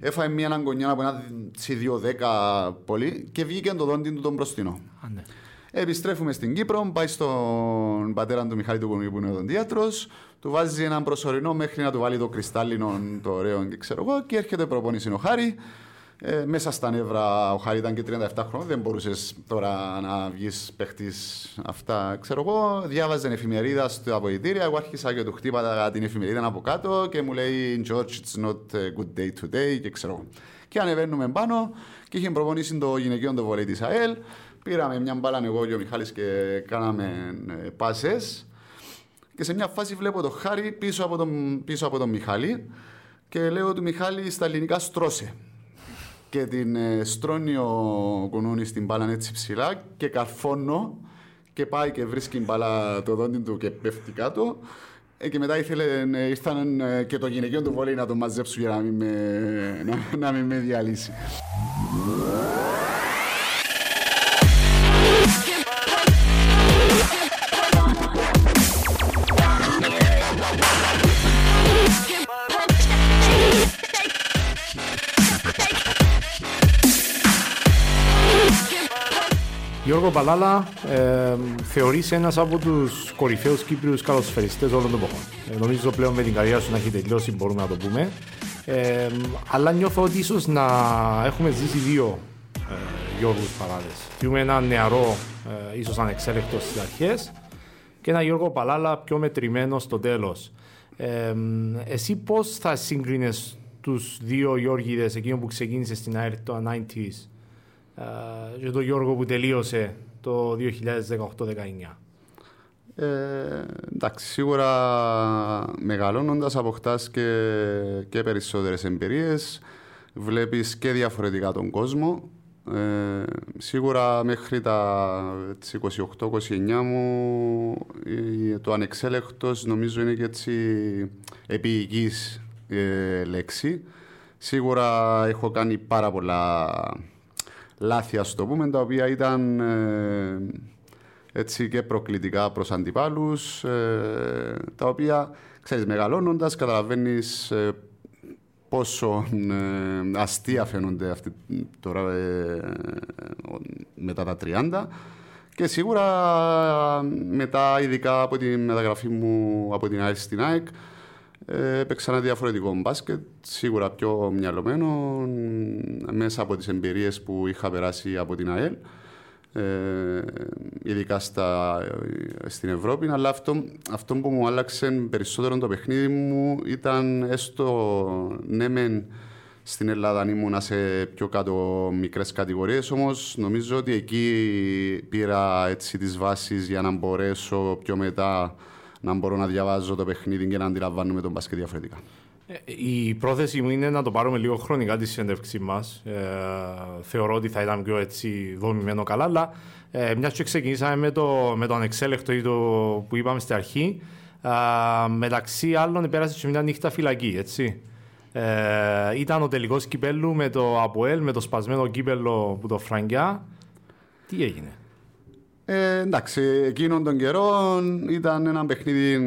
έφαγε μια αναγκονιά από ένα δύο δέκα πολύ και βγήκε το δόντι του τον μπροστινό. ναι. Επιστρέφουμε στην Κύπρο, πάει στον πατέρα του Μιχάλη του Κομικού που είναι ο δοντίατρος, του βάζει έναν προσωρινό μέχρι να του βάλει το κρυστάλλινο το ωραίο και ξέρω εγώ και έρχεται προπόνηση ο Χάρη. Ε, μέσα στα νεύρα ο Χάρη ήταν και 37 χρόνια, δεν μπορούσες τώρα να βγεις παίχτης αυτά. Ξέρω εγώ, διάβαζε εφημερίδα στο αποδητήρια. Εγώ άρχισα και του χτύπατα την εφημερίδα από κάτω και μου λέει George, it's not a good day today και ξέρω εγώ. Και ανεβαίνουμε πάνω και είχε προπονήσει το γυναικείο το βολέι της ΑΕΛ. Πήραμε μια μπάλα εγώ και ο Μιχάλης και κάναμε ε, πάσες και σε μια φάση βλέπω το Χάρη πίσω από τον, πίσω από τον Μιχάλη και λέω του Μιχάλη στα ελληνικά στρώσε. Και την ε, στρώνει ο κουνούνι στην μπάλα έτσι ψηλά και καρφώνω και πάει και βρίσκει μπάλα το δόντι του και πέφτει κάτω. Ε, και μετά ήθελε, ε, ήρθαν ε, και το γυναικείο του βόλεϊ να τον μαζέψουν για να μην με, να, να μην με διαλύσει. Γιώργο Παλάλα, ε, θεωρείς ένας από τους κορυφαίους Κύπριους καλοσφαιριστές όλων των εποχών. Ε, νομίζω πλέον με την καριέρα σου να έχει τελειώσει, μπορούμε να το πούμε. Ε, αλλά νιώθω ότι ίσως να έχουμε ζήσει δύο ε, Γιώργους Παλάλες. Θυμούμε ένα νεαρό, ε, ίσως ανεξέλεκτος στις αρχές και ένα Γιώργο Παλάλα πιο μετρημένο στο τέλος. Ε, εσύ πώς θα σύγκρινες τους δύο Γιώργιδες, εκείνο που ξεκίνησε στην ΑΕΡ το 90s, ε, και τον Γιώργο που τελείωσε το 2018-19. Ε, εντάξει, σίγουρα μεγαλώνοντας αποκτάς και, και περισσότερες εμπειρίες, βλέπεις και διαφορετικά τον κόσμο. Ε, σίγουρα μέχρι τα 28-29 μου το ανεξέλεκτος νομίζω είναι και έτσι επίοικης ε, λέξη. Σίγουρα έχω κάνει πάρα πολλά λάθη, ας το πούμε, τα οποία ήταν ε, έτσι και προκλητικά προς αντιπάλους, ε, τα οποία, ξέρεις, μεγαλώνοντας, καταλαβαίνεις ε, πόσο αστεία φαίνονται αυτή, τώρα μετά τα 30 και σίγουρα μετά, ειδικά από τη μεταγραφή μου από την ΑΕΚ στην ΑΕΚ, έπαιξα ένα διαφορετικό μπάσκετ, σίγουρα πιο μυαλωμένο, μέσα από τις εμπειρίες που είχα περάσει από την ΑΕΛ, ε, ειδικά στα, στην Ευρώπη, αλλά αυτό, αυτό που μου άλλαξε περισσότερο το παιχνίδι μου ήταν έστω ναι μεν στην Ελλάδα αν ήμουν σε πιο κάτω μικρές κατηγορίες, όμως νομίζω ότι εκεί πήρα έτσι τις βάσεις για να μπορέσω πιο μετά να μπορώ να διαβάζω το παιχνίδι και να αντιλαμβάνομαι τον μπάσκετ διαφορετικά. Ε, η πρόθεση μου είναι να το πάρουμε λίγο χρονικά τη συνέντευξή μας. Ε, θεωρώ ότι θα ήταν πιο έτσι δομημένο καλά, αλλά ε, μιας και ξεκινήσαμε με το, με το ανεξέλεκτο ή το που είπαμε στην αρχή, ε, μεταξύ άλλων πέρασε και μια νύχτα φυλακή, έτσι. Ε, ήταν ο τελικός κυπέλου με το Αποέλ, με το σπασμένο κύπελο που το Φραγκιά. Τι έγινε; Ε, εντάξει, εκείνον τον καιρό ήταν ένα παιχνίδι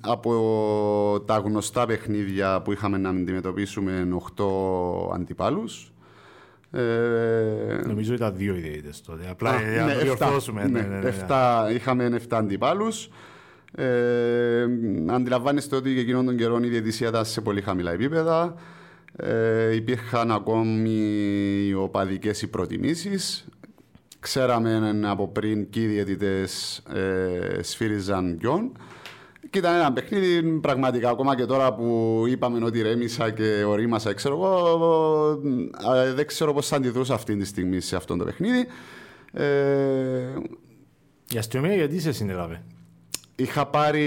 από τα γνωστά παιχνίδια που είχαμε να αντιμετωπίσουμε 8 αντιπάλους. Ε, Νομίζω ήταν δύο ιδέες τότε. Απλά α, να ναι, το διορθώσουμε. Ναι, ναι, ναι, ναι, είχαμε 7 αντιπάλους. Ε, αντιλαμβάνεστε ότι και εκείνον τον καιρό η διαιτησία ήταν σε πολύ χαμηλά επίπεδα. Ε, υπήρχαν ακόμη οπαδικές προτιμήσεις. Ξέραμε από πριν και οι διαιτητές ε, σφύριζαν ποιον. Και ήταν ένα παιχνίδι πραγματικά, ακόμα και τώρα που είπαμε ότι ρέμισα και ορίμασα, ξέρω εγώ, δεν ξέρω πώς θα αντιδρούσα αυτή τη στιγμή σε αυτό το παιχνίδι. Ε, η αστυνομία γιατί σε συνέλαβε; Είχα πάρει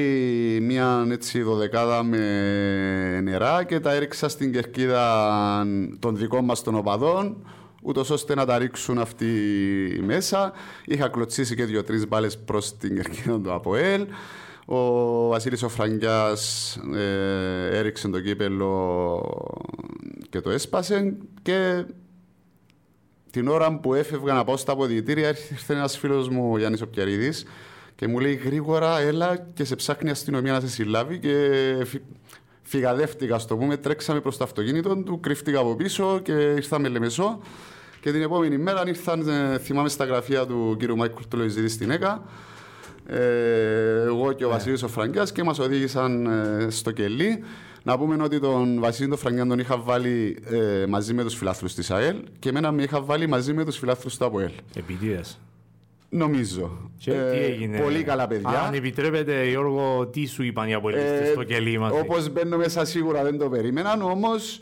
μια έτσι δωδεκάδα με νερά και τα έριξα στην κερκίδα των δικών μας των οπαδών ούτως ώστε να τα ρίξουν αυτοί μέσα. Είχα κλωτσίσει και δύο-τρεις μπάλες προς την κερκίδα του ΑΠΟΕΛ. Ο Βασίλης ο Φραγκιάς ε, έριξε το κύπελο και το έσπασε και την ώρα που έφευγα να πάω στα αποδητήρια ήρθε ένας φίλος μου, ο Γιάννης και μου λέει γρήγορα έλα και σε ψάχνει η αστυνομία να σε συλλάβει και Φυγαδεύτηκα, στο πούμε, τρέξαμε προς το αυτοκίνητο του, κρύφτηκα από πίσω και ήρθαμε λεμεσό. Και την επόμενη μέρα ήρθαν, ε, θυμάμαι, στα γραφεία του κ. Μάικλ του Λοϊζίδη στην ΕΚΑ. Ε, εγώ και ο ναι. Βασίλης ο Φραγκιάς και μας οδήγησαν ε, στο κελί. Να πούμε ότι τον Βασίλη τον Φραγκιάν τον είχα βάλει ε, μαζί με τους φιλάθλους της ΑΕΛ και εμένα με είχα βάλει μαζί με τους φιλάθλους του ΑΠΟΕΛ. Επιτίδες. Νομίζω. Και ε, τι έγινε; Πολύ καλά παιδιά. Αν επιτρέπετε, Γιώργο, τι σου είπαν οι απολύτες ε, στο κελί μας; Όπως μπαίνω μέσα σίγουρα δεν το περίμεναν, όμως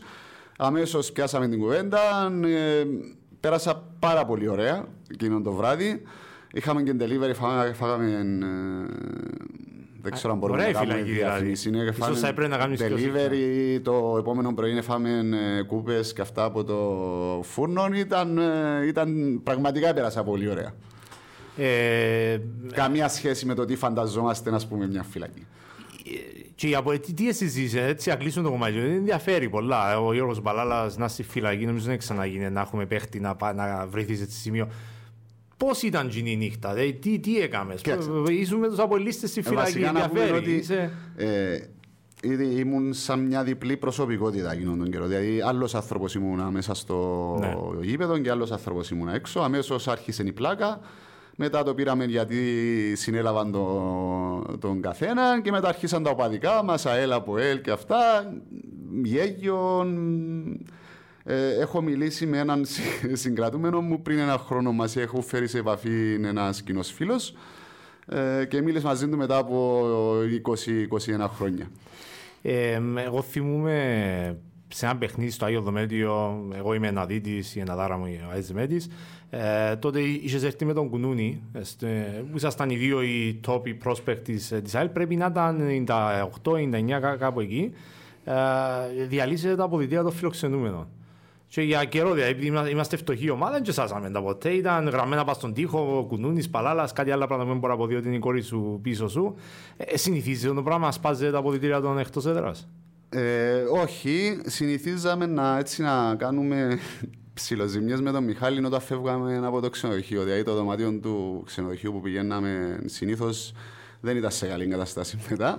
αμέσως πιάσαμε την κουβέντα. Ε, πέρασα πάρα πολύ ωραία εκείνο το βράδυ. Είχαμε και delivery, φάγαμε, φάγαμε ε, δεν ξέρω αν μπορούμε να κάνουμε δηλαδή. διαφήμιση. Ίσως θα έπρεπε να κάνουμε delivery, το επόμενο πρωί φάμε ε, κούπες και αυτά από το φούρνο. Ήταν, ε, ήταν πραγματικά έπερασα πολύ ωραία. Ε, Καμία σχέση με το τι φανταζόμαστε να πούμε μια φυλακή. Και οι απολυτικέ συζήτηση, έτσι, να κλείσουμε το κομμάτι. Δεν ενδιαφέρει πολλά. Ο Γιώργος Μπαλάλας να στη φυλακή, νομίζω δεν ξαναγίνει να έχουμε παίχτη να, να βρεθεί σε σημείο. Πώς ήταν η νύχτα, δε, τι, τι έκαμες, ήσουν με τους απολύστε στη ε, φυλακή, ενδιαφέρει. Ότι, είσαι... ε, ήμουν σαν μια διπλή προσωπικότητα εκείνον τον καιρό. Δηλαδή, άλλος άνθρωπος ήμουν μέσα στο ναι. γήπεδο και άλλος άνθρωπος ήμουν έξω. Αμέσως άρχισε η πλάκα. Μετά το πήραμε γιατί συνέλαβαν το, τον καθένα και μετά αρχίσαν τα οπαδικά μας, ΑΕΛ από ΕΛ και αυτά. Γέγιον. Ε, έχω μιλήσει με έναν συγκρατούμενο μου πριν ένα χρόνο μα. Έχω φέρει σε επαφή ένας κοινός φίλος ε, και μίλησε μαζί του μετά από 20-21 χρόνια. Ε, εγώ θυμούμαι σε ένα παιχνίδι στο Άγιο Δομέτιο, εγώ είμαι ένα δίτη, η εναδάρα μου ο Άιζ ε, τότε είχες έρθει με τον Κουνούνι, που ήσασταν οι δύο οι top prospect της, της ΑΕΛ, πρέπει να ήταν 98-99 κάπου εκεί, ε, διαλύσετε τα αποδητήρια των φιλοξενούμενων. Και για καιρό, δηλαδή, είμαστε φτωχοί ομάδα, δεν τσεσάσαμε τα ποτέ. Ήταν γραμμένα πάνω στον τοίχο, κουνούνι, παλάλας, κάτι άλλο πράγμα που δεν μπορώ να αποδείω ότι είναι η κόρη σου πίσω σου. Ε, συνηθίζει το πράγμα να σπάζετε τα αποδητήρια των εκτός έδρας. Ε, όχι, συνηθίζαμε να, έτσι, να κάνουμε ψιλοζημιές με τον Μιχάλη όταν φεύγαμε από το ξενοδοχείο. Δηλαδή το δωμάτιο του ξενοδοχείου που πηγαίναμε συνήθως δεν ήταν σε καλή κατάσταση μετά.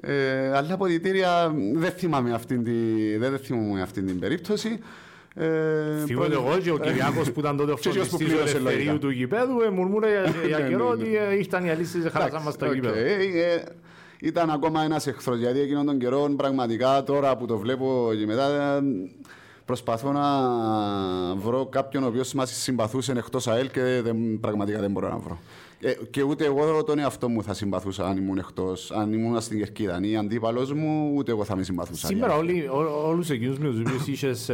Ε, αλλά αποδητήρια δεν θυμάμαι αυτή, τη, δεν θυμάμαι αυτή την περίπτωση. Ε, Θυμάμαι εγώ και ο Κυριάκος που ήταν τότε ο φροντιστής του ελευθερίου του γηπέδου ε, μουρμούρα για ναι, καιρό ναι, ότι ναι. ήρθαν οι αλήσεις χαλάσαν μας το γηπέδο. Ήταν ακόμα ένας εχθρός, γιατί εκείνον τον καιρό πραγματικά τώρα που το βλέπω και μετά προσπαθώ να βρω κάποιον ο οποίος μας συμπαθούσε εκτός ΑΕΛ και πραγματικά δεν μπορώ να βρω. Ε, και ούτε εγώ τον εαυτό μου θα συμπαθούσα αν ήμουν εκτός, αν ήμουν στην Κερκίδα. Ή αντίπαλος μου, ούτε εγώ θα με συμπαθούσα. Σήμερα όλοι, όλους εκείνους με τους οποίους είχες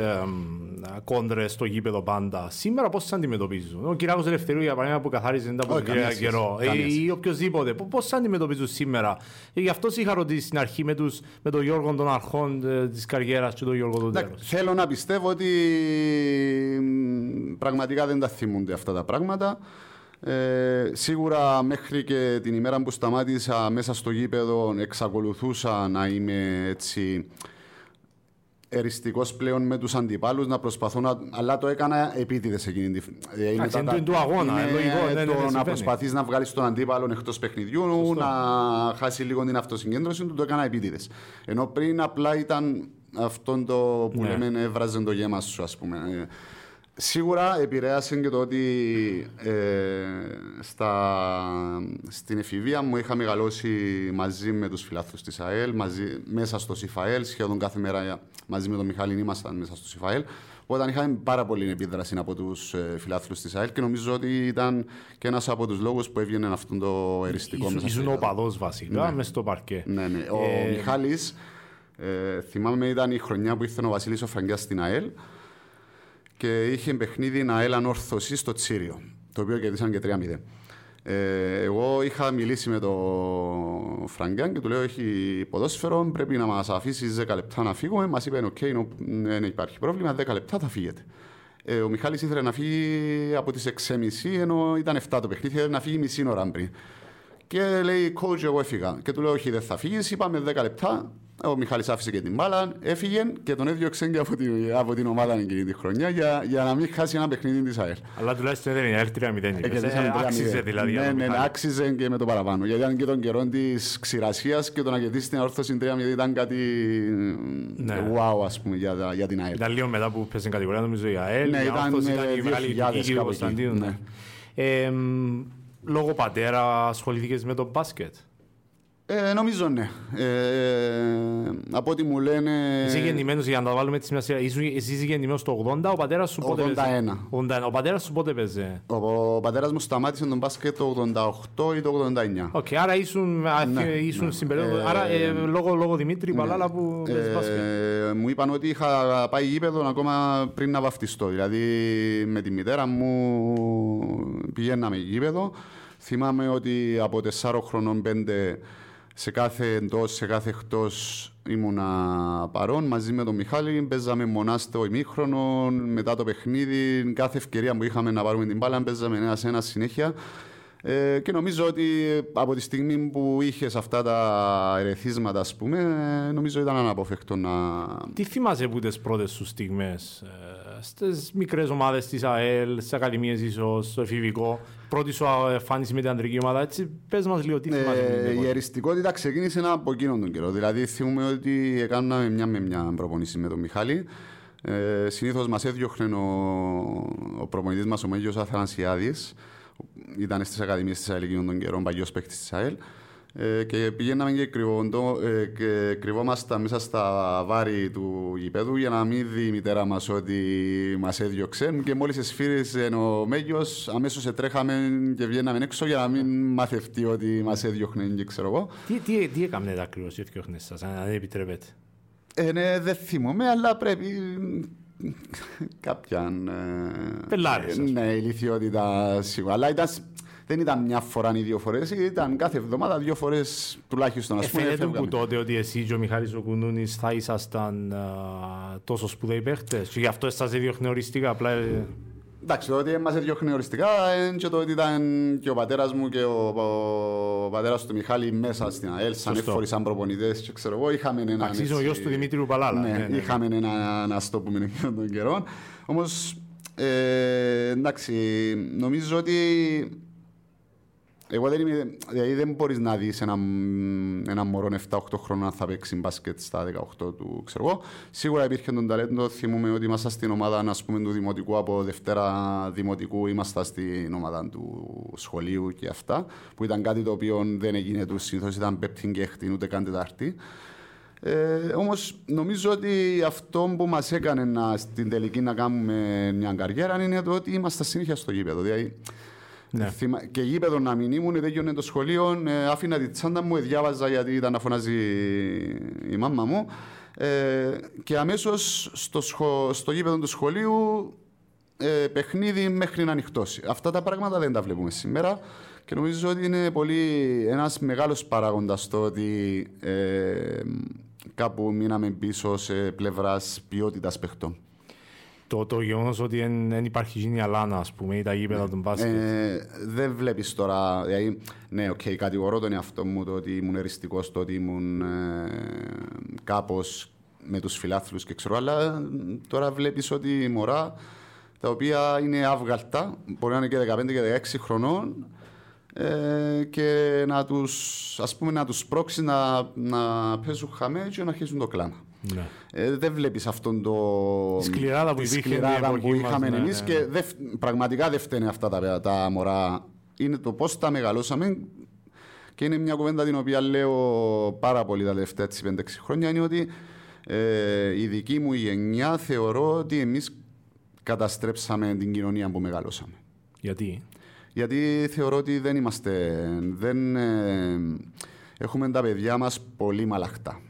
κόντρες στο γήπεδο πάντα, σήμερα πώς του αντιμετωπίζουν; Ο Κυράκος Ελευθερίου για παράδειγμα που καθάριζε τα από καιρό. Ή οποιοδήποτε. Πώς του αντιμετωπίζουν σήμερα; Ε, γι' αυτός είχα ρωτήσει στην αρχή με, τους, με τον Γιώργο των Αρχών ε, της καριέρας και τον Γιώργο του Τέλου. Θέλω να πιστεύω ότι πραγματικά δεν τα θυμούνται αυτά τα πράγματα. Ε, σίγουρα μέχρι και την ημέρα που σταμάτησα μέσα στο γήπεδο εξακολουθούσα να είμαι έτσι εριστικός πλέον με τους αντιπάλους να προσπαθώ να. Αλλά το έκανα επίτηδες εκείνη τη. Ε, είναι το του αγώνα. Είναι λογικό, το ναι, να προσπαθείς να βγάλεις τον αντίπαλο εκτός παιχνιδιού, Σωστό. να χάσει λίγο την αυτοσυγκέντρωση του, το έκανα επίτηδες. Ενώ πριν απλά ήταν αυτό το που ναι. λέμε έβραζε το γέμας σου, ας πούμε. Σίγουρα επηρέασε και το ότι ε, στα, στην εφηβεία μου είχα μεγαλώσει μαζί με τους φιλάθλους της ΑΕΛ, μαζί, μέσα στο ΣΥΦΑΕΛ, σχεδόν κάθε μέρα μαζί με τον Μιχάλη ήμασταν μέσα στο ΣΥΦΑΕΛ. Όταν είχαμε πάρα πολύ επίδραση από τους ε, φιλάθλους της ΑΕΛ και νομίζω ότι ήταν και ένας από τους λόγους που έβγαινε αυτό το εριστικό μέσα. Ήσουν ο παδό βασικά ναι. μέσα στο παρκέ. Ναι, ναι. Ο ε... Μιχάλης, ε, θυμάμαι, ήταν η χρονιά που ήρθε ο Βασίλης ο Φραγκιάς στην ΑΕΛ και είχε παιχνίδι η ΑΕΛ Ανόρθωση στο Τσίρειο, το οποίο κερδίσαν και 3-0. Ε, εγώ είχα μιλήσει με τον Φραγκιάν και του λέω: Έχει ποδόσφαιρο, πρέπει να μας αφήσεις 10 λεπτά να φύγουμε. Μας είπε: OK, okay, δεν υπάρχει πρόβλημα, 10 λεπτά θα φύγετε. Ε, ο Μιχάλης ήθελε να φύγει από τις 6.30 ενώ ήταν 7 το παιχνίδι, ήθελε να φύγει μισή ώρα πριν. Και λέει: Coach, εγώ έφυγα. Και του λέω: Όχι, δεν θα φύγεις. Είπαμε 10 λεπτά, Ο Μιχάλης άφησε και την μπάλα, έφυγε και τον έδιωξε και από την, από την ομάδα εκείνη τη χρονιά για, για να μην χάσει ένα παιχνίδι της ΑΕΛ. Αλλά τουλάχιστον δεν είναι ΑΕΛ 3-0. Ε, κερδίσαμε 3-0. Άξιζε δηλαδή. για Ναι, τον ναι, Μιχάλη. άξιζε και με το παραπάνω. Γιατί ήταν και τον καιρό της ξηρασίας και το να κερδίσει την ορθώση 3-0 ήταν κάτι Ναι. wow, ας πούμε, για, τα- για την ΑΕΛ. Ήταν λίγο μετά που πέσαν κατηγορία νομίζω η ΑΕΛ. Ναι, η ήταν, Όρθος ε, ήταν η μεγάλη 2000 νίκη του κάπου εκεί. Κωνσταντίνου. ναι. Ναι. Ε, μ, Λόγω πατέρα ασχοληθήκες με το μπάσκετ; Ε, νομίζω ναι. Ε, από ό,τι μου λένε. Είσαι γεννημένος, για να τα βάλουμε έτσι μια σειρά, ήσουν- εσύ είσαι γεννημένος το 80, ο πατέρας σου πότε 81. 81. Ο πατέρας σου πότε παίζε; Ο, ο πατέρας μου σταμάτησε τον μπάσκετ το 88 ή το 89. Οκ, άρα ήσουν, α, Ναι, ήσουν ναι. στην περίοδο. Ε, άρα ε, λόγω, λόγω Δημήτρη Παλάλα που παίζεις μπάσκετ. Ε, μου είπαν ότι είχα πάει γήπεδο ακόμα πριν να βαφτιστώ. Δηλαδή με τη μητέρα μου πηγαίναμε γήπεδο. Θυμάμαι ότι από 4 χρονών 5 σε κάθε εντός, σε κάθε εκτός ήμουνα παρόν μαζί με τον Μιχάλη. Παίζαμε μονάς στο ημίχρονο, μετά το παιχνίδι. Κάθε ευκαιρία που είχαμε να πάρουμε την μπάλα, παίζαμε ένα-ένα συνέχεια. Ε, και νομίζω ότι από τη στιγμή που είχες αυτά τα ερεθίσματα, ας πούμε, ε, νομίζω ήταν αναπόφευκτο να. Τι θυμάσαι από τις πρώτες σου στιγμές ε, στις μικρές ομάδες της ΑΕΛ, στις ακαδημίες ίσως, στο εφηβικό, πρώτη σου εμφάνιση με την αντρική ομάδα, έτσι πες μας λίγο τι θυμάσαι. από την Ε, η εποχή. εριστικότητα ξεκίνησε από εκείνον τον καιρό. Δηλαδή, θυμούμε ότι έκαναμε μια με μια προπονήση με τον Μιχάλη. Ε, Συνήθως μας έδιωχνε ο, ο προπονητής μας, ο Μέγιος Αθανασιάδης. Ήταν στις ακαδημίες της ΑΕΛ εκείνον τον καιρό, παλιός παίκτης της ΑΕΛ. Ε, και πηγαίναμε και, κρυβόντο, ε, και κρυβόμασταν μέσα στα βάρη του γηπέδου για να μην δει η μητέρα μας ότι μας έδιωξε. Και μόλις εσφύριζε ο Μέγιος, αμέσως τρέχαμε και βγαίναμε έξω για να μην μαθευτεί ότι μας έδιωχνε και ξέρω εγώ. Τι, τι, τι έκαμε ακριβώς οι έφτιαχνες σας, αν δεν επιτρέπετε. Ε, ναι, δεν θυμούμαι, αλλά πρέπει κάποια. Ε, Πελάρες, ε, ας Ναι, ηλικιότητα σίγουρα. Αλλά ήταν, δεν ήταν μια φορά ή δύο φορές, ήταν κάθε εβδομάδα δύο φορές τουλάχιστον. Ας πούμε, Εφαίνεται φεύγαμε. που τότε ότι εσύ και ο Μιχάλης ο Κουνούνης θα ήσασταν α, τόσο σπουδαίοι παίχτες; Και γι' αυτό σας έδιωχνε οριστικά. Απλά, ε, Εντάξει, το ότι μας έδιωχνε οριστικά είναι και το ότι ήταν και ο πατέρας μου και ο, ο πατέρας του Μιχάλη μέσα στην ΑΕΛ, σαν Σωστό. εφόροι, σαν προπονητές. Και ξέρω εγώ, είχαμε έναν. εντάξει, είσαι ο έτσι- γιος του Δημήτριου Παλάλα. Ναι, Ναι, ναι, ναι. είχαμε ένα να στο πούμε εκείνον τον καιρό. Όμως, ε, εντάξει, νομίζω ότι. Εγώ δεν είμαι. Δηλαδή δεν μπορείς να δεις ένα, ένα μωρό 7-8 χρόνων να θα παίξει μπάσκετ στα 18 του, ξέρω εγώ. Σίγουρα υπήρχε τον ταλέντο. Θυμούμε ότι ήμασταν στην ομάδα ας πούμε, του Δημοτικού από Δευτέρα Δημοτικού. Ήμασταν στην ομάδα του σχολείου και αυτά. Που ήταν κάτι το οποίο δεν έγινε τους. Συνήθως ήταν πέπτην και έκτη, ούτε καν Τετάρτη. Ε, Όμως νομίζω ότι αυτό που μας έκανε να, στην τελική να κάνουμε μια καριέρα είναι το ότι ήμασταν συνέχεια στο γήπεδο. Δηλαδή, Ναι. θυμα- Και γήπεδο να μην ήμουν, δεν το σχολείο, ε, άφηνα τη τσάντα μου, διάβαζα γιατί ήταν να φωνάζει η μάμα μου. Ε, και αμέσως στο, σχο- στο γήπεδο του σχολείου ε, παιχνίδι μέχρι να ανοιχτώσει. Αυτά τα πράγματα δεν τα βλέπουμε σήμερα και νομίζω ότι είναι πολύ ένας μεγάλος παράγοντας το ότι ε, κάπου μείναμε πίσω σε πλευράς ποιότητας παιχτών. Το, το γεγονός ότι δεν δεν υπάρχει εκείνη η αλάνα, ας πούμε, ή τα γήπεδα των μπάσκετ. Ε, δεν βλέπεις τώρα. Δηλαδή, ναι, οκ, κατηγορώ τον εαυτό μου το ότι ήμουν εριστικός, το ότι ήμουν ε, κάπως με τους φιλάθλους και ξέρω, αλλά ε, τώρα βλέπεις ότι οι μωρά τα οποία είναι αύγαλτα, μπορεί να είναι και 15 και 16 χρονών, ε, και να τους, ας πούμε, να τους πρόξει να, να παίζουν χαμέ και να αρχίσουν το κλάμα. Ναι. Ε, δεν βλέπεις αυτόν το... Η σκληράδα που τη υπήρχε σκληράδα την εποχή που μας, είχαμε ναι, εμείς ναι, και δεν φ- πραγματικά δεν φταίνε αυτά τα, τα μωρά. Είναι το πώς τα μεγαλώσαμε και είναι μια κουβέντα την οποία λέω πάρα πολύ τα τελευταία έτσι, 5-6 χρόνια είναι ότι ε, η δική μου γενιά θεωρώ ότι εμείς καταστρέψαμε την κοινωνία που μεγαλώσαμε. Γιατί; Γιατί θεωρώ ότι δεν είμαστε. Δεν, ε, έχουμε τα παιδιά μας πολύ μαλαχτά.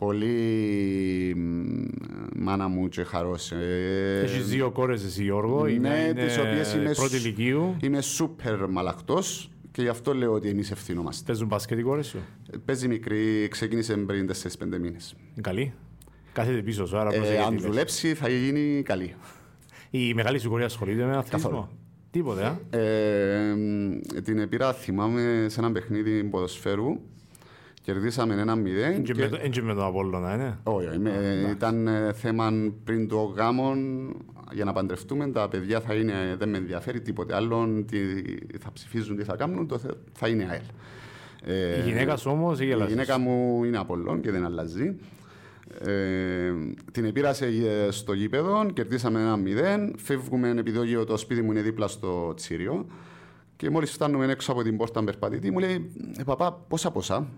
Πολύ μ, μάνα μου και χαρός. Ε, Έχεις δύο κόρες εσύ, Γιώργο. η μια ναι, είναι τις οποίες είμαι, πρώτη σ- ηλικίου. είμαι σούπερ μαλαχτός και γι' αυτό λέω ότι εμείς ευθυνόμαστε. Παίζουν μπάσκετ οι κόρε σου. Ε, Παίζει μικρή, ξεκίνησε πριν 4-5 μήνες. Είναι καλή. Κάθεται πίσω σου, άρα Ε, προσέχει τι αν λες. δουλέψει θα γίνει καλή. Η μεγάλη σου κόρη ασχολείται με αθλητισμό; Καθόλου. Τίποτε, α. Ε, μ, την πήρα, θυμάμαι, σε ένα παιχνίδι ποδοσφαίρου και κερδίσαμε ένα μηδέν. Και, και... με, με τον Απόλλωνα, είναι. Όχι, ήταν ε, θέμα πριν το γάμο για να παντρευτούμε. Τα παιδιά θα είναι, δεν με ενδιαφέρει τίποτε άλλο. Τι, θα ψηφίζουν, τι θα κάνουν, το θα είναι ΑΕΛ. η γυναίκα σου όμως ή Η γυναίκα μου είναι Απόλλων και δεν αλλάζει. Ε, την επήρασε ε, στο γήπεδο, κερδίσαμε ένα μηδέν. Φεύγουμε επειδή το σπίτι μου είναι δίπλα στο Τσίριο. Και μόλις φτάνουμε έξω από την πόρτα περπατητή, μου λέει: ε, Παπά, πόσα πόσα.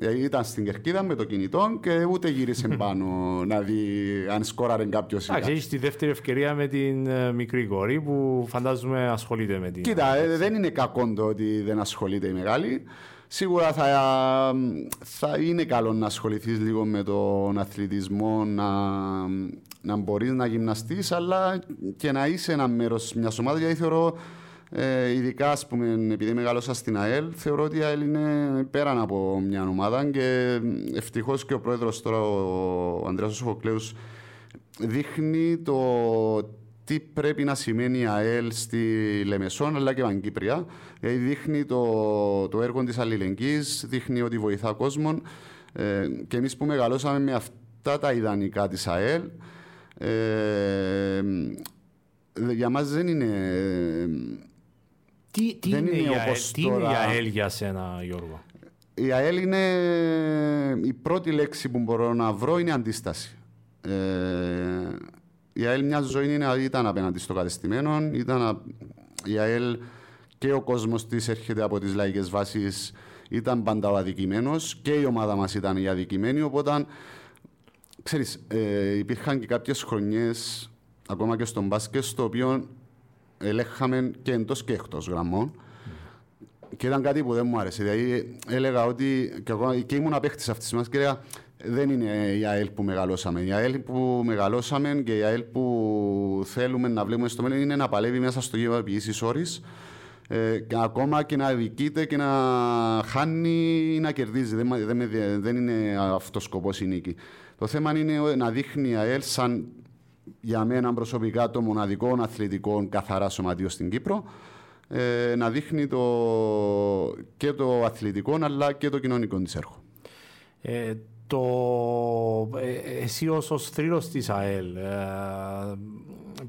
Ε, ήταν στην κερκίδα με το κινητό και ούτε γύρισε πάνω να δει αν σκόραρε κάποιος. Εντάξει, έχεις τη δεύτερη ευκαιρία με την μικρή κόρη που φαντάζομαι ασχολείται με την. Κοίτα, δεν είναι κακό το ότι δεν ασχολείται η μεγάλη. Σίγουρα θα, θα είναι καλό να ασχοληθείς λίγο με τον αθλητισμό, να, να μπορείς να γυμναστείς, αλλά και να είσαι ένα μέρος μιας ομάδας. Γιατί θεωρώ, ε, ειδικά ας πούμε, επειδή μεγάλωσα στην ΑΕΛ, θεωρώ ότι η ΑΕΛ είναι πέραν από μια ομάδα και ευτυχώς και ο πρόεδρος τώρα, ο Ανδρέας Σοφοκλέους, δείχνει το τι πρέπει να σημαίνει η ΑΕΛ στη Λεμεσόν αλλά και Παγκύπρια. Δηλαδή δείχνει το, το έργο της αλληλεγγύης, δείχνει ότι βοηθά κόσμο ε, και εμείς που μεγαλώσαμε με αυτά τα ιδανικά της ΑΕΛ ε, για μας δεν είναι... Τι, τι, είναι, είναι, η ΑΕΛ, τι είναι η ΑΕΛ για σένα Γιώργο; Η ΑΕΛ είναι η πρώτη λέξη που μπορώ να βρω είναι αντίσταση. Ε, η ΑΕΛ μια ζωή είναι, ήταν απέναντι στο κατεστημένο, ήταν, η ΑΕΛ και ο κόσμος της έρχεται από τις λαϊκές βάσεις, ήταν πάντα ο αδικημένος και η ομάδα μας ήταν η αδικημένη. Οπότε, ξέρεις, ε, υπήρχαν και κάποιες χρονιές, ακόμα και στον μπάσκετ, στο οποίο ελέγχαμε και εντός και εκτός γραμμών. Και ήταν κάτι που δεν μου άρεσε. Δηλαδή, έλεγα ότι. και, ακόμα, και ήμουν απέχτη αυτής της μα και έλεγα, δεν είναι η ΑΕΛ που μεγαλώσαμε. Η ΑΕΛ που μεγαλώσαμε και η ΑΕΛ που θέλουμε να βλέπουμε στο μέλλον είναι να παλεύει μέσα στο γήπεδο επί ίσης όρης ε, ακόμα και να δικείται και να χάνει ή να κερδίζει. Δεν, δεν, δεν είναι αυτός ο σκοπός η νίκη. Το θέμα είναι να δείχνει η ΑΕΛ σαν για μένα προσωπικά το μοναδικό αθλητικό καθαρά σωματείο στην Κύπρο ε, να δείχνει το, και το αθλητικό αλλά και το κοινωνικό της έργο. Ε, το, ε, εσύ ως, ως θρύλος της ΑΕΛ, ε,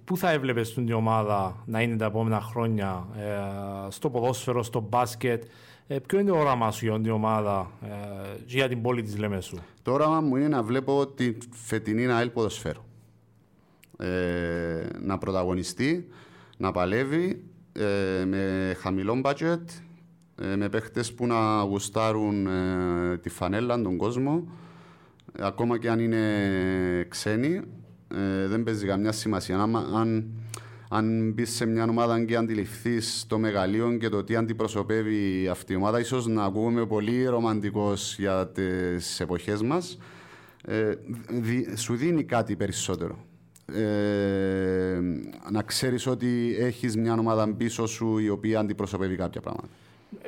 πού θα έβλεπες την ομάδα να είναι τα επόμενα χρόνια ε, στο ποδόσφαιρο, στο μπάσκετ, ε, ποιο είναι το όραμα σου για την ομάδα ε, για την πόλη της Λεμεσού. Το όραμα μου είναι να βλέπω τη φετινή ΑΕΛ ποδοσφαίρου. Ε, να πρωταγωνιστεί, να παλεύει με χαμηλό budget, με παίχτες που να γουστάρουν τη φανέλα, τον κόσμο, ακόμα και αν είναι ξένοι, ε, δεν παίζει καμιά σημασία. Αν, αν, αν μπεις σε μια ομάδα και αντιληφθείς το μεγαλείο και το τι αντιπροσωπεύει αυτή η ομάδα, ίσως να ακούγομαι πολύ ρομαντικός για τις εποχές μας, ε, σου δίνει κάτι περισσότερο. Ε, να ξέρεις ότι έχεις μια ομάδα πίσω σου η οποία αντιπροσωπεύει κάποια πράγματα.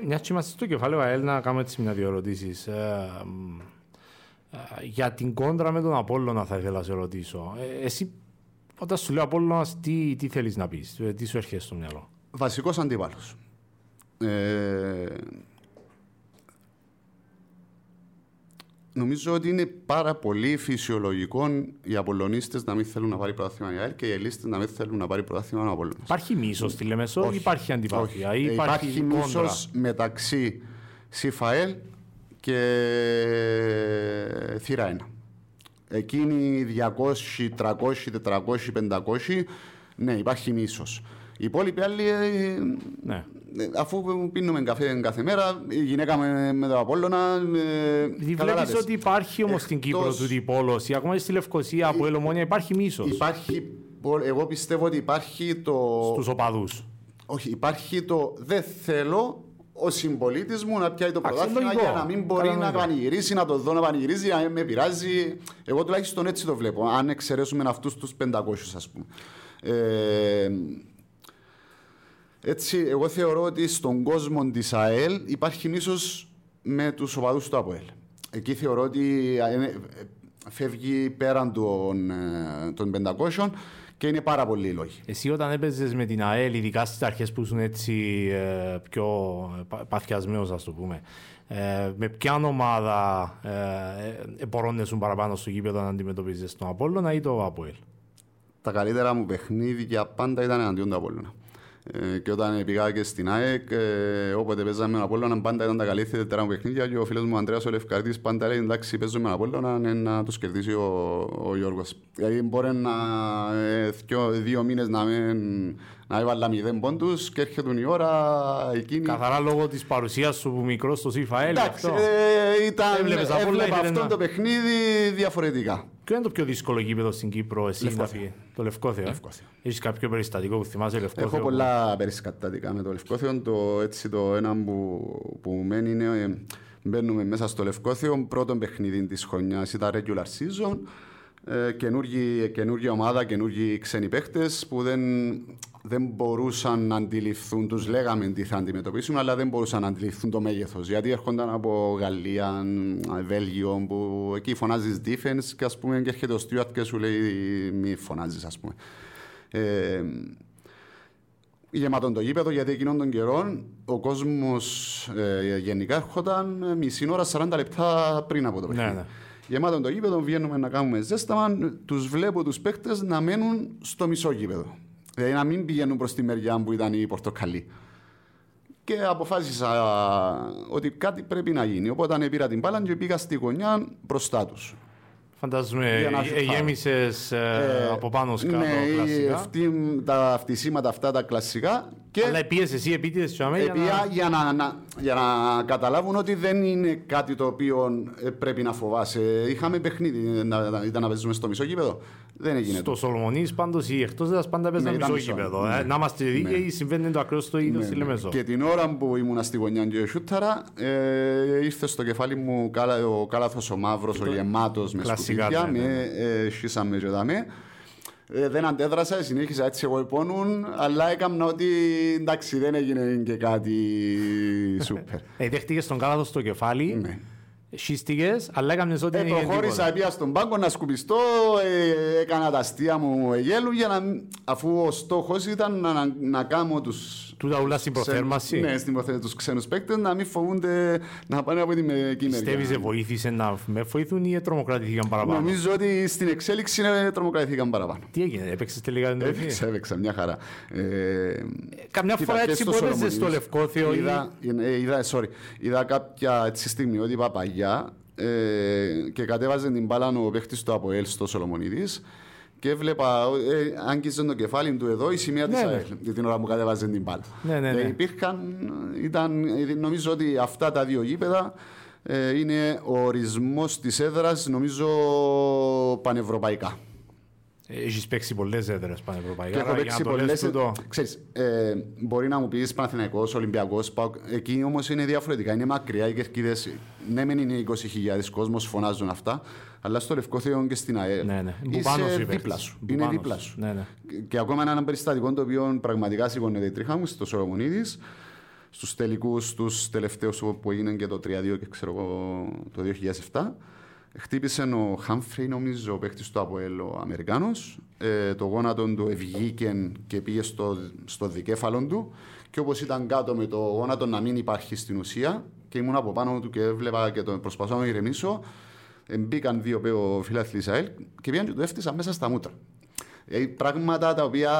Μιας και είμαστε στο κεφάλαιο ΑΕΛ να κάνουμε έτσι μια δύο ερωτήσεις. Ε, για την κόντρα με τον Απόλλωνα θα ήθελα να σε ρωτήσω. Ε, εσύ όταν σου λέω Απόλλωνας τι, τι θέλεις να πεις, ε, τι σου έρχεται στο μυαλό; Βασικός αντίπαλος. Ε, νομίζω ότι είναι πάρα πολύ φυσιολογικό οι Απολλωνίστες να μην θέλουν να πάρει πρωτάθλημα η ΑΕΛ και οι Ελίστες να μην θέλουν να πάρει πρωτάθλημα ο Απόλλωνας. Υπάρχει μίσος στη Λεμεσό ή υπάρχει αντιπάθεια. Ή υπάρχει, υπάρχει μίσος μεταξύ ΣΥΦΑΕΛ και θύρα 1. Εκείνοι 200, 300, 400, 500, ναι, υπάρχει μίσος. Οι υπόλοιποι άλλοι, ε, ναι. Ε, αφού πίνουμε καφέ κάθε μέρα, η γυναίκα με, με το Απόλλωνα. Ε, Βλέπεις ότι υπάρχει όμως στην Κύπρο του η πόλωση, ακόμα στη Λευκοσία, από Ελομόνια υπάρχει μίσος. Υπάρχει, εγώ πιστεύω ότι υπάρχει το. Στους οπαδούς. Όχι, υπάρχει το δεν θέλω ο συμπολίτης μου να πιάει το πρωτάθλημα για να μην μπορεί να πανηγυρίσει, να το δω να πανηγυρίζει, να με πειράζει. Εγώ τουλάχιστον έτσι το βλέπω. Αν εξαιρέσουμε αυτούς τους 500, ας πούμε. Ε, έτσι, εγώ θεωρώ ότι στον κόσμο της ΑΕΛ υπάρχει μίσο με τους οπαδού του ΑΠΟΕΛ. Εκεί θεωρώ ότι ε, φεύγει πέραν των, ε, των 500 Και είναι πάρα πολλοί οι λόγοι. Εσύ όταν έπαιζες με την ΑΕΛ, ειδικά στις αρχές που ήσουν έτσι ε, πιο παθιασμένος, ας το πούμε, ε, με ποια ομάδα ε, μπορούν παραπάνω στο γήπεδο να αντιμετωπίζεις τον Απόλλωνα ή το Απόελ. Τα καλύτερα μου παιχνίδια πάντα ήταν εναντίον του Απόλλωνα. Ε, και όταν πήγα και στην ΑΕΚ, ε, όποτε παίζαμε με τον Απόλλωνα, πάντα ήταν τα καλύτερα τετρά μου παιχνίδια και ο φίλος μου ο Ανδρέας ο Λευκαρτής πάντα λέει εντάξει παίζω με τον Απόλλωνα να τους κερδίσει ο, ο Γιώργος. Δηλαδή μπορεί να ε, δύο, δύο μήνες να μην να έβαλα μηδέν πόντους και έρχεται η ώρα εκείνη. Καθαρά λόγω της παρουσίας σου που μικρό στο ΣΥΦΑ Εντάξει, ε, ήταν, έβλεπα αυτό να... το παιχνίδι διαφορετικά. Ποιο είναι το πιο δύσκολο γήπεδο στην Κύπρο, εσύ Λευκόθεο. Το Λευκόθεο. Ε; Έχεις κάποιο περιστατικό που θυμάσαι Λευκόθεο. Έχω πολλά περιστατικά με το Λευκόθεο. Το, έτσι, το ένα που, που μένει είναι ε, μπαίνουμε μέσα στο Λευκόθεο. Πρώτο παιχνίδι της χρονιάς ήταν regular season. Ε, καινούργια ομάδα, καινούργιοι ξένοι παίχτες που δεν, δεν μπορούσαν να αντιληφθούν, τους λέγαμε τι θα αντιμετωπίσουν, αλλά δεν μπορούσαν να αντιληφθούν το μέγεθος. Γιατί έρχονταν από Γαλλία, Βέλγιο, που εκεί φωνάζεις defense και ας πούμε και έρχεται ο Στιούαρτ και σου λέει μη φωνάζεις ας πούμε. Ε, γεμάτον το γήπεδο, γιατί εκείνον τον καιρό ο κόσμος ε, γενικά έρχονταν μισή ώρα 40 λεπτά πριν από το παιχνίδι. Ναι, ναι γεμάτο το γήπεδο, βγαίνουμε να κάνουμε ζέσταμα, τους βλέπω τους παίκτες να μένουν στο μισό γήπεδο. Δηλαδή να μην πηγαίνουν προς τη μεριά που ήταν η Πορτοκαλί. Και αποφάσισα ότι κάτι πρέπει να γίνει. Οπότε πήρα την μπάλα και πήγα στη γωνιά μπροστά τους. Φαντάζομαι γέμισες ε, από πάνω σκάτω ναι, κλασικά. τα φτισήματα αυτά τα κλασικά. Και Αλλά πίεσε εσύ επίτηδες τη για, για, να, να, για να καταλάβουν ότι δεν είναι κάτι το οποίο ε, πρέπει να φοβάσαι. Είχαμε παιχνίδι, να, ήταν να παίζουμε στο μισό γήπεδο. Δεν έγινε. Στο Σολομονής πάντως ή εκτός δεν πάντα παίζαμε ναι, μισό γήπεδο. Ε. Ναι. Να είμαστε δίκαιοι, ναι. συμβαίνει το ακριβώ το ίδιο ναι, στη ναι. Λεμεζό. Και την ώρα που ήμουν στη γωνιά και σούταρα, ε, ήρθε στο κεφάλι μου ο κάλαθο ο μαύρος, ο γεμάτος με σκουπίδια. Με σχίσαμε και δάμε. Ε, δεν αντέδρασα, συνέχισα έτσι εγώ υπόνουν, αλλά έκανα ότι εντάξει δεν έγινε και κάτι σούπερ. Ε, δέχτηκες τον κάλαθο στο κεφάλι. Ναι. Σύστηκες, αλλά έκανες ό,τι ε, προχώρησα, πήγα στον πάγκο να σκουπιστώ, ε, έκανα τα αστεία μου γέλου, για να, αφού ο στόχος ήταν να, να, να κάνω τους του τα ούλα στην προθέρμαση. Ναι, στην προθέρμαση τους ξένους παίκτες να μην φοβούνται να πάνε από την μερική μεριά. Πιστεύεις βοήθησε να με βοηθούν ή τρομοκρατήθηκαν παραπάνω; Νομίζω ότι στην εξέλιξη τρομοκρατήθηκαν παραπάνω. Τι έγινε, έπαιξες τελικά την Έπαιξα, έπαιξα, μια χαρά. Ε, καμιά φορά έτσι που έπαιζες στο Λευκόθεο. Είδα, ε, είδα, sorry, είδα κάποια έτσι στιγμή ότι παπαγιά ε, και κατέβαζε την μπάλα ο παίχτης του Αποέλ στο Σολομονίδης και έβλεπα, ε, άγγιζε το κεφάλι του εδώ η σημαία ναι, της ΑΕΛ ναι. την ώρα που κατέβαζε την μπάλα. Ναι, ναι, ναι. Και υπήρχαν, ήταν, νομίζω ότι αυτά τα δύο γήπεδα ε, είναι ο ορισμός της έδρας νομίζω πανευρωπαϊκά. Έχεις παίξει πολλές έδρες πανευρωπαϊκά. Έχω παίξει πολλές. Ξέρεις, ε, μπορεί να μου πεις Παναθηναϊκός, Ολυμπιακός, εκεί όμως είναι διαφορετικά. Είναι μακριά οι κερκίδες. Ναι, μεν είναι 20.000 κόσμος, φωνάζουν αυτά, αλλά στο Λευκό Θεό και στην ΑΕΛ. Ναι, ναι. Είσαι δίπλα σου. Είναι δίπλα σου. Ναι, ναι. Και ακόμα ένα περιστατικό το οποίο πραγματικά σηκώνεται η τρίχα μου στο Σολομονίδης. Στους τελικούς, τους τελευταίους που έγιναν και το 3-2 και ξέρω εγώ το 2007 Χτύπησε ο Χάμφρι, νομίζω, ο παίχτη του Αποέλ, ο Αμερικάνος. Ε, το γόνατο του ευγήκε και πήγε στο, στο δικέφαλο του. Και όπως ήταν κάτω με το γόνατο να μην υπάρχει στην ουσία, και ήμουν από πάνω του και έβλεπα και τον προσπαθώ να ηρεμήσω, ε, μπήκαν δύο ο φίλαθλοι Ισραήλ και πήγαν και το έφτιασαν μέσα στα μούτρα. Ε, πράγματα τα οποία,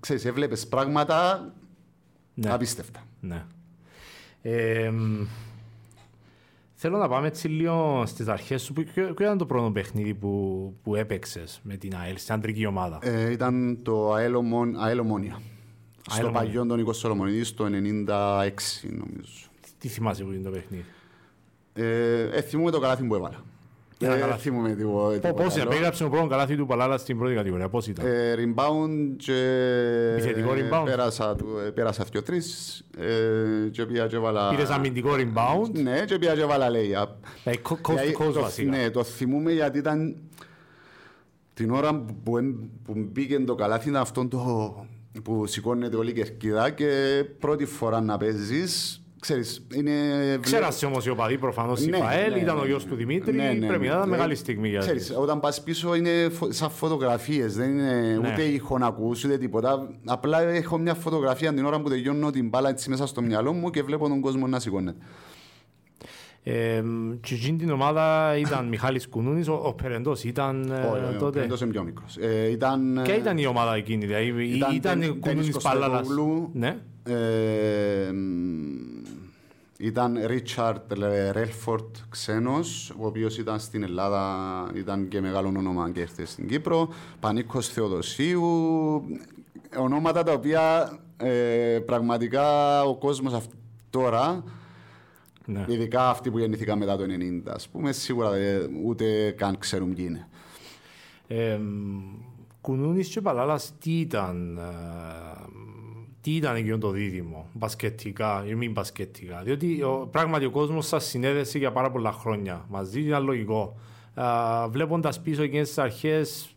ξέρεις, έβλεπες πράγματα ναι. απίστευτα. Ναι. Ε, Θέλω να πάμε έτσι λίγο στις αρχές σου. Ποιο ήταν το πρώτο παιχνίδι που, που έπαιξες με την ΑΕΛ, στην αντρική ομάδα; Ε, ήταν το ΑΕΛ Ομόνια. Στο παλιό τον Νίκο Σολομονίδη το 96, νομίζω. Τι θυμάσαι που είναι το παιχνίδι; Ε, ε, θυμούμαι το καλάθι που έβαλα. Ένα ε, καλάθι; μου με τίποτα. Πώς επέγραψε ο πρώτος καλάθι του Παλάλα στην πρώτη κατηγορία, πώς ήταν; Ε, rebound και... Επιθετικό rebound; Πέρασα, πέρασα δύο-τρεις ε, και πήγα και έβαλα... Πήρες αμυντικό rebound; Ναι, και πήγα και έβαλα layup. Like coast to coast βασικά. Ναι, το θυμούμαι γιατί ήταν την ώρα που, που μπήκε το καλάθι ήταν αυτό το που σηκώνεται όλη η κερκίδα και πρώτη φορά να παίζεις ξέρεις, είναι... Ξέρασες όμως οι οπαδοί προφανώς η Ναι, ΦΑΕΛ, ναι, ήταν ναι, ο γιος ναι. του Δημήτρη, Ναι, ναι, πρέπει να ναι. ήταν Ε, μεγάλη στιγμή για Ξέρεις, τις. όταν πας πίσω είναι φω- σαν φωτογραφίες, δεν είναι Ναι. ούτε ήχο να ακούς, ούτε τίποτα. Απλά έχω μια φωτογραφία την ώρα που τελειώνω την μπάλα έτσι μέσα στο μυαλό μου και βλέπω τον κόσμο να σηκώνεται. Ε, και εκείνη την ομάδα ήταν Μιχάλης Κουνούνης, ο, ο Περεντός ήταν ε, Όχι, όχι, ο τότε; Πέντος είναι πιο μικρός. Ε, ήταν, Ποια ήταν η ομάδα εκείνη, δηλαδή Ήταν ήταν, ήταν Τεν- η Κουνούνης Τένις Παλάλας; Κωστοπούλου. Ναι. Ε, μ, ήταν Ρίτσαρτ Ρέλφορτ ξένος, ο οποίος ήταν στην Ελλάδα, ήταν και μεγάλο όνομα και ήρθε στην Κύπρο. Πανίκος Θεοδοσίου, ονόματα τα οποία ε, πραγματικά ο κόσμος αυ- τώρα, ναι. ειδικά αυτοί που γεννήθηκαν μετά το 90, ας πούμε, σίγουρα δεν- ούτε καν ξέρουν ποιοι είναι. Ε, Κουνούνης και Παλάλας τι ήταν, ε, τι ήταν εκείνο το δίδυμο, μπασκετικά ή μη μπασκετικά. Διότι ο, πράγματι ο κόσμος σας συνέδεσε για πάρα πολλά χρόνια μαζί, ήταν λογικό. Ε, βλέποντας πίσω εκείνες τις αρχές,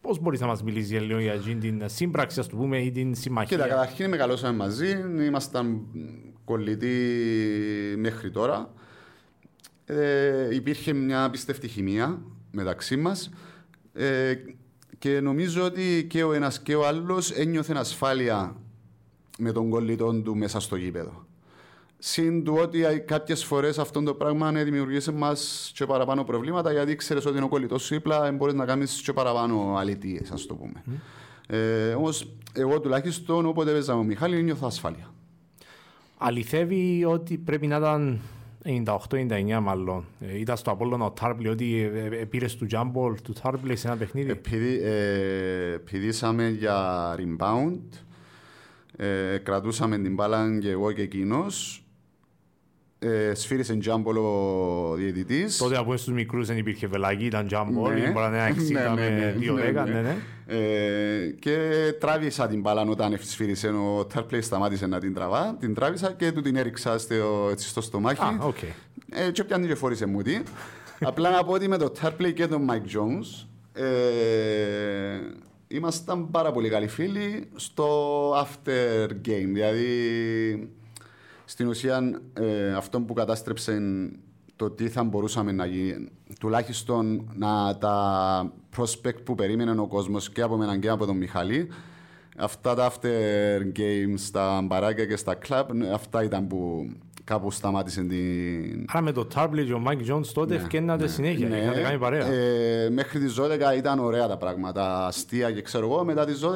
πώς μπορείς να μας μιλήσεις λίγο για εκείνη την σύμπραξη, ας το πούμε, ή την συμμαχία; Κοίτα, καταρχήν μεγαλώσαμε μαζί, ήμασταν κολλητοί μέχρι τώρα. Ε, υπήρχε μια πιστευτή χημεία μεταξύ μας ε, και νομίζω ότι και ο ένας και ο άλλος ένιωθε ασφάλεια με τον κολλητό του μέσα στο γήπεδο. Συν του ότι κάποιες φορές αυτό το πράγμα ναι, δημιουργήσε μας και παραπάνω προβλήματα γιατί ξέρεις ότι είναι ο κολλητός σου δίπλα, μπορείς να κάνεις και παραπάνω αλητίες, ας το πούμε. Ε, Όμως, εγώ τουλάχιστον όποτε έπαιζα με τον Μιχάλη νιώθω ασφάλεια. Αληθεύει ότι πρέπει να ήταν 98-99 μάλλον. Ε, ήταν στο Απόλλωνα ο Τάρπλη ότι ε, ε, πήρες του τζάμπολ του Τάρπλη σε ένα παιχνίδι. Επειδή ε, πηδήσαμε για rebound, ε, κρατούσαμε την μπάλα και εγώ και εκείνος. Ε, σφύρισε τζάμπολ ο διαιτητής. Τότε από στους μικρούς δεν υπήρχε βελάκι, ήταν τζάμπολ, Ναι. μπορεί να είναι 60 Ναι, ναι, ναι, με 2-10, ναι, ναι, ναι. ναι. Ε, και τράβησα την μπάλα όταν σφύρισε ο Τάρπλεϊ σταμάτησε να την τραβά. Την τράβησα και του την έριξα στο, έτσι στο στομάχι. Α, οκ. Ε, και πιάνει και φόρησέ μου την. Απλά να πω ότι με το Tarpley και τον Mike Jones ε, ήμασταν πάρα πολύ καλοί φίλοι στο after game. Δηλαδή, στην ουσία, ε, αυτό που κατάστρεψε το τι θα μπορούσαμε να γίνει, τουλάχιστον να τα prospect που περίμενε ο κόσμος και από μένα και από τον Μιχαλή, αυτά τα after games στα μπαράκια και στα club, αυτά ήταν που κάπου σταμάτησε την, Άρα με το Τάρπλεϊ και ο Μάικ Τζόουνς τότε εφκαίνατε συνέχεια, ναι, είχατε κάνει παρέα. ε, μέχρι τις 12 ήταν ωραία τα πράγματα, αστεία και ξέρω εγώ. Μετά τις 12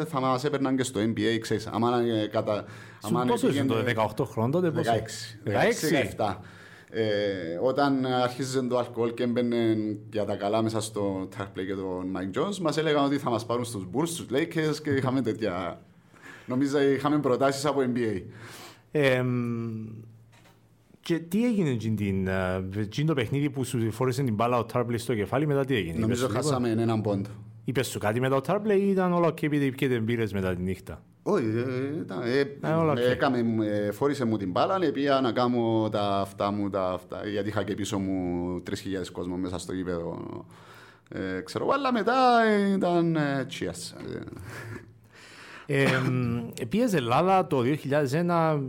ε, θα μας έπαιρναν και στο NBA, ξέρεις. Άμα, ε, κατα... Σου πόσο ήσουν τότε, 18 χρόνια τότε, πόσο. 16. 16. Ε, όταν αρχίζε το αλκοόλ και έμπαινε για τα καλά μέσα στο Tarplay και τον Mike Jones, μας έλεγαν ότι θα μας πάρουν στους Bulls, στους Lakers και είχαμε τέτοια... Νομίζω είχαμε προτάσεις από NBA. Ε, και τι έγινε εκείνη την, ε, εκείνη το παιχνίδι που σου φόρεσε την μπάλα ο Τάρπλη στο κεφάλι, μετά τι έγινε. Νομίζω Είπες σου χάσαμε έναν πόντο. Είπες σου κάτι μετά ο Τάρπλη ή ήταν όλα και επειδή πιέτε μπύρες μετά τη νύχτα; Όχι, ε, ήταν, ε, Ε, όλα ε, οκ. έκαμε, ε, φόρησε μου την μπάλα, ε, πήγα να κάνω τα αυτά μου, τα αυτά, γιατί είχα και πίσω μου 3.000 κόσμο μέσα στο γήπεδο. Ε, ξέρω, εγώ, αλλά μετά ε, ήταν ε, cheers. Ε, Ε, πήγες Ελλάδα το 2001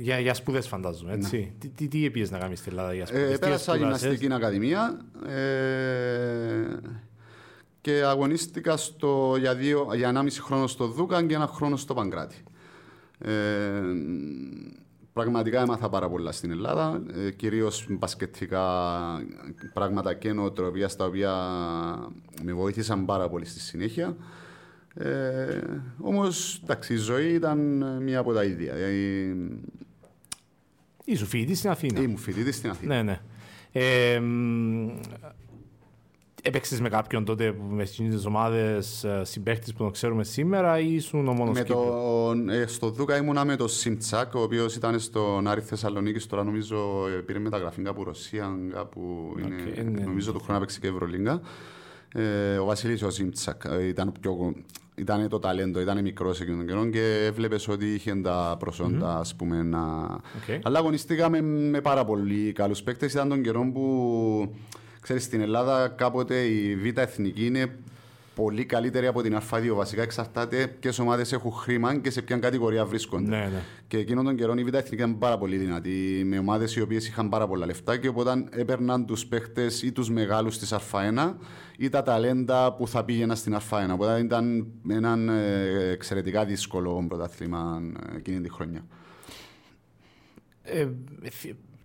για, για σπουδές φαντάζομαι, έτσι. Τι, τι, τι πήγες να κάνεις στην Ελλάδα για σπουδές, Ε, τι πέρασα σπουδάσες; γυμναστική ακαδημία ε, και αγωνίστηκα στο, για, δύο, για 1,5 χρόνο στο Δούκαν και ένα χρόνο στο Παγκράτη. Ε, πραγματικά έμαθα πάρα πολλά στην Ελλάδα, ε, κυρίως μπασκετικά πράγματα και νοοτροπία στα οποία με βοήθησαν πάρα πολύ στη συνέχεια. Ε, όμως, εντάξει, η ζωή ήταν μία από τα ίδια. Δηλαδή, Ήσου φοιτητής στην Αθήνα. ήμουν φοιτητής στην Αθήνα. Ναι, ναι. Ε, μ, έπαιξες με κάποιον τότε που με στις τις ομάδες ε, συμπαίχτης που τον ξέρουμε σήμερα ή ήσουν ο μόνος Με Κύπρος; το, ε, στο Δούκα ήμουνα με τον Σιμτσάκ, ο οποίος ήταν στον Άρη Θεσσαλονίκης. Τώρα νομίζω ε, πήρε μεταγραφή κάπου Ρωσία, κάπου είναι, ε, ναι, νομίζω το χρόνο έπαιξε και Ευρωλίγκα. Ε, ο Βασίλης ο Σιμτσάκ ε, ήταν, πιο, ήταν το ταλέντο, ήταν μικρός εκείνον τον καιρό και έβλεπε ότι είχε τα προσόντα, ας πούμε, να... Οκ. Αλλά αγωνιστήκαμε με πάρα πολύ καλούς παίκτες. Ήταν τον καιρό που, ξέρεις, στην Ελλάδα κάποτε η Β' Εθνική είναι πολύ καλύτερη από την Α2. Βασικά εξαρτάται ποιες ομάδες έχουν χρήμα και σε ποια κατηγορία βρίσκονται. Ναι, ναι. Και εκείνον τον καιρό η Β' Εθνική ήταν πάρα πολύ δυνατή, με ομάδες οι οποίες είχαν πάρα πολλά λεφτά και οπότε έπαιρναν τους παίχτες ή τους μεγάλους της Α1 ή τα ταλέντα που θα πήγαιναν στην Α1. Οπότε ήταν ένα ε, εξαιρετικά δύσκολο πρωτάθλημα ε, εκείνη τη χρονιά. Ε,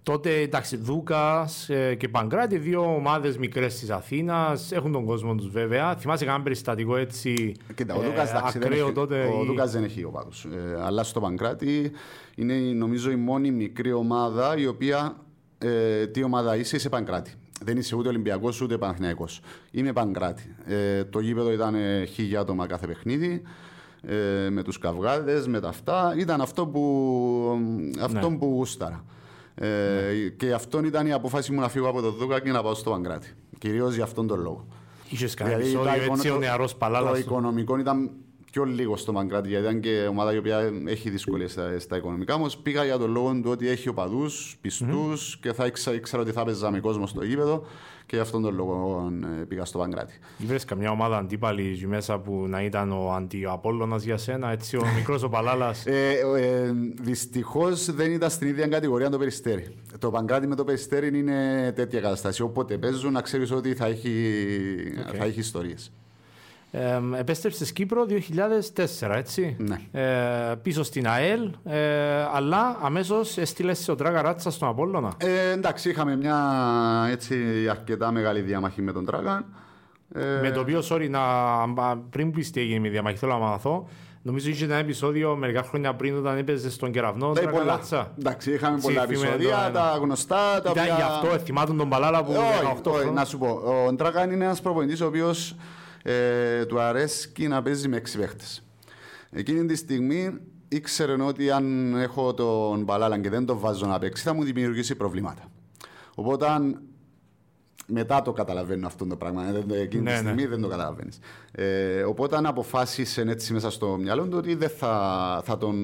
τότε εντάξει, Δούκας ε, και Παγκράτη, δύο ομάδες μικρές της Αθήνας, έχουν τον κόσμο τους βέβαια. Θυμάσαι κανένα περιστατικό έτσι. Κοίτα, ο Δούκας ε, δεν, έχει, τότε, ο Δούκας δεν έχει οπαδούς. Ε, αλλά στο Παγκράτη είναι νομίζω η μόνη μικρή ομάδα η οποία. Ε, τι ομάδα είσαι, είσαι Παγκράτη. Δεν είσαι ούτε Ολυμπιακός ούτε Παναθυναϊκό. Είμαι Παγκράτη. Ε, το γήπεδο ήταν χίλια άτομα κάθε παιχνίδι. Ε, με τους καυγάδες, με τα αυτά. Ήταν αυτό που, αυτό ναι. που γούσταρα. Ε, ναι. Και αυτό ήταν η απόφαση μου να φύγω από το Δούκα και να πάω στο Παγκράτη. Κυρίως για αυτόν τον λόγο. Είχες κάνει επεισόδιο έτσι ο νεαρός Παλάλας. Το οικονομικό ήταν πιο λίγο στο Παγκράτη, γιατί ήταν και ομάδα η οποία έχει δυσκολίες στα, στα, οικονομικά. Όμως πήγα για τον λόγο του ότι έχει οπαδούς, πιστούς mm-hmm. και θα ήξερα, ήξερα ότι θα παίζα με κόσμο στο γήπεδο και γι' αυτόν τον λόγο ε, πήγα στο Παγκράτη. Βρες καμιά ομάδα αντίπαλης μέσα που να ήταν ο αντιαπόλλωνας για σένα, έτσι ο μικρός ο Παλάλας. ε, ε, δυστυχώς δεν ήταν στην ίδια κατηγορία το Περιστέρι. Το Παγκράτη με το Περιστέρι είναι τέτοια κατάσταση. Όποτε παίζουν να ξέρεις ότι θα έχει, okay. θα έχει ιστορίες. Ε, επέστρεψε στην Κύπρο 2004, έτσι. Ναι. Ε, πίσω στην ΑΕΛ, ε, αλλά αμέσως έστειλες σε ο Τράγκα Ράτσα στον Απόλλωνα. Ε, εντάξει, είχαμε μια έτσι, αρκετά μεγάλη διαμάχη με τον Τράγκα. Ε, με το οποίο, sorry, να, πριν πεις τι έγινε με διαμάχη, θέλω να μάθω. Νομίζω είχε ένα επεισόδιο μερικά χρόνια πριν όταν έπαιζε στον κεραυνό. Δεν πολλά. Ράτσα. Εντάξει, είχαμε πολλά επεισόδια, τα γνωστά. Τα Ήταν οποία... γι' αυτό, θυμάτων τον Παλάλα που. Όχι, να σου πω. Ο Τράγκα είναι ένας προπονητής ο οποίος ε, του αρέσει να παίζει με έξι παίχτες. Εκείνη τη στιγμή ήξερε ότι αν έχω τον Μπαλάλαν και δεν τον βάζω να παίξει θα μου δημιουργήσει προβλήματα. Οπότε μετά το καταλαβαίνω αυτό το πράγμα. Ε, εκείνη ναι, τη στιγμή ναι. δεν το καταλαβαίνεις. Ε, οπότε αν αποφάσισε έτσι μέσα στο μυαλό του ότι δεν θα, θα, τον,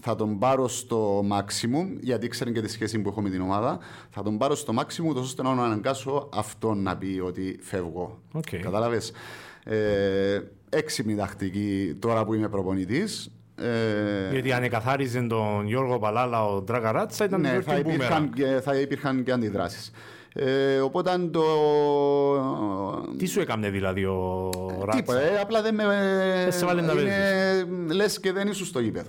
θα τον πάρω στο maximum, γιατί ήξερε και τη σχέση που έχω με την ομάδα, θα τον πάρω στο maximum, ώστε να αναγκάσω αυτόν να πει ότι φεύγω. Okay. Κατάλαβες; Ε, έξυπνη τακτική τώρα που είμαι προπονητής. Ε, Γιατί αν εκαθάριζε τον Γιώργο Παλάλα ο Ντραγαράτσα ήταν ναι, θα υπήρχαν, και, θα υπήρχαν και αντιδράσεις. Ε, οπότε το. Τι σου έκανε δηλαδή ο Ράτσα; Τίποτα, ε, απλά δεν με. Δεν σε βάλει να Λες και δεν ήσουν στο γήπεδο.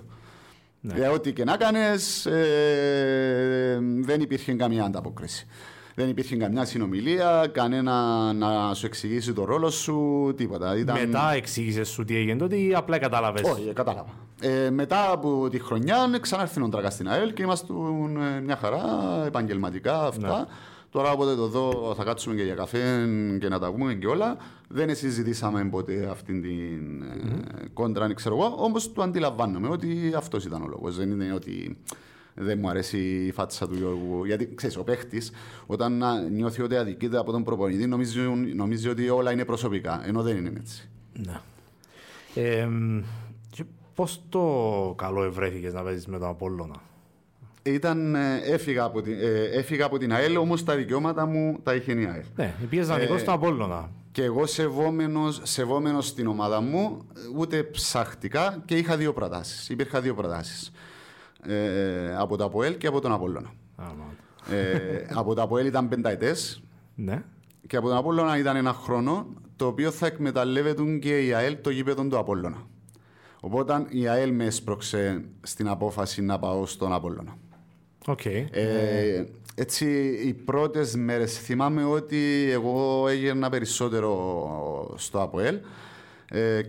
Ναι. Ε, ό,τι και να κάνεις, ε, δεν υπήρχε καμία ανταπόκριση. Δεν υπήρχε καμιά συνομιλία, κανένα να σου εξηγήσει το ρόλο σου, τίποτα. Ήταν... Μετά εξήγησες σου τι έγινε τότε ή απλά κατάλαβες; Όχι, κατάλαβα. Ε, μετά από τη χρονιά ξανάρθει ο Τραγκα στην ΑΕΛ και είμαστε μια χαρά επαγγελματικά αυτά. Ναι. Τώρα όποτε το δω θα κάτσουμε και για καφέ και να τα πούμε και όλα. Δεν συζητήσαμε ποτέ αυτήν την mm-hmm. κόντρα, ξέρω εγώ. Όμως το αντιλαμβάνομαι ότι αυτός ήταν ο λόγος. Δεν είναι ότι δεν μου αρέσει η φάτσα του Γιώργου. Γιατί ξέρεις, ο παίχτης, όταν νιώθει ότι αδικείται από τον προπονητή, νομίζει, νομίζει ότι όλα είναι προσωπικά. Ενώ δεν είναι έτσι. Ναι. Ε, Πώς το καλό ευρέθηκες να παίζεις με τον Απόλλωνα; Ήταν, ε, έφυγα, από την, ε, έφυγα από την ΑΕΛ, όμως τα δικαιώματα μου τα είχε η ΑΕΛ. Ναι, πήγε να ε, στον Απόλλωνα. Και εγώ σεβόμενος, σεβόμενος στην ομάδα μου, ούτε ψάχτηκα και είχα δύο προτάσεις. Υπήρχαν δύο προτάσεις. Ε, από το ΑΠΟΕΛ και από τον Απόλλωνα. ε, από το ΑΠΟΕΛ ήταν πενταετές ναι. και από τον Απόλλωνα ήταν ένα χρόνο το οποίο θα εκμεταλλεύεται και η ΑΕΛ το γήπεδο του Απόλλωνα. Οπότε η ΑΕΛ με έσπρωξε στην απόφαση να πάω στον Απόλλωνα. Okay. Ε, έτσι, οι πρώτες μέρες θυμάμαι ότι εγώ έγινα περισσότερο στο ΑΠΟΕΛ. Ε,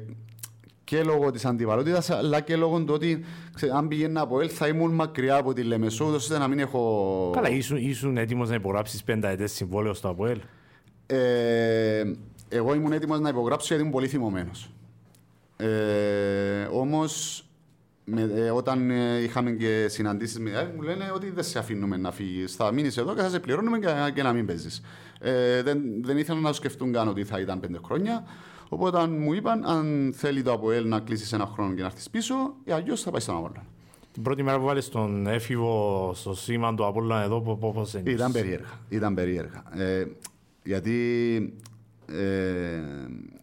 και λόγω της αντιπαλότητα, αλλά και λόγω του ότι ξέρετε, αν πηγαίνα από ΕΛ θα ήμουν μακριά από τη Λεμεσό, ώστε να μην έχω. Καλά, ήσουν, ήσουν έτοιμος να υπογράψεις πέντα συμβόλαιο στο ΑΠΟΕΛ. Ε, εγώ ήμουν έτοιμος να υπογράψω γιατί ήμουν πολύ θυμωμένος. Ε, Όμως με, ε, όταν ε, είχαμε και συναντήσεις με ΑΕΛ, μου λένε ότι δεν σε αφήνουμε να φύγεις. Θα μείνεις εδώ και θα σε πληρώνουμε και, και να μην παίζεις. Ε, δεν, δεν ήθελαν να σκεφτούν καν ότι θα ήταν πέντε χρόνια. Οπότε μου είπαν, αν θέλει το ΑΠΟΕΛ να κλείσεις ένα χρόνο και να έρθεις πίσω, ή αλλιώς θα πάει στον Απόλλωνα. Την πρώτη μέρα που βάλει τον έφηβο στο σήμα του Απόλλωνα εδώ, πώς Ήταν περίεργα. Ήταν περίεργα. Ε, γιατί ε,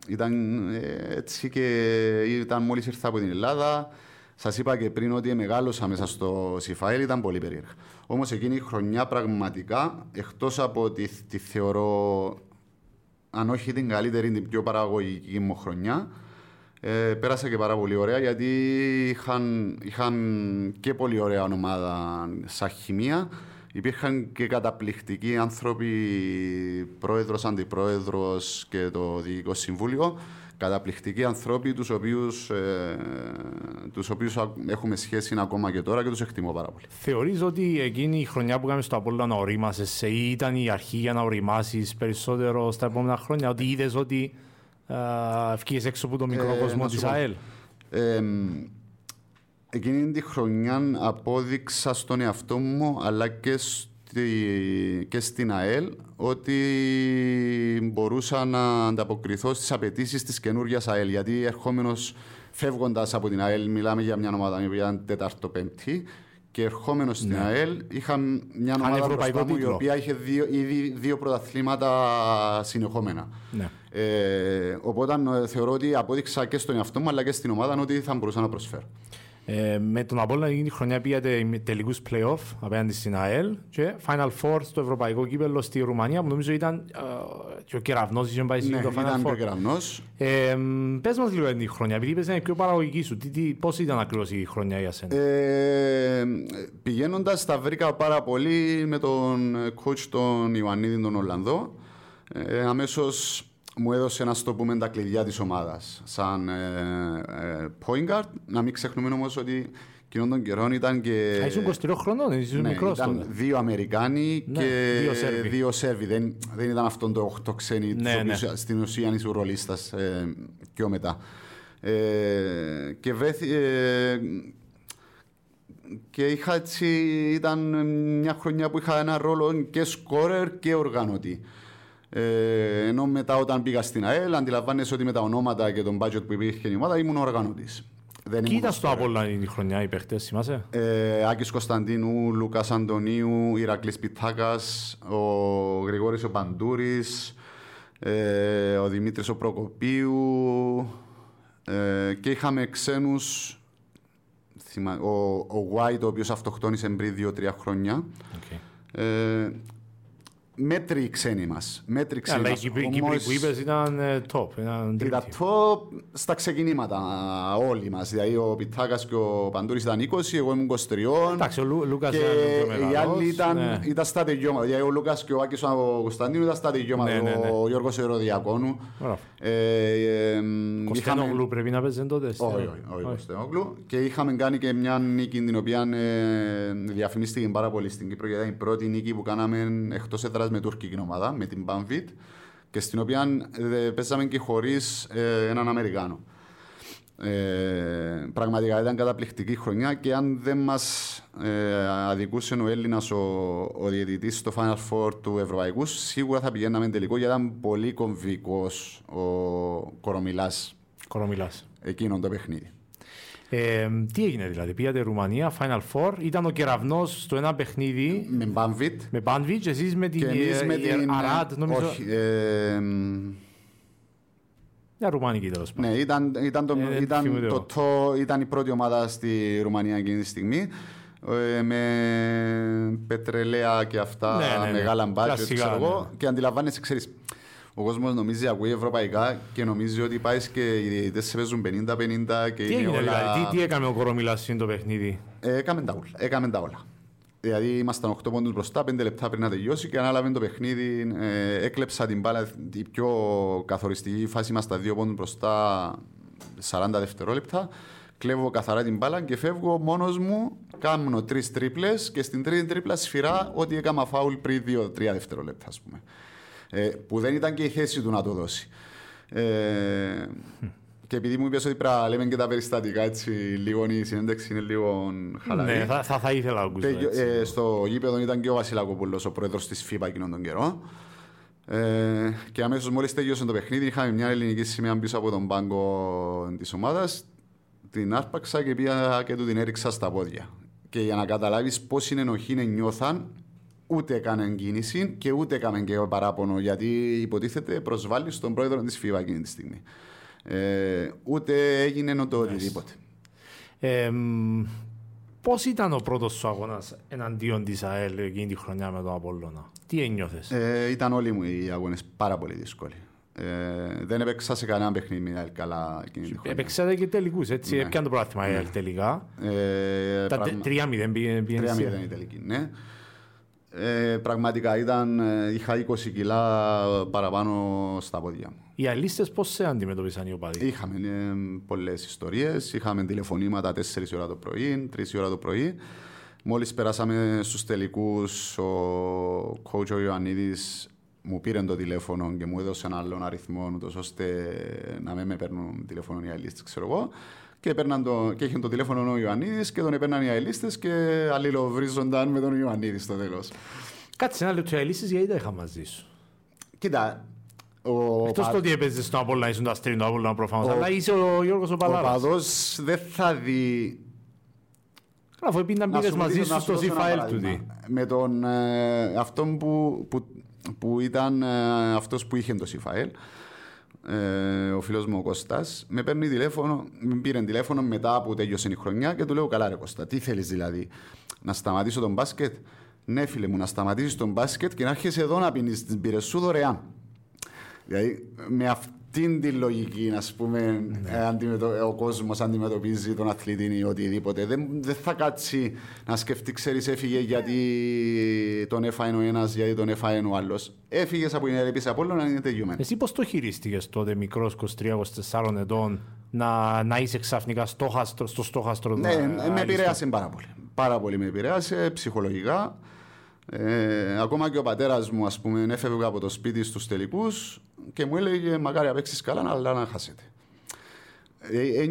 Ήταν ε, έτσι και ήταν μόλις ήρθα από την Ελλάδα. Σας είπα και πριν ότι μεγάλωσα μέσα στο Σιφαέλ, ήταν πολύ περίεργα. Όμως εκείνη η χρονιά πραγματικά, εκτός από ότι τη θεωρώ, αν όχι την καλύτερη, την πιο παραγωγική μου χρονιά, ε, πέρασα και πάρα πολύ ωραία γιατί είχαν, είχαν και πολύ ωραία ομάδα σαν χημεία. Υπήρχαν και καταπληκτικοί άνθρωποι, πρόεδρος, αντιπρόεδρος και το Διοικητικό Συμβούλιο. Καταπληκτικοί άνθρωποι, τους οποίους, ε, τους οποίους έχουμε σχέση ακόμα και τώρα και τους εκτιμώ πάρα πολύ. Θεωρείς ότι εκείνη η χρονιά που κάνουμε στο Απόλλωνα να ορίμασες ή ήταν η αρχή για να οριμάσεις περισσότερο στα επόμενα χρόνια, ότι είδες ότι βγήκες έξω από το μικρό Ε, κόσμο να σου της πω. ΑΕΛ; Ε, εκείνη τη χρονιά απόδειξα στον εαυτό μου αλλά και, στη, και στην ΑΕΛ ότι μπορούσα να ανταποκριθώ στις απαιτήσεις της καινούργιας ΑΕΛ γιατί ερχόμενος φεύγοντας από την ΑΕΛ μιλάμε για μια ομάδα που ήταν τέταρτο-πέμπτη και ερχόμενος στην ΑΕΛ είχα μια ομάδα ευρωπαϊκό μπροστά μου η τίτλο. οποία είχε δύο, ήδη δύο πρωταθλήματα συνεχόμενα. Ναι. Ε, οπότε ε, θεωρώ ότι απόδειξα και στον εαυτό μου αλλά και στην ομάδα ότι θα μπορούσα να προσφέρω. Ε, με τον Απόλλωνα εκείνη τη χρονιά πήγατε με τελικούς play-off απέναντι στην ΑΕΛ και Final Four στο Ευρωπαϊκό Κύπελλο στη Ρουμανία που νομίζω ήταν ε, και ο κεραυνός είχε πάει Ναι, στο Final ήταν Four. πιο κεραυνός. Ε, πες μας λίγο για την χρονιά, επειδή είπες να είναι πιο παραγωγική σου. Τι, τι, πώς ήταν ακριβώς η χρονιά για σένα; Ε, πηγαίνοντας τα βρήκα πάρα πολύ με τον coach τον Ιωαννίδη τον Ολλανδό. Ε, αμέσως μου έδωσε να στο πούμε τα κλειδιά της ομάδας σαν ε, ε, point guard. Να μην ξεχνούμε όμως ότι εκείνον τον καιρό ήταν και... Α, Ήσουν 23 χρονών, ήσουν Ναι, μικρός ήταν τότε. δύο Αμερικάνοι Ναι, και δύο Σέρβοι. δύο Σέρβοι. Δεν, δεν ήταν αυτόν το 8 ξένοι, Ναι, τους ναι. οποίους στην ουσία ήσουν ρολίστας ε, πιο μετά. Ε, και βρέθη, ε, και είχα έτσι, ήταν μια χρονιά που είχα ένα ρόλο και σκόρερ και οργανωτή. Ε, ενώ μετά όταν πήγα στην ΑΕΛ, αντιλαμβάνεσαι ότι με τα ονόματα και τον budget που υπήρχε η ομάδα ήμουν οργανωτής. Δεν Ποιοι ήμουν ήταν στο scorer. Απόλλωνα η χρονιά, οι παίχτες, θυμάσαι; Ε, Άκης Κωνσταντίνου, Λούκας Αντωνίου, Ηρακλής Πιτάκας, ο Γρηγόρης ο Παντούρης, ε, ο Δημήτρης ο Προκοπίου ε, και είχαμε ξένους, θυμα- ο, ο White ο οποίος αυτοκτόνησε πριν δύο-τρία χρόνια. Okay. Ε, μέτροι οι ξένοι μας. Μέτροι οι ξένοι Αλλά οι μας. Κύπροι οι Κύπροι Όμως- που είπες ήταν ε, top. Ήταν ήταν τρίτη. top στα ξεκινήματα όλοι μας. Δηλαδή ο Πιτάκας και ο Παντούρης ήταν 20, εγώ ήμουν 23. Εντάξει, ο Λου- Λούκας και ήταν πιο οι μεγάλος, άλλοι ήταν, ναι. ήταν στα τελειώματα. Δηλαδή ο Λούκας και ο Άκης ο Κωνσταντίνου ήταν στα τελειώματα. Ναι, ναι, ναι. Ο Γιώργος Ερωδιακόνου. Μπράβο. Ε, ε, ε, είχαμε- Κωνσταντινόγλου πρέπει να παίζει τότε. όχι, όχι, όχι, Κωνσταντινόγλου. Και είχαμε κάνει και μια νίκη την οποία ε, διαφημίστηκε πάρα πολύ στην Κύπρο γιατί ήταν η πρώτη νίκη που κάναμε εκτός έδρας με τουρκική ομάδα, με την Banvit και στην οποία ε, παίζαμε και χωρίς έναν Αμερικάνο. Ε, πραγματικά ήταν καταπληκτική χρονιά και αν δεν μας ε, αδικούσε ο Έλληνας ο, ο διαιτητής στο Final Four του Ευρωπαϊκού, σίγουρα θα πηγαίναμε τελικό γιατί ήταν πολύ κομβικός ο Κορομιλάς Κορομιλάς. εκείνον το παιχνίδι. Ε, τι έγινε δηλαδή, πήγατε Ρουμανία, Final Four, ήταν ο κεραυνός στο ένα παιχνίδι Με Μπάμβιτ με Πάντβιτς, εσείς με την και εμείς ε, με ε, την... Αράτ, νομίζω. Όχι, ε, Μια ρουμάνικη τέλος πάντων. ναι, ήταν, ήταν, το, Ε, δεν ήταν, θυμούμαι το, εγώ. το, ήταν η πρώτη ομάδα στη Ρουμανία εκείνη τη στιγμή. ε, με πετρελαία και αυτά, Ναι, ναι, ναι. μεγάλα μπάτζετ, Κλασικά, ξέρω εγώ. ναι. Και αντιλαμβάνεσαι, ξέρεις, ο κόσμος νομίζει, ακούει ευρωπαϊκά και νομίζει ότι πάεις και οι διαιτητές σε παίζουν 50-50 και Τι είναι έγινε όλα... δηλαδή, τι, τι έκανε ο Κορομιλάς στο παιχνίδι; Ε, έκαμε τα όλα. Έκαμε τα όλα. Δηλαδή ήμασταν 8 πόντους μπροστά, 5 λεπτά πριν να τελειώσει και ανάλαβε το παιχνίδι. Ε, έκλεψα την μπάλα. Η πιο καθοριστική φάση ήμασταν 2 πόντους μπροστά 40 δευτερόλεπτα. Κλέβω καθαρά την μπάλα και φεύγω μόνος μου. Κάνω τρεις τρίπλες και στην τρίτη τρίπλα σφυρά ότι έκανα φάουλ πριν 2-3 δευτερόλεπτα, ας πούμε. Ε, που δεν ήταν και η θέση του να το δώσει. Ε, και επειδή μου είπες ότι πρέπει να λέμε και τα περιστατικά έτσι, λίγο η συνέντευξη είναι λίγο χαλαρή. Ναι, θα, θα, θα ήθελα να ακούσω Τέλειο- έτσι. ε, στο γήπεδο ήταν και ο Βασιλακόπουλος, ο πρόεδρος της FIBA εκείνον τον καιρό. Ε, και αμέσως μόλις τέλειωσε το παιχνίδι, είχαμε μια ελληνική σημαία πίσω από τον πάγκο της ομάδας. Την άρπαξα και πήγα και του την έριξα στα πόδια. Και για να καταλάβεις πόση ενοχή νιώθαν ούτε έκανε κίνηση και ούτε έκαμε και παράπονο γιατί υποτίθεται προσβάλλει στον πρόεδρο της ΦΥΒΑ εκείνη τη στιγμή. Ε, ούτε έγινε το οτιδήποτε. Ε, Πώς ήταν ο πρώτος σου αγώνας εναντίον της ΑΕΛ εκείνη τη χρονιά με τον Απόλλωνα, Τι ένιωθες; Ε, ήταν όλοι μου οι αγώνες πάρα πολύ δύσκολοι. Ε, δεν έπαιξα σε κανένα παιχνίδι με καλά εκείνη τη χρονιά. Έπαιξατε και τελικούς, έτσι. Ναι. Έπιανε το πρόθυμα ναι. τελικά. Ε, Τα πραγμα... 3-0 πήγαινε. 3-0 η τελική, ναι. Ε, πραγματικά ήταν, ε, είχα 20 κιλά παραπάνω στα πόδια μου. Οι αλίστες πώς σε αντιμετωπίσαν οι οπαδοί; Είχαμε ε, πολλές ιστορίες. Είχαμε τηλεφωνήματα 4 ώρα το πρωί, 3 ώρα το πρωί. Μόλις περάσαμε στους τελικούς, ο coach ο Ιωαννίδης μου πήρε το τηλέφωνο και μου έδωσε ένα άλλο αριθμό, ώστε να μην με παίρνουν τηλέφωνο οι αλίστες, ξέρω εγώ. Και, το, και είχε το τηλέφωνο ο Ιωαννίδης και τον έπαιρναν οι αελίστες και αλληλοβρίζονταν με τον Ιωαννίδη στο τέλος. Κάτσε ένα λεπτό, οι αελίστες γιατί τα είχα μαζί σου. Κοίτα, ο Εκτός το ότι έπαιζες στον Απόλλωνα, ήσουν τα στρίνο Απόλλωνα προφανώς, ο... αλλά είσαι ο Γιώργος ο Παλάρας. Ο παδός δεν θα δει... Αφού επειδή να μπήκες μαζί σου στο Z-File του δει. Με τον ε, αυτόν που, που, που ήταν ε, αυτός που είχε το C-File, ε, ο φίλος μου ο Κώστας, με παίρνει τηλέφωνο, με πήρε τηλέφωνο μετά που τέλειωσε η χρονιά και του λέω καλά ρε Κώστα, τι θέλεις δηλαδή, να σταματήσω τον μπάσκετ; Ναι φίλε μου, να σταματήσεις τον μπάσκετ και να έρχεσαι εδώ να πίνεις τις μπύρες σου δωρεάν. Δηλαδή, με αυτήν τη λογική, ας πούμε, ναι. ε, ο κόσμος αντιμετωπίζει τον αθλητή ή οτιδήποτε. Δεν, δεν θα κάτσει να σκεφτεί, ξέρεις, έφυγε γιατί τον έφαγε ο ένας, γιατί τον έφαγε ο άλλος. Έφυγες από την ερεπή από όλο να είναι τελειωμένος. Εσύ πώς το χειρίστηκες τότε, μικρός 23-24 ετών, να, να είσαι ξαφνικά στόχαστρο, στο στόχαστρο Ναι, με επηρέασε πάρα πολύ. Πάρα πολύ με επηρέασε ψυχολογικά. Ε, ακόμα και ο πατέρας μου, ας πούμε, έφευγε από το σπίτι στους τελικούς και μου έλεγε Μακάρι να παίξεις καλά, αλλά να χάσετε. Ε,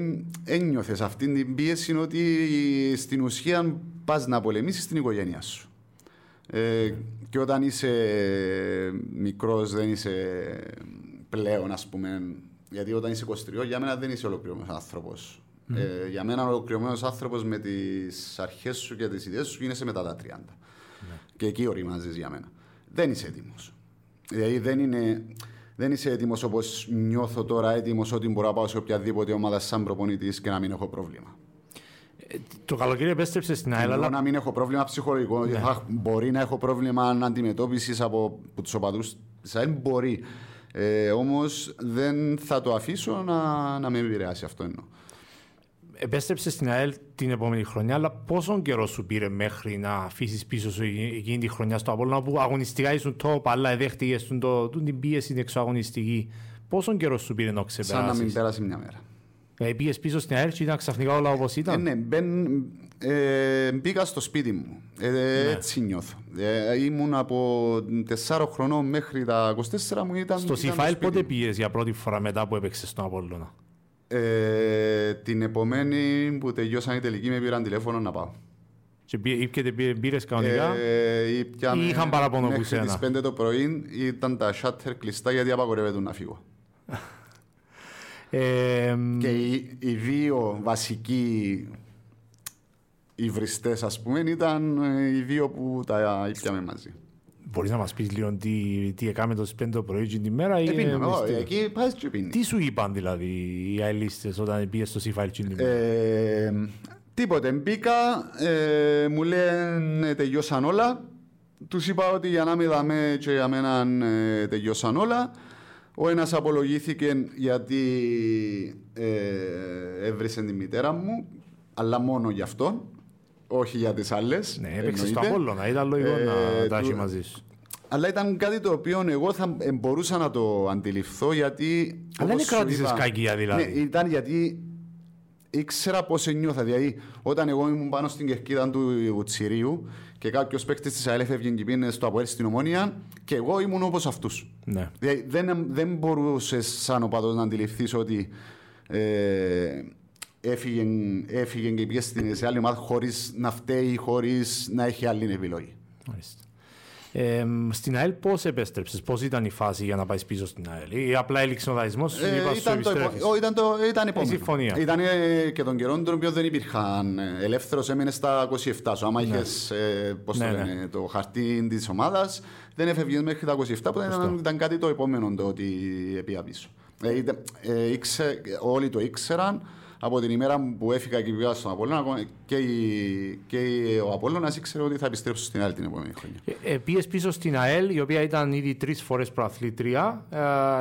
ένιωθες αυτήν την πίεση ότι στην ουσία πας να πολεμήσεις την οικογένειά σου. Ε, και όταν είσαι μικρός, δεν είσαι πλέον, ας πούμε. Γιατί όταν είσαι 23, για μένα δεν είσαι ολοκληρωμένος άνθρωπος. Ε, για μένα, ολοκληρωμένος άνθρωπος με τις αρχές σου και τις ιδέες σου γίνεσαι μετά τα 30. Και εκεί οριμάζεις για μένα. Δεν είσαι έτοιμος. Δηλαδή δεν, είναι, δεν είσαι έτοιμος όπως νιώθω τώρα έτοιμος ότι μπορώ να πάω σε οποιαδήποτε ομάδα σαν προπονητής και να μην έχω πρόβλημα. Ε, το καλοκαίρι επέστρεψες στην ΑΕΛ. Αλλά... να μην έχω πρόβλημα ψυχολογικό. Ναι. μπορεί να έχω πρόβλημα αντιμετώπισης από τους οπαδούς της ΑΕΛ. Μπορεί. Ε, Όμως δεν θα το αφήσω να, να με επηρεάσει αυτό εννοώ επέστρεψες στην ΑΕΛ την επόμενη χρονιά, αλλά πόσο καιρό σου πήρε μέχρι να αφήσεις πίσω σου εκείνη τη χρονιά στο Απόλλωνα που αγωνιστικά ήσουν top, αλλά δέχτηκε την πίεση την εξωαγωνιστική. Πόσο καιρό σου πήρε να ξεπεράσεις; Σαν να μην πέρασε μια μέρα. Ε, πήγες πίσω στην ΑΕΛ και ήταν ξαφνικά όλα όπως ήταν; Ε, ναι, μπεν, ε, μπήκα στο σπίτι μου. Ε, ναι. Έτσι νιώθω. Ε, ήμουν από 4 χρονών μέχρι τα 24 μου ήταν. Στο Σιφάιλ πότε πήγες για πρώτη φορά μετά που έπαιξες στον Απόλλωνα; Ε, την επομένη που τελειώσαν οι τελικοί με πήραν τηλέφωνο να πάω. Και ήπιατε πήρες κανονικά; Ε, ή είχαν παραπονό που σένα; Μέχρι τις 5 το πρωί ήταν τα σάτερ κλειστά γιατί απαγορεύεται να φύγω. Ε, και οι, οι, δύο βασικοί υβριστές ας πούμε ήταν οι δύο που τα ήπιαμε μαζί. Μπορείς να μας πεις λίγο τι, τι έκαμε το 5 το πρωί την ημέρα ή... Επίναμε, εκεί πας και πίνεις. Τι σου είπαν δηλαδή οι αελίστες όταν πήγες στο C-File την ημέρα. Ε, τίποτε, μπήκα, ε, μου λένε τελειώσαν όλα. Τους είπα ότι για να μην δαμε και για μένα ε, τελειώσαν όλα. Ο ένας απολογήθηκε γιατί ε, έβρισε τη μητέρα μου, αλλά μόνο γι' αυτό όχι για τις άλλες. Ναι, έπαιξες στο Απόλλωνα, ήταν λογικό ε, να τα έχει μαζί σου. Αλλά ήταν κάτι το οποίο εγώ θα μπορούσα να το αντιληφθώ γιατί. Αλλά δεν κράτησες κακία δηλαδή. Ναι, ήταν γιατί ήξερα πώς νιώθα. Δηλαδή, όταν εγώ ήμουν πάνω στην κερκίδα του Τσιρίου και κάποιος παίκτης της ΑΕΛ έφευγε και πήγαινε στο Αποέλ στην Ομόνια και εγώ ήμουν όπως αυτούς. Ναι. Δηλαδή, δεν, δεν μπορούσες σαν οπαδός να αντιληφθείς ότι. Ε, έφυγε, έφυγε και πήγε στην σε άλλη ομάδα χωρίς να φταίει, χωρίς να έχει άλλη επιλογή. Ε, στην ΑΕΛ πώς επέστρεψες, πώς ήταν η φάση για να πάεις πίσω στην ΑΕΛ, ή απλά έληξε ο δαϊσμός σου Ε, ή είπα σου ήταν, το, επιστρέφεις; επο- ο, ήταν, το, ήταν επόμενο. συμφωνία. Ήταν ε, και τον καιρό τον οποίο δεν υπήρχαν. Ελεύθερος έμενε στα 27 σου. Άμα είχες ε, πώς το, Ναι, λένε, το χαρτί της ομάδας, δεν έφευγες μέχρι τα 27 που ήταν, ήταν κάτι το επόμενο το ότι πήγα πίσω. Ε, ήταν- ε, ήξε- όλοι το ήξεραν από την ημέρα που έφυγα και πήγα στον Απόλλωνα ακόμα και, η- και η- ο Απόλλωνας ήξερε ότι θα επιστρέψω στην άλλη την επόμενη χρονιά. Ε, Πήγε πίσω στην ΑΕΛ, η οποία ήταν ήδη τρεις φορές προαθλήτρια.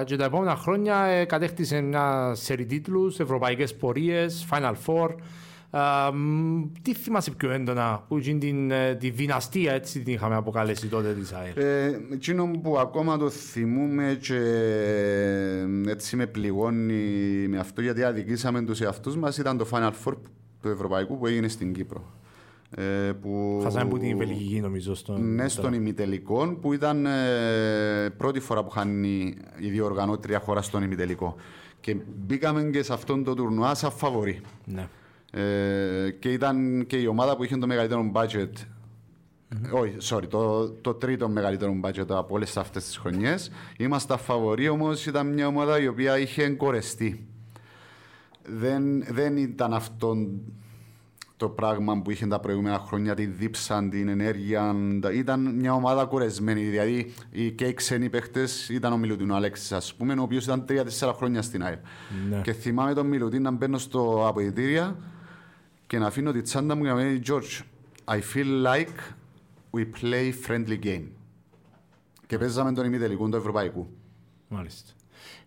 Ε, και τα επόμενα χρόνια ε, κατέκτησε μια σερή τίτλους, ευρωπαϊκές πορείες, Final Four. Ε, μ, τι θυμάσαι πιο έντονα που εκείνη την, ε, τη δυναστεία έτσι την είχαμε αποκαλέσει τότε της ΑΕΛ; Ε, εκείνο που ακόμα το θυμούμε και έτσι με πληγώνει με αυτό γιατί αδικήσαμε τους εαυτούς μας ήταν το Final Four του Ευρωπαϊκού που έγινε στην Κύπρο. Ε, που... Χάσαμε που την Βελγική νομίζω. Στον, Ναι, στον ημιτελικό που ήταν ε, πρώτη φορά που χάνει η διοργανώτρια χώρα στον ημιτελικό. Και μπήκαμε και σε αυτόν το τουρνουά σαν φαβορή. Ναι. Ε, και ήταν και η ομάδα που είχε το μεγαλύτερο budget. Όχι, sorry, το, το τρίτο μεγαλύτερο budget από όλες αυτές τις χρονιές. Είμαστε φαβοροί, όμως ήταν μια ομάδα η οποία είχε κορεστεί. Δεν, δεν ήταν αυτό το πράγμα που είχε τα προηγούμενα χρόνια, τη δίψα, την ενέργεια. τα- Ήταν μια ομάδα κορεσμένη. Δηλαδή οι, και οι ξένοι παίχτες ήταν ο Μιλουτίνο Αλέξης, ας πούμε, ο οποίος ήταν τρία-τέσσερα χρόνια στην ΑΕΠ. Ναι. Και θυμάμαι τον Μιλουτίν να μπαίνω στο αποδητήρια και να αφήνω τη τσάντα μου και να μου λέει George, I feel like we play friendly game. Και παίζαμε τον ημιτελικό του Ευρωπαϊκού. Μάλιστα.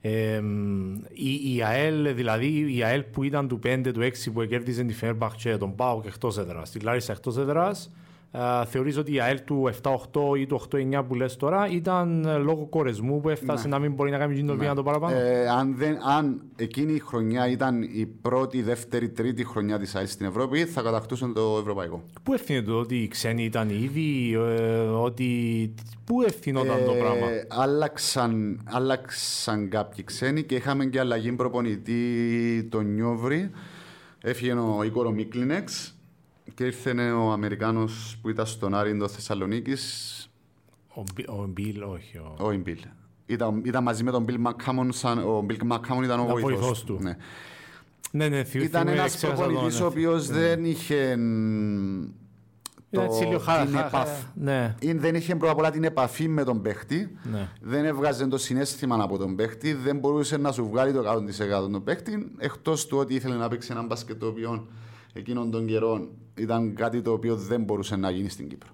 Ε, μ, η, η ΑΕΛ, δηλαδή η ΑΕΛ που ήταν του 5, του 6 που κέρδιζε τη Φέρμπαχ και τον Πάο και εκτός έδρας, τη Λάρισα εκτός έδρας, ε, θεωρείς ότι η ΑΕΛ του 7-8 ή του 8-9 που λες τώρα ήταν ε, λόγω κορεσμού που έφτασε να μην μπορεί να κάνει το βήμα το παραπάνω; Ε, αν, δεν, αν εκείνη η χρονιά ήταν η πρώτη, δεύτερη, τρίτη χρονιά της ΑΕΛ στην Ευρώπη, θα κατακτούσαν το Ευρωπαϊκό. Πού ευθύνεται το ότι οι ξένοι ήταν ήδη, ε, ότι... Πού ευθυνόταν το Ε, πράγμα; Άλλαξαν, άλλαξαν κάποιοι ξένοι και είχαμε και αλλαγή προπονητή τον Νιόβρη. Έφυγε ο Ίκορο Μίκλινεξ και ήρθε ο Αμερικάνος που ήταν στον Άριντο Θεσσαλονίκης, Ο, Μπι- ο Μπιλ, όχι. Ο... ο Ιμπίλ. Ήταν, ήταν μαζί με τον Μπιλ Μακκάμον, σαν, ο Μπιλ Μακκάμον ήταν ο Ήταν βοηθός, βοηθός του. Ναι. Ναι, ναι, θυ- Ήταν θυμούμαι, ένας εξέχασα τον, προπονητής ναι. ο οποίος δεν είχε Ήταν έτσι λίγο χα- την χα- επαφή. Ναι, Ή Δεν είχε πρώτα απ' όλα την επαφή με τον παίχτη. ναι. Δεν έβγαζε το συνέστημα από τον παίχτη. Δεν μπορούσε να σου βγάλει το 100% τον παίχτη. Εκτός του ότι ήθελε να παίξει έναν μπάσκετ το οποίο εκείνων των καιρών ήταν κάτι το οποίο δεν μπορούσε να γίνει στην Κύπρο.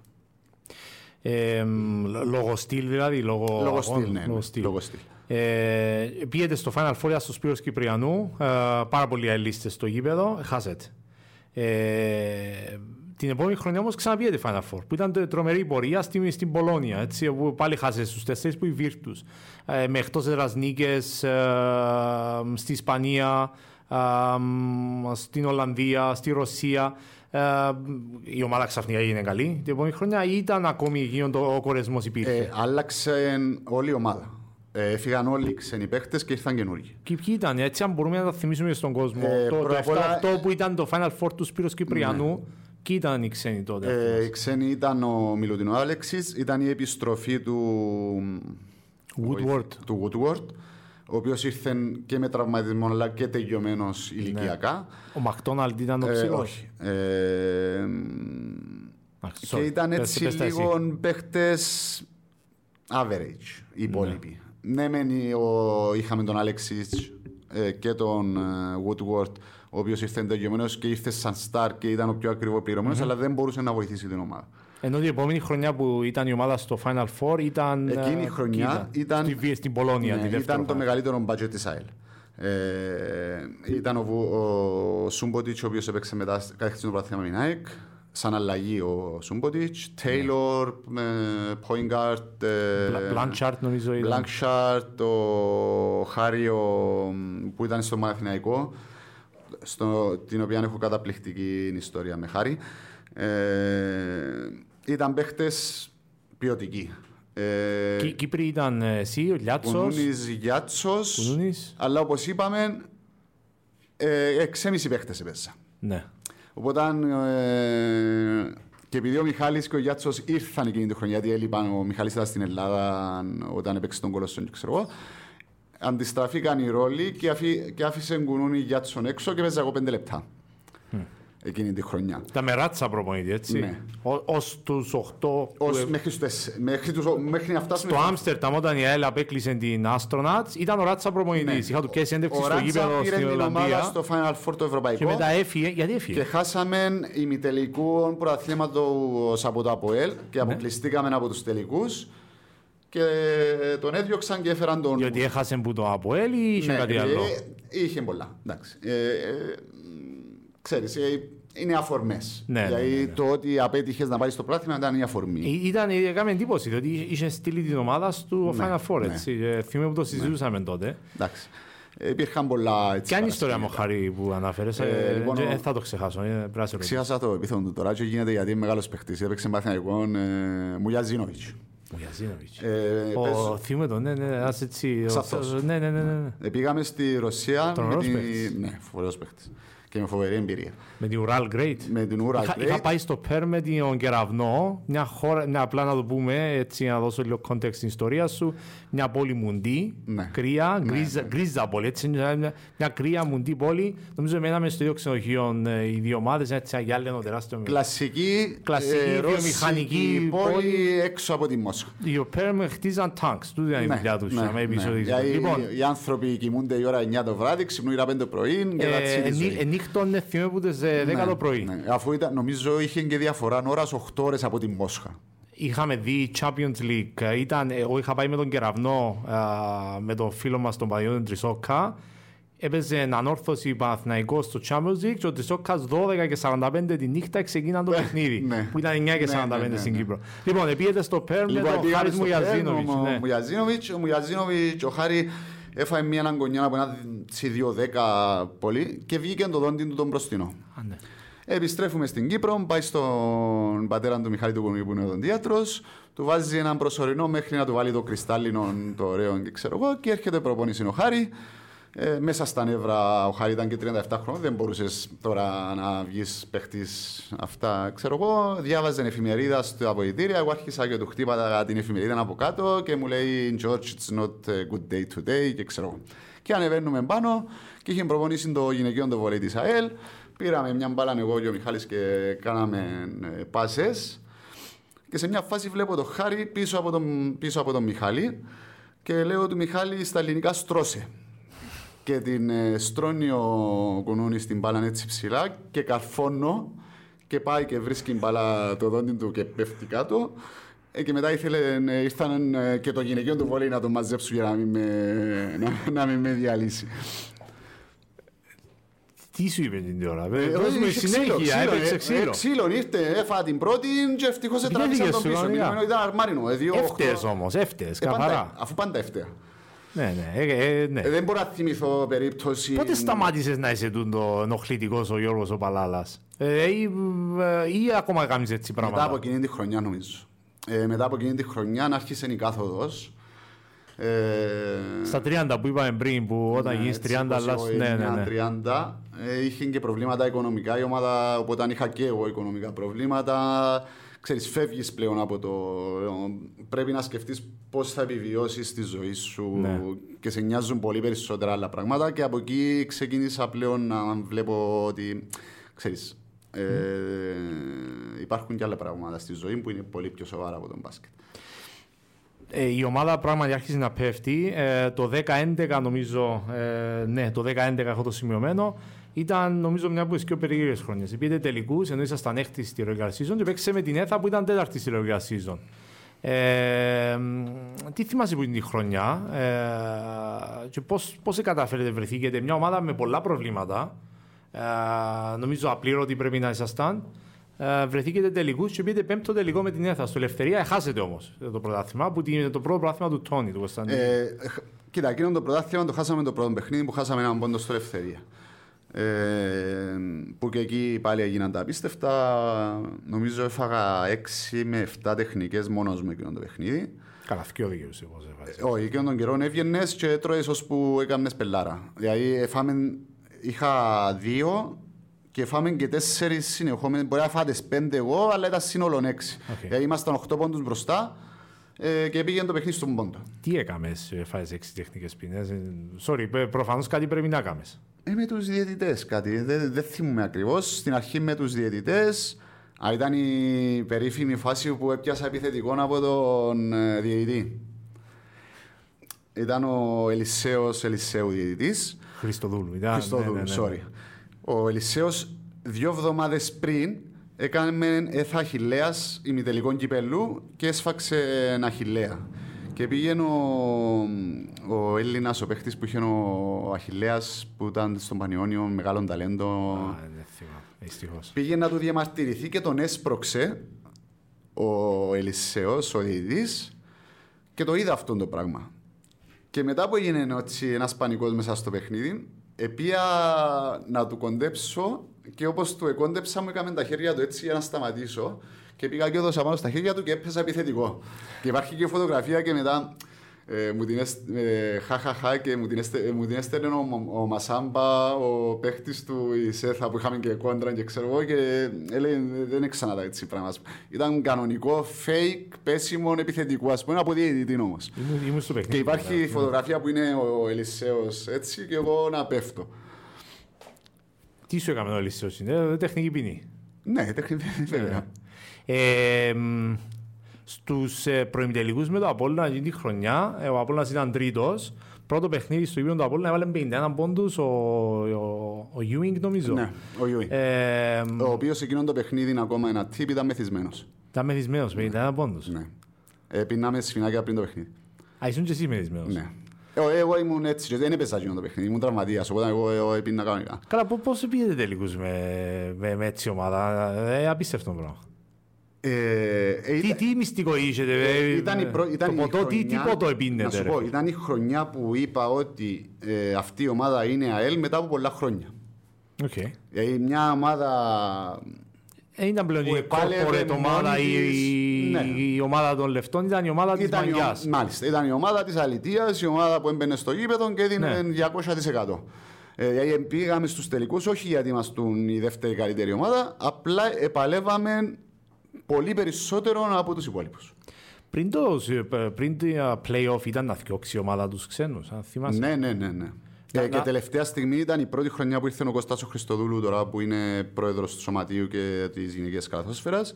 Ε, μ, λόγω στυλ δηλαδή, λόγω, Λόγω αγώνα, στυλ, ναι. λόγω ναι, στυλ. Λόγω στυλ. Ε, πήγετε στο Final Four στο Σπύρος Κυπριανού, ε, πάρα πολλοί αελίστες στο γήπεδο, χάσετε. Ε, την επόμενη χρονιά όμως ξαναπήγατε Final Four, που ήταν το- τρομερή πορεία στην, στην Πολώνια, έτσι, όπου πάλι χάσετε στους τέσσερις που η Βίρτους. Ε, με εκτός έδρας νίκες ε, στη Ισπανία, ε, μ, στην Ολλανδία, στη Ρωσία. Ε, η ομάδα ξαφνικά έγινε καλή την επόμενη χρονιά ή ήταν ακόμη εκείνο το, ο κορεσμός υπήρχε; Ε, άλλαξε όλη η ομάδα. Ε, έφυγαν όλοι οι ξένοι παίχτε και ήρθαν καινούργοι. Και ποιοι ήταν, έτσι, αν μπορούμε να τα θυμίσουμε στον κόσμο. Ε, το, το πρώτα απ' όλα- 7-8 που ήταν το Final Four του Σπύρος Κυπριανού, ποιοι ήταν οι ξένοι τότε. Ε, οι ξένοι ήταν ο Μιλουτινός Άλεξης, ήταν η επιστροφή του Woodward. του Woodward, ο οποίος ήρθε και με τραυματισμό αλλά και τελειωμένος ηλικιακά. Ο Μακτόναλντ ήταν ο Ε, ψηλός. όχι. Ε, Α, και sorry. ήταν Πες- έτσι πες τα εσύ. λίγο παίχτες average οι υπόλοιποι. Ναι, μεν ο- είχαμε τον Αλέξης ε, και τον ε, Woodward, ο οποίος ήρθε τελειωμένος και ήρθε σαν star και ήταν ο πιο ακριβό πληρωμένος, αλλά δεν μπορούσε να βοηθήσει την ομάδα. Ενώ την επόμενη χρονιά που ήταν η ομάδα στο Final Four ήταν. Εκείνη η ε, χρονιά ποιοι ήταν, Στη, Βι- στην Πολώνια, ναι, τη δεύτερη. ήταν το Final. μεγαλύτερο budget της ΑΕΛ. Ε, ήταν ο, Βου- ο Σούμποτιτς, ο οποίος έπαιξε μετά κατέκτησε το πρωτάθλημα με την ΑΕΚ. Σαν αλλαγή ο Σούμποτιτς, Τέιλορ, Point Guard, ε, Μπλα- Μπλάντσαρτ νομίζω ήταν. Μπλάνκσαρτ, ο Χάρι ο- που ήταν στο Μαθηναϊκό, στο, την οποία έχω καταπληκτική ιστορία με Χάρη. Ε, ήταν παίχτες ποιοτικοί. Ε, Κι- Κύπροι ήταν ε, εσύ, ο Λιάτσος. Κουνούνης Γιάτσος, Κουνούνης. αλλά όπως είπαμε, ε, εξέμιση παίχτες έπαιζα. Ναι. Οπότε ε, Και επειδή ο Μιχάλης και ο Γιάτσος ήρθαν εκείνη τη χρονιά, γιατί έλειπαν, ο Μιχάλης ήταν στην Ελλάδα όταν έπαιξε τον Κολοσσόν, ξέρω εγώ, αντιστραφήκαν οι ρόλοι και, αφή, και άφησε Γκουνούνι Γιάτσον έξω και παίζα εγώ πέντε λεπτά εκείνη τη χρονιά. Τα μεράτσα προπονητή, έτσι. Ναι. Ω τους 8. Ως, μέχρι, στους, μέχρι, τους, μέχρι να φτάσουμε... Στο Άμστερνταμ, όταν η ΑΕΛ απέκλεισε την Astronauts, ήταν ο Ράτσα προπονητής. Ναι. Είχα του πιέσει έντευξη Ο στο Ράτσα γήπεδο πήρε στην την ομάδα Ολλανδία. στο Final Four το Ευρωπαϊκό Και μετά έφυγε. Γιατί έφυγε; και χάσαμε ημιτελικού πρωταθλήματος από το ΑΠΟΕΛ Ναι. και αποκλειστήκαμε από τους τελικούς και τον έδιωξαν και έφεραν τον... Διότι έχασε που το Αποέλ ή είχε Ναι, κάτι ε, άλλο; είχε πολλά. Εντάξει. Ε, ε, ξέρεις, ε, είναι αφορμές. Ναι, ναι, δηλαδή ναι, ναι. το ότι απέτυχες να πάρεις το πράγμα ήταν η αφορμή. Ε, Ήταν, έκαμε εντύπωση, διότι είχε στείλει την ομάδα του Ναι, Final Four, ναι. έτσι. Ε, Θυμάμαι που το συζητούσαμε τότε. Εντάξει. Ε, Υπήρχαν πολλά έτσι. Ποια είναι η ιστορία παρασκήνια. μου, Χαρή, που αναφέρεσαι. Ε, Ε, λοιπόν, δεν ο- θα το ξεχάσω. ε, πρέπει να σε ρωτήσω. Ξέχασα το επίθετο του τώρα και γίνεται γιατί είναι μεγάλος παιχτής. Έπαιξε Παθηναϊκό ε, Μουγιαζίνοβιτς. Ο Γιαζίνοβιτς. Ε, Ο παίζω- Θύμω το, ναι, ναι, ας έτσι. ο- Σαφώς. Ναι, ναι, ναι, ναι. ναι. Ε, Πήγαμε στη Ρωσία. Τον με ωραίος τη- παίχτης. Ναι, φοβερός παίχτης. Και με φοβερή εμπειρία. Με την Ural Great. Με την Ούρα Είχα, είχα πάει στο Περ με τον Κεραυνό, μια χώρα, μια, απλά να το πούμε, έτσι να δώσω λίγο context στην ιστορία σου, μια πόλη μουντή, Ναι. κρύα, γκρίζα, γκρίζα πόλη, έτσι, μια, μια, μια κρύα μουντή πόλη. Νομίζω μέναμε στο ίδιο ξενοδοχείο ε, οι δύο ομάδες, έτσι αγιάλαινο τεράστιο. Κλασική, Κλασική ε, βιομηχανική ρωσική πόλη πόλη. έξω από τη Μόσχα. Οι Περ με χτίζαν τάγκς, τούτη ήταν η δουλειά τους. άμα επεισόδιο. Δηλαδή, Λοιπόν, οι άνθρωποι κοιμούνται η ώρα 9 το βράδυ, ξυπνούν η ώρα 5 το πρωί και that's it η ε, ζωή. ενύ- ενύχτωνε θυμάμαι που τις ε, 10 Ναι, το πρωί. ναι. Αφού ήταν, νομίζω είχε και διαφορά ώρας 8 ώρες από τη Μόσχα. Είχαμε δει Champions League. Ήταν, εγώ είχα πάει με τον Κεραυνό, α, με τον φίλο μας τον Παγιώτη Τρισόκα. Έπαιζε ανόρθωση Παναθηναϊκός στο Champions League και ο Τρισόκας 12 και 45 τη νύχτα ξεκίναν το παιχνίδι. ναι. Που ήταν 9 και Ναι, 45 ναι, ναι, στην ναι. Κύπρο. Λοιπόν, επίεται στο Περ με Λοιπόν, τον πήγαμε Χάρης στο Πέρν, Μουγιαζίνοβιτς. ο ναι. Μουγιαζίνοβιτς, ο Μουγιαζίνοβιτς, ο Χάρη έφαγε μια αναγκονιά από ένα τσι 2-10 πολύ και βγήκε το δόντι του τον μπροστινό. Α, ναι. Επιστρέφουμε στην Κύπρο, πάει στον πατέρα του Μιχάλη του Κομικού που είναι ο δοντίατρος, του βάζει έναν προσωρινό μέχρι να του βάλει το κρυστάλλινο το ωραίο και ξέρω εγώ και έρχεται προπόνηση ο Χάρη. Ε, μέσα στα νεύρα ο Χάρη ήταν και 37 χρόνια, δεν μπορούσες τώρα να βγεις παίχτης αυτά. Ξέρω εγώ, διάβαζε εφημερίδα στο αποδητήρια. Εγώ άρχισα και του χτύπατα την εφημερίδα από κάτω και μου λέει George, it's not a good day today και ξέρω εγώ. Και ανεβαίνουμε πάνω και είχε προπονήσει το γυναικείο το βολέι της ΑΕΛ. Πήραμε μια μπάλα εγώ και ο Μιχάλης και κάναμε ε, πάσες. Και σε μια φάση βλέπω το Χάρη πίσω από τον, πίσω από τον Μιχάλη και λέω του Μιχάλη στα ελληνικά στρώσε. Και την ε, στρώνει ο κουνούνι στην μπάλα έτσι ψηλά και καρφώνω και πάει και βρίσκει την μπάλα το δόντι του και πέφτει κάτω. Ε, και μετά ήθελε, ε, ήρθαν ε, και το γυναικείο του βόλεϊ να τον μαζέψουν για να μην με, να, να μην με διαλύσει. Τι σου είπε την ώρα, Ε, βέβαια. Δώσ' μου είχε συνέχεια, ξύλο, έπαιξε ε, ξύλο. ε, Ξύλο, ήρθε, έφαγα την πρώτη και ευτυχώς Γιατί τράβηξαν έφυγες τον σου, πίσω. κανονικά. Μιλημένο ήταν αρμάρινο, ε, δύο Εύτες οχτώ. όμως, εύτες, Ε, πάντα- καθαρά. Αφού πάντα εύταια. Ναι, ναι, ε, ε, ναι. Ε, δεν μπορώ να θυμηθώ περίπτωση... Πότε σταμάτησες να είσαι τούτο ενοχλητικός ο Γιώργος ο Παλάλας; Ε, ή, ε, ή ακόμα κάνεις έτσι Μετά από πράγματα. εκείνη τη χρονιά νομίζω. Ε, μετά από εκείνη τη χρονιά άρχισε η κάθοδος. Ε, Στα 30 που είπαμε πριν, που όταν ναι, γίνεις έτσι, 30 όπως αλλάς, εγώ ναι, ναι, ήμουν ναι. 30, ε, είχε και προβλήματα οικονομικά η ομάδα, οπότε αν είχα και εγώ οικονομικά προβλήματα, ξέρεις, φεύγεις πλέον από το... Πρέπει να σκεφτείς πώς θα επιβιώσεις τη ζωή σου Ναι. και σε νοιάζουν πολύ περισσότερα άλλα πράγματα και από εκεί ξεκίνησα πλέον να βλέπω ότι, ξέρεις, ε, υπάρχουν και άλλα πράγματα στη ζωή που είναι πολύ πιο σοβαρά από τον μπάσκετ. Ε, η ομάδα πράγματι άρχισε να πέφτει. Ε, το 10-11 νομίζω, ε, ναι, το 10-11 έχω το σημειωμένο. Ήταν νομίζω μια από τις πιο περίεργες χρονιές. Πήγε τελικούς ενώ ήσασταν έκτη στη regular season και παίξε με την ΕΘΑ που ήταν τέταρτη στη regular season. Ε, μ, τι θυμάσαι που είναι τη χρονιά ε, και πώς, πώς καταφέρετε βρεθήκετε; Μια ομάδα με πολλά προβλήματα ε, νομίζω απλήρωτοι πρέπει να ήσασταν ε, βρεθήκετε τελικούς και πήγατε πέμπτο τελικό με την ΕΘΑ στο Ελευθερία. Έχασετε όμως το πρωτάθλημα που είναι το πρώτο πρωτάθλημα του Τόνι του Κωνσταντίνου. Ε, χ- κοίτα, εκείνο το πρωτάθλημα το χάσαμε το πρώτο παιχνίδι που χάσαμε έναν πόντο στο Ελευθερία. Ε, που και εκεί πάλι έγιναν τα απίστευτα. Νομίζω έφαγα 6 με 7 τεχνικές μόνος μου εκείνο το παιχνίδι. Καλά, θκυο δικαιούσε πώς έβαζες. Όχι, εκείνον τον καιρό έβγαινες και τρώε ώσπου έκαμνε πελάρα. Δηλαδή, εφάμε, είχα δύο και φάμε και τέσσερις συνεχόμενες. Μπορεί να φάτες πέντε εγώ, αλλά ήταν σύνολο έξι. Okay. Ε, ήμασταν οχτώ πόντους μπροστά ε, και πήγαινε το παιχνίδι στον πόντο. Τι έκαμες, φάες έξι τεχνικές ποινές. Ε, sorry, προφανώς κάτι πρέπει να κάνεις. Ε, με τους διαιτητές κάτι, δεν, δεν θυμούμαι ακριβώς. Στην αρχή με τους διαιτητές, Α, ήταν η περίφημη φάση που έπιασα επιθετικό από τον ε, διαιτητή. Ήταν ο Ελισέος Ελισέου διαιτητής. Χριστοδούλου. Ήταν, Χριστοδούλου, ναι, ναι, ναι. sorry. Ο Ελισέος δύο εβδομάδες πριν έκανε έθα αχιλέας ημιτελικών κυπελού και έσφαξε ένα αχιλέα. Και πήγαινε ο, ο Έλληνας, ο παίχτης που είχε ο Αχηλέα που ήταν στον Πανιόνιο, μεγάλο ταλέντο. Α, δεν θυμάμαι. Δυστυχώς. Πήγε να του διαμαρτυρηθεί και τον έσπρωξε ο Ελισέο, ο διαιτητής, και το είδα αυτό το πράγμα. Και μετά που έγινε ένας πανικός μέσα στο παιχνίδι, επία να του κοντέψω και όπως του εκόντεψα μου έκαμε τα χέρια του έτσι για να σταματήσω και πήγα και έδωσα πάνω στα χέρια του και έπαιζα επιθετικό. Και υπάρχει και φωτογραφία και μετά ε, μου την έστελνε χαχαχά και μου την, έστε, μου την έστελνε ο, ο Μασάμπα, ο παίχτης του Ισέθα που είχαμε και κόντρα και ξέρω εγώ και έλεγε δεν είναι ξανά έτσι πράγμα. Ήταν κανονικό, fake, πέσιμο, επιθετικό, ας πούμε, από διαιτητή όμως. Και υπάρχει ναι. φωτογραφία που είναι ο Ελισέος έτσι και εγώ να πέφτω. Τι σου έκαμε ο Ελισέος, είναι τεχνική ποινή. Ναι, τεχνική ποινή, βέβαια. Ε, Στους ε, προημιτελικούς με το Απόλλωνα εκείνη τη χρονιά, ε, ο Απόλλωνας ήταν τρίτος. Πρώτο παιχνίδι στο ίδιο του Απόλλωνα έβαλε 51 πόντους ο, ο, ο Ewing, νομίζω. Ναι, ο Ewing. Ε, ο οποίος εκείνο το παιχνίδι είναι ακόμα ένα τύπ, ήταν μεθυσμένος. Ήταν μεθυσμένος, 51 ναι. πόντους. Ναι. Ε, πίναμε σφινάκια πριν το παιχνίδι. Α, ήσουν και εσύ μεθυσμένος. Ναι. Εγώ, εγώ ήμουν έτσι, δεν έπαιζα εκείνο το παιχνίδι, ήμουν τραυματίας, οπότε εγώ, εγώ έπινα κανονικά. Καλά, πώς πήγαινε τελικούς με, με, με έτσι ομάδα, ε, απίστευτο πράγμα. Ε, ε, τι, τι μυστικό είχε, ε, ήταν, η προ, ήταν το ποτό, τι, τι ποτό επίνεται. Να σου πω, ήταν η χρονιά που είπα ότι ε, αυτή η ομάδα είναι ΑΕΛ μετά από πολλά χρόνια. Okay. Ε, μια ομάδα ε, ήταν πλέον η corporate ομάδα, η, ναι. η, ομάδα των λεφτών ήταν η ομάδα της μαγιάς. Μάλιστα, ήταν η ομάδα της αλητείας, η ομάδα που έμπαινε στο γήπεδο και έδινε ναι. 200%. Ε, δηλαδή πήγαμε στους τελικούς όχι γιατί ήμασταν η δεύτερη καλύτερη ομάδα, απλά επαλεύαμε πολύ περισσότερο από τους υπόλοιπους. Πριν το, πριν το play-off ήταν να φτιάξει η ομάδα τους ξένους, αν θυμάσαι. Ναι, ναι, ναι. ναι. Και, να... και τελευταία στιγμή ήταν η πρώτη χρονιά που ήρθε ο Κωστάσο Χριστοδούλου, τώρα που είναι πρόεδρος του Σωματείου και της Γυναικείας Καλαθόσφαιρας.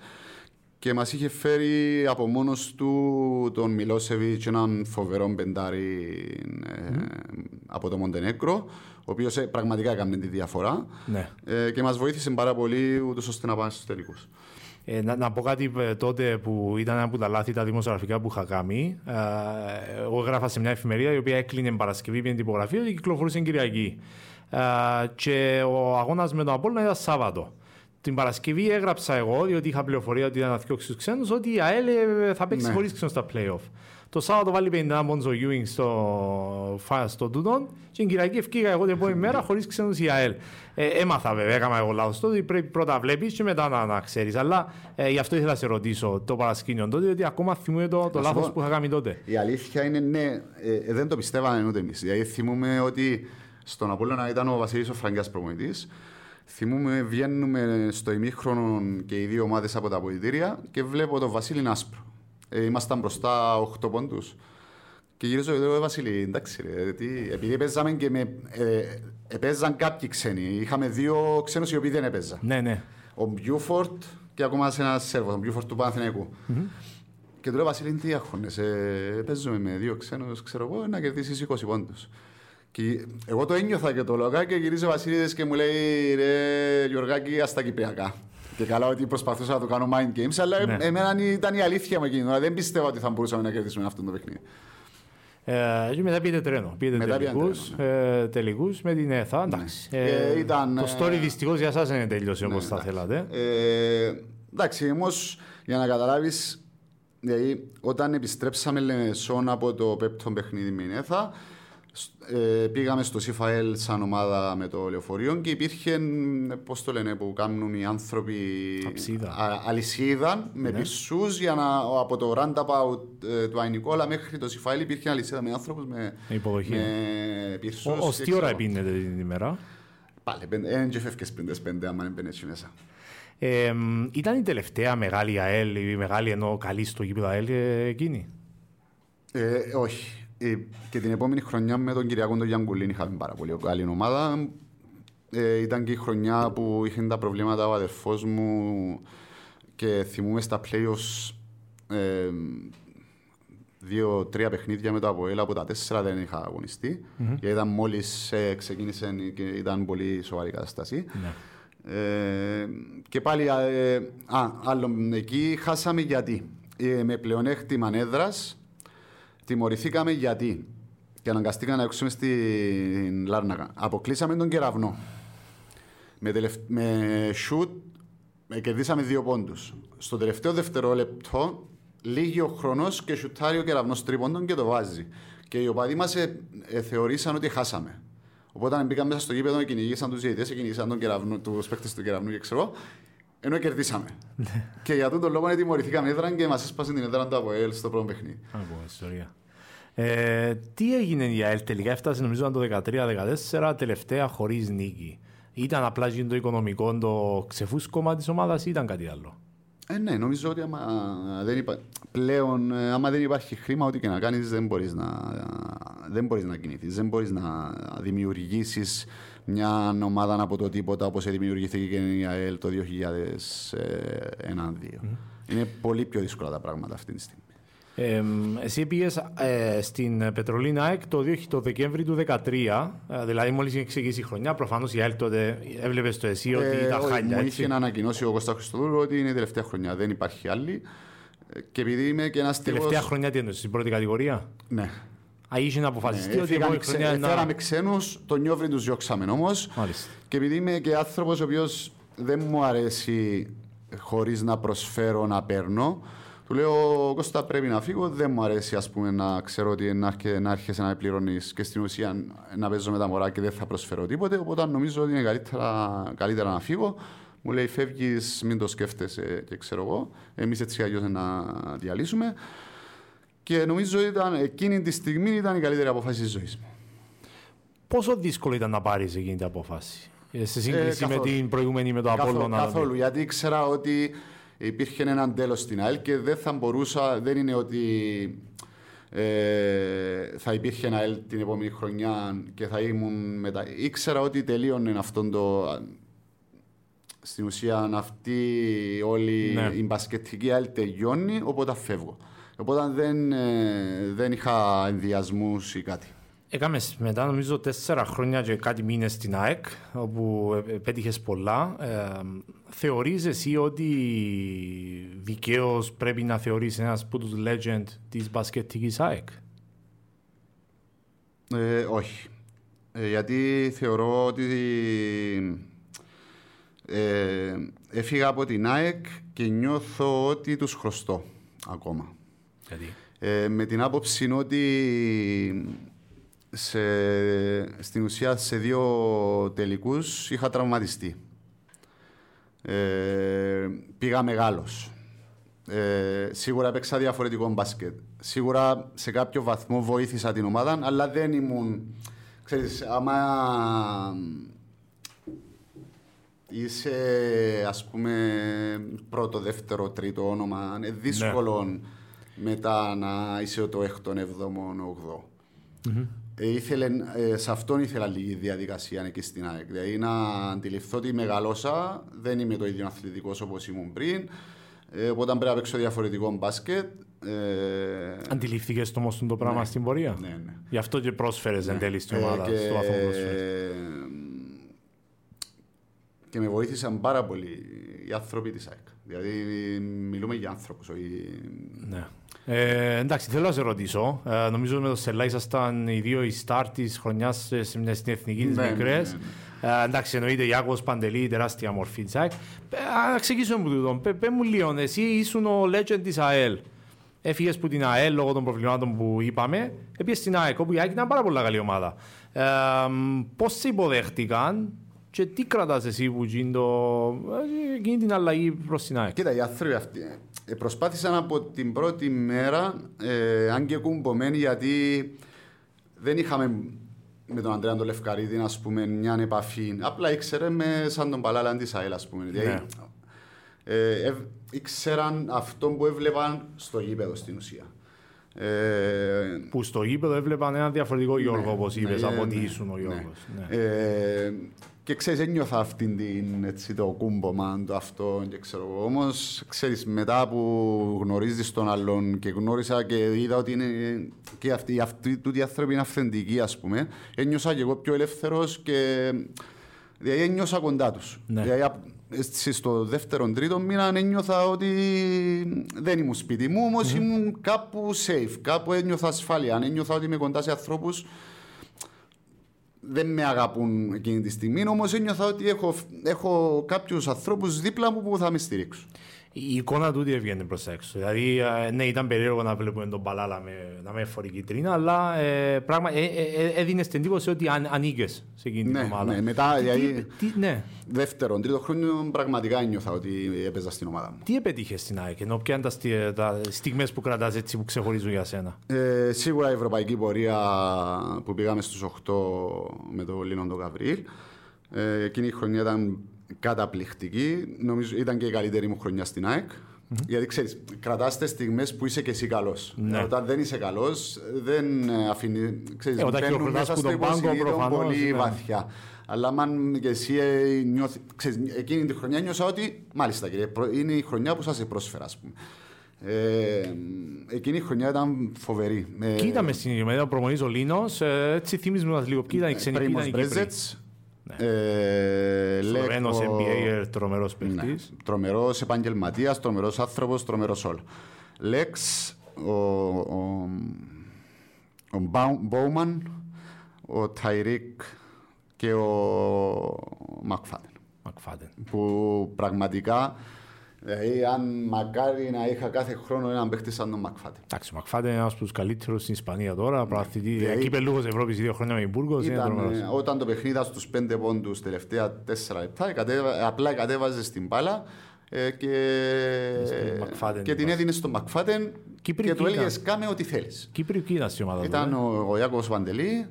Και μας είχε φέρει από μόνος του τον Μιλόσεβιτς, έναν φοβερό πεντάρι mm. ε, από το Μοντενέγκρο, ο οποίος ε, πραγματικά έκανε τη διαφορά. Ναι. Ε, και μας βοήθησε πάρα πολύ, ούτως ώστε να πάμε στους τελικούς. Ε, να, να, πω κάτι ε, τότε που ήταν ένα από τα λάθη τα δημοσιογραφικά που είχα κάνει. Ε, εγώ έγραφα σε μια εφημερίδα η οποία έκλεινε Παρασκευή, την τυπογραφία και κυκλοφορούσε Κυριακή. Ε, και ο αγώνας με τον Απόλλωνα ήταν Σάββατο. Την Παρασκευή έγραψα εγώ, διότι είχα πληροφορία ότι ήταν να φτιάξει του ξένου, ότι η ΑΕΛ ε, θα παίξει ναι. χωρίς ξένου στα playoff. Το Σάββατο βάλει 51 πόντους ο Ewing στο, στο τούτον και την Κυριακή ευκήγα εγώ την επόμενη μέρα χωρίς ξένους η ΑΕΛ. Ε, έμαθα βέβαια, έκανα εγώ λάθος τότε, πρέπει πρώτα βλέπεις και μετά να, να ξέρεις. Αλλά ε, γι' αυτό ήθελα να σε ρωτήσω το παρασκήνιο τότε, διότι ακόμα θυμούμαι το, το λάθος που είχα κάνει τότε. Η αλήθεια είναι ναι, ε, ε δεν το πιστεύαμε ούτε εμείς. Δηλαδή θυμούμε ότι στον Απόλλωνα ήταν ο Βασίλης ο Φραγκιά προμονητή. Θυμούμε, βγαίνουμε στο ημίχρονο και οι δύο ομάδες από τα αποδητήρια και βλέπω τον Βασίλη άσπρο. Ε, ήμασταν μπροστά 8 πόντους. Και γυρίζω και λέω, «Ε, Βασίλη, εντάξει, ρε, τι, επειδή παίζαμε και με, ε, παίζαν κάποιοι ξένοι. Είχαμε δύο ξένους οι οποίοι δεν έπαιζαν. Ναι, ναι. Ο Μπιούφορτ και ακόμα σε ένας Σέρβος, ο Μπιούφορτ του Παναθηναϊκού. Mm-hmm. Και του λέω, Βασίλη, τι έχονες, ε, παίζουμε με δύο ξένους, ξέρω εγώ, να κερδίσεις 20 πόντους. Και εγώ το ένιωθα και το λόγα και γυρίζει ο Βασίλης και μου λέει, ρε Γιωργάκη, ας τα κυπριακά. Και καλά ότι προσπαθούσα να το κάνω mind games, αλλά ναι. εμένα ήταν η αλήθεια μου εκείνη. Δεν πιστεύω ότι θα μπορούσαμε να κερδίσουμε αυτό το παιχνίδι. Ε, και μετά πήγε τρένο. Πήγε τελικούς, ναι. ε, τελικούς με την ΕΘΑ. Ναι. Ε, ήταν, το story ε, δυστυχώς για εσάς δεν τελειώσει ναι, όπως θα θέλατε. Ε, εντάξει, όμως για να καταλάβεις, δηλαδή, όταν επιστρέψαμε Λεμεσόν από το πέπτο παιχνίδι με την ΕΘΑ, ε, πήγαμε στο ΣΥΦΑΕΛ σαν ομάδα με το λεωφορείο και υπήρχε, πώς το λένε, που κάνουν οι άνθρωποι α, αλυσίδα με ναι. πισούς για να από το roundabout ε, του Αϊνικόλα μέχρι το ΣΥΦΑΕΛ υπήρχε αλυσίδα με άνθρωπους με, υποδοχή. με πισούς. Ω τι ώρα επίνετε την ημέρα; Πάλι, δεν και φεύγεις πριν τις πέντε, άμα δεν μπαίνεις μέσα. Ε, ήταν η τελευταία μεγάλη ΑΕΛ, η μεγάλη ενώ καλή στο γήπεδο ΑΕΛ ε, εκείνη; Ε, όχι. Ε, και την επόμενη χρονιά με τον Κυριακό τον Γιάνγκουλίν είχαμε πάρα πολύ καλή ομάδα. Ε, ήταν και η χρονιά που είχε τα προβλήματα ο αδερφός μου και θυμούμε στα playoffs ε, δύο-τρία παιχνίδια με το Αποέλ από τα τέσσερα δεν είχα αγωνιστεί. Mm-hmm. Γιατί ήταν μόλις ε, ξεκίνησε και ήταν πολύ σοβαρή κατάσταση. Ναι. Ε, και πάλι, ε, α, άλλο, εκεί χάσαμε γιατί. Ε, με πλεονέκτημα έδρα τιμωρηθήκαμε γιατί. Και αναγκαστήκαμε να έξουμε στην Λάρνακα. Αποκλείσαμε τον κεραυνό. Με, τελευ... με σουτ με κερδίσαμε δύο πόντους. Στο τελευταίο δευτερόλεπτο λύγει ο χρόνος και σουτάρει ο κεραυνός τρίποντων και το βάζει. Και οι οπαδοί μας ε, ε, θεωρήσαν ότι χάσαμε. Οπότε μπήκαν μέσα στο γήπεδο, κυνηγήσαν τους διαιτητέ, κυνηγήσαν τον κεραυνό, τους παίκτες του κεραυνού και ξέρω. Ενώ κερδίσαμε. Ναι. και για τον λόγο τιμωρηθήκαμε έδρα και μας έσπασε την έδρα του ΑΠΟΕΛ στο πρώτο παιχνίδι. ιστορία. Ε, τι έγινε η ΑΕΛ τελικά, έφτασε νομίζω το 13-14, τελευταία χωρίς νίκη. Ήταν απλά το οικονομικό το ξεφούσκωμα της ομάδας ή ήταν κάτι άλλο; Ε, ναι, νομίζω ότι άμα δεν, υπά... πλέον, ε, άμα δεν υπάρχει χρήμα, ό,τι και να κάνεις, δεν μπορείς να, δεν μπορείς να κινηθείς. Δεν μπορείς να δημιουργήσεις μια ομάδα από το τίποτα όπως δημιουργήθηκε και η ΑΕΛ το 2001-2002. Mm. Είναι πολύ πιο δύσκολα τα πράγματα αυτή τη στιγμή. Ε, εσύ πήγες ε, στην Πετρολίνα ΕΚ το, το Δεκέμβρη του 2013, ε, δηλαδή μόλις είχε ξεκινήσει η χρονιά. Προφανώς η ΑΕΛ τότε έβλεπες το εσύ ότι ε, ήταν χάλια. Μου είχε να ανακοινώσει ο Κώστας Χριστοδούλου ότι είναι η τελευταία χρονιά, δεν υπάρχει άλλη. Ε, και επειδή είμαι και ένας τύπο. Τελευταία χρονιά τι εννοείς, στην πρώτη κατηγορία; Ναι. Α, είχε να αποφασιστεί ναι, ότι η επόμενη χρονιά. Ξε... Φέραμε ξένους, τον Νιόβριν τους διώξαμε όμως. Και επειδή είμαι και άνθρωπος ο οποίος δεν μου αρέσει χωρίς να προσφέρω να παίρνω. Του λέω, Κώστα πρέπει να φύγω, δεν μου αρέσει ας πούμε, να ξέρω ότι να, να έρχεσαι να πληρώνεις και στην ουσία να παίζω με τα μωρά και δεν θα προσφέρω τίποτε. Οπότε νομίζω ότι είναι καλύτερα, καλύτερα να φύγω. Μου λέει, φεύγεις, μην το σκέφτεσαι και ξέρω εγώ. Εμείς έτσι αλλιώς να διαλύσουμε. Και νομίζω ότι εκείνη τη στιγμή ήταν η καλύτερη απόφαση της ζωής μου. Πόσο δύσκολο ήταν να πάρεις εκείνη την απόφαση, ε, σε σύγκριση ε, με την προηγούμενη με το Απόλλωνα. Καθόλου, γιατί ήξερα ότι υπήρχε ένα τέλος στην ΑΕΛ και δεν θα μπορούσα, δεν είναι ότι ε, θα υπήρχε ένα ΑΕΛ την επόμενη χρονιά και θα ήμουν μετά. Ήξερα ότι τελείωνε αυτό το. Στην ουσία αυτή όλη ναι. η μπασκετική ΑΕΛ τελειώνει, οπότε φεύγω. Οπότε δεν, ε, δεν είχα ενδιασμούς ή κάτι. Έκαμες μετά νομίζω τέσσερα χρόνια και κάτι μήνες στην ΑΕΚ, όπου πέτυχες πολλά. Ε, θεωρείς εσύ ότι δικαίως πρέπει να θεωρείς ένας από του legend της μπασκετικής ΑΕΚ; Ε, όχι. Ε, γιατί θεωρώ ότι ε, έφυγα από την ΑΕΚ και νιώθω ότι τους χρωστώ ακόμα. Γιατί; Ε, με την άποψη ότι σε, στην ουσία σε δύο τελικούς είχα τραυματιστεί. Ε, πήγα μεγάλος. Ε, σίγουρα έπαιξα διαφορετικό μπάσκετ. Σίγουρα σε κάποιο βαθμό βοήθησα την ομάδα, αλλά δεν ήμουν... Ξέρεις, άμα είσαι ας πούμε πρώτο, δεύτερο, τρίτο όνομα, είναι δύσκολο ναι. Μετά να είσαι το έκτον, εβδόμον, ογδό. Mm-hmm. Ε, ήθελε, ε, σε αυτόν ήθελα λίγη διαδικασία εκεί στην ΑΕΚ. Δηλαδή να αντιληφθώ ότι μεγαλώσα, δεν είμαι το ίδιο αθλητικός όπως ήμουν πριν. Ε, οπότε πρέπει να παίξω διαφορετικό μπάσκετ. Ε, Αντιλήφθηκε όμω το πράγμα ναι, στην πορεία; Ναι, ναι. Γι' αυτό και πρόσφερες ναι. εν τέλει στην ε, ομάδα. Ε, και, στο και με βοήθησαν πάρα πολύ οι άνθρωποι της ΑΕΚ. Δηλαδή μιλούμε για άνθρωπου. Ναι. Ε, εντάξει, θέλω να σε ρωτήσω. Ε, νομίζω με το Σελά ήσασταν οι δύο οι στάρ της χρονιάς στην εθνική της ναι, μικρές. Ναι, ναι, ε, εντάξει, εννοείται Ιάκο Παντελή, τεράστια μορφή της ΑΕΚ. Να ξεκινήσουμε από τούτο. Πε μου λίγο, εσύ ήσουν ο legend της ΑΕΛ. Έφυγες από την ΑΕΛ λόγω των προβλημάτων που είπαμε. Επίση στην ΑΕΚ, όπου η ΑΕΚ ήταν πάρα πολύ καλή ομάδα. Ε, Πώς σε υποδέχτηκαν, και τι κρατάς εσύ που γίνει, το... γίνει την αλλαγή προς την ΑΕΚ; Κοίτα, οι άνθρωποι αυτοί ε, προσπάθησαν από την πρώτη μέρα, ε, αν και κουμπωμένοι, γιατί δεν είχαμε με τον Αντρέα τον Λευκαρίδη, ας πούμε, μια επαφή. Απλά ήξερε με σαν τον Παλάλα της ΑΕΛ, ας πούμε. Δηλαδή, Ναι. ε, ε, ήξεραν αυτό που έβλεπαν στο γήπεδο στην ουσία. Ε, Που στο γήπεδο έβλεπαν ένα διαφορετικό Γιώργο, ναι, όπως είπες, ναι, από ότι ναι, ήσουν ο ναι. Γιώργος. Ναι. Ε, και ξέρεις, ένιωθα αυτήν την, έτσι, το κούμπομα, το αυτό και ξέρω εγώ. Όμως, ξέρεις, μετά που γνωρίζεις τον άλλον και γνώρισα και είδα ότι είναι και αυτοί, αυτοί τούτοι οι άνθρωποι είναι αυθεντικοί, ας πούμε, ένιωσα και εγώ πιο ελεύθερος και δηλαδή ένιωσα κοντά τους. Ναι. Δηλαδή, απ- έτσι, στο δεύτερο, τρίτο μήνα ένιωθα ότι δεν ήμουν σπίτι μου, όμως ήμουν κάπου safe, κάπου ένιωθα ασφάλεια. Ένιωθα ότι είμαι κοντά σε ανθρώπους δεν με αγαπούν εκείνη τη στιγμή, όμως ένιωθα ότι έχω, έχω κάποιους ανθρώπους δίπλα μου που θα με στηρίξουν. Η εικόνα του τι έβγαινε προς τα έξω. Δηλαδή, ε, ναι, ήταν περίεργο να βλέπουμε τον Παλάλα με, να με φορεί κίτρινα, αλλά ε, πράγμα, ε, ε, ε, έδινες την εντύπωση ότι αν, ανήκες σε εκείνη την Ναι, ομάδα. ναι, μετά, Τι- δηλαδή- τι, ναι. Δεύτερον, τρίτο χρόνο πραγματικά ένιωθα ότι έπαιζα στην ομάδα μου. Τι επέτυχε στην ΑΕΚ, ενώ ποια είναι τα, στι- τα στιγμές που κρατάς έτσι που ξεχωρίζουν για σένα; Ε, σίγουρα η ευρωπαϊκή πορεία που πήγαμε στους 8 με τον Λίνον τον Γαβρίλ. Ε, εκείνη η χρονιά ήταν καταπληκτική. Νομίζω ήταν και η καλύτερη μου χρονιά στην ΑΕΚ. Γιατί ξέρεις, κρατάς τις στιγμές που είσαι και εσύ καλός. Ναι. Όταν δεν είσαι καλός, δεν ε, αφήνει. Ξέρεις, Ε, όταν μπαίνουν χειροκροτάς μέσα που στο τον πάγκο, υποσυνείδητο προφανώς, πολύ ναι. βαθιά. Αλλά αν και εσύ ε, νιώθει, ξέρεις, εκείνη τη χρονιά νιώσα ότι μάλιστα κύριε, προ- είναι η χρονιά που σας σε πρόσφερα, ας πούμε. Ε, εκείνη η χρονιά ήταν φοβερή. Ε, Ποιοι ήταν μες στην ηλικία, ο προμονής ο Λίνος, ε, έτσι θυμίζουμε μας λίγο, ποιοι ήταν οι ξένοι, ποιοι ήταν Πρίμος οι Κύπροι. Μπρέζετς, ε, Σλοβαίνος Λέκο- NBA, τρομερός Ναι, παίχτης. τρομερός επαγγελματίας, τρομερός άνθρωπος, τρομερός όλο. Λέξ, ο, ο, ο Μπάου- Μπόουμαν, ο Ταϊρίκ και ο Μακφάτεν. Μακφάντεν. Που πραγματικά, δηλαδή αν μακάρι να είχα κάθε χρόνο έναν παίχτη σαν τον Μακφάτεν. Εντάξει, ο Μακφάντεν είναι ένας από τους καλύτερους στην Ισπανία τώρα, προαθλητή, Δηλαδή- κύπελλούχος Ευρώπης δύο χρόνια με την Μπούργος, είναι Ήταν, τρομερός. ε, όταν το παιχνίδι ήταν στους πέντε πόντους τελευταία τέσσερα λεπτά, κατέβα- απλά κατέβαζε στην μπάλα ε, και, Στον Μακφάτεν, και την είπα. έδινε στον Μακφάτεν Κύπροι και του ποιοι έλεγες ήταν; κάμε ό,τι θέλεις. Κύπροι ποιοι ήταν στην ομάδα Ήταν του, ε; ο, ο Ιάκωβος Βαντελή,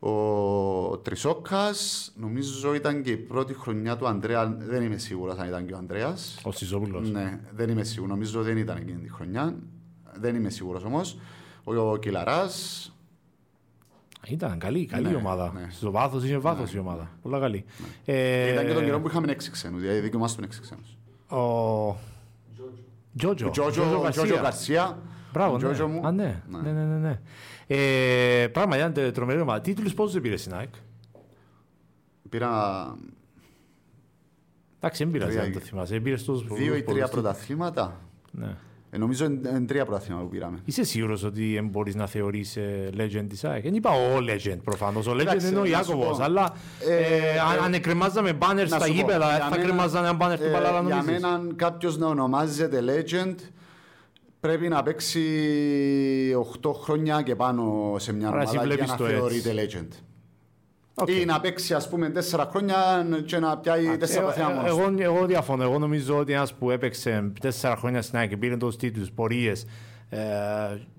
ο Τρισόκας, νομίζω ήταν και η πρώτη χρονιά του Ανδρέα, δεν είμαι σίγουρος αν ήταν και ο Ανδρέας. ο Σιζόπουλος. Ναι, δεν είμαι σίγουρος, νομίζω δεν ήταν εκείνη τη χρονιά. Δεν είμαι σίγουρος όμως. Ο, ο Κιλαράς, Ήταν καλή, καλή Ναι, ομάδα. ναι. Στο βάθος είναι βάθος η ομάδα. Πολλά καλή. Ε, ήταν και τον καιρό που είχαμε έξι ξένους, δηλαδή δικαιωμάστον έξι ξένους. Ο Τζότζο. Τζότζο Γκαρσία. Γκαρσία. Μπράβο, ναι. Τζότζο μου. Α, ναι. Ναι, ναι, ναι, ναι. Ε, πράγμα, ήταν τε- τρομερή ομάδα. Τίτλους πόσους δεν πήρες στην ΑΕΚ; Πήρα Εντάξει, δεν πειράζει Τρία- αν το θυμάσαι. Πήρες τόσους δύο ή πολλούς τρία πολλούς πρωταθλήματα. Ναι. Ε, νομίζω είναι είναι τρία πρωταθλήματα που πήραμε. Είσαι σίγουρος ότι δεν μπορείς να θεωρείς ε, legend της ΑΕΚ; Δεν είπα ο legend προφανώς. Ο legend Εντάξει, είναι ο να σου Ιάκωβος. πω. Αλλά Ε, ε, αν- ε, αν εκρεμάζαμε banner Να στα σου πω, γήπεδα, για θα μένα- κρεμάζανε ένα banner του ε, Παλάλα Για νομίζεις; μένα κάποιος να ονομάζεται legend πρέπει να παίξει 8 χρόνια και πάνω σε μια Άρα εσύ ομάδα για βλέπεις να το θεωρείται legend. OK. Ή να παίξει ας πούμε 4 χρόνια και να πιάει 4 Ε, βαθιά ε, μόνος. του. εγώ, εγώ διαφωνώ. Εγώ νομίζω ότι ένας που έπαιξε τέσσερα χρόνια στην ΑΕΚ και πήρε τόσου τίτλους, πορείες, ε,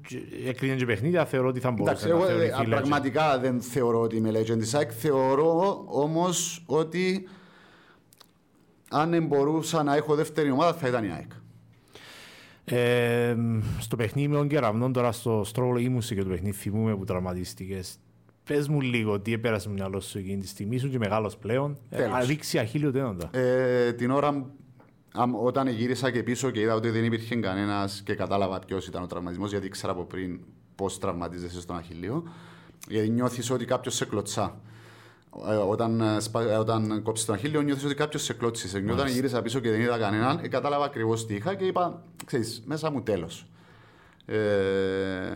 και- έκρινε και παιχνίδια, θεωρώ ότι θα μπορούσε Εντάξει, να εγώ ε, θεωρηθεί legend. πραγματικά δεν θεωρώ ότι είμαι legend της ΑΕΚ. Θεωρώ όμως ότι αν μπορούσα να έχω δεύτερη ομάδα θα ήταν η ΑΕΚ. Ε, στο παιχνίδι με τον Κεραμνόν, τώρα στο Στρόλο ήμουν και το παιχνίδι, θυμούμαι που τραυματίστηκες. Πες μου λίγο τι έπερασε στο μυαλό σου εκείνη τη στιγμή, ήσουν και μεγάλος πλέον. Ε, Τέλος. αδείξει αχίλιο τένοντα. Ε, την ώρα αμ- όταν γύρισα και πίσω και είδα ότι δεν υπήρχε κανένας και κατάλαβα ποιος ήταν ο τραυματισμός, γιατί ήξερα από πριν πώς τραυματίζεσαι στον Αχιλείο. Γιατί νιώθεις ότι κάποιος σε κλωτσά. Ε, όταν, ε, σπα- ε, όταν κόψεις τον Αχίλιο, νιώθεις ότι κάποιος σε κλώτσισε. Και όταν γύρισα πίσω και δεν είδα κανέναν, ε, κατάλαβα ακριβώς τι είχα και είπα: Ξέρεις, μέσα μου τέλος. Ε,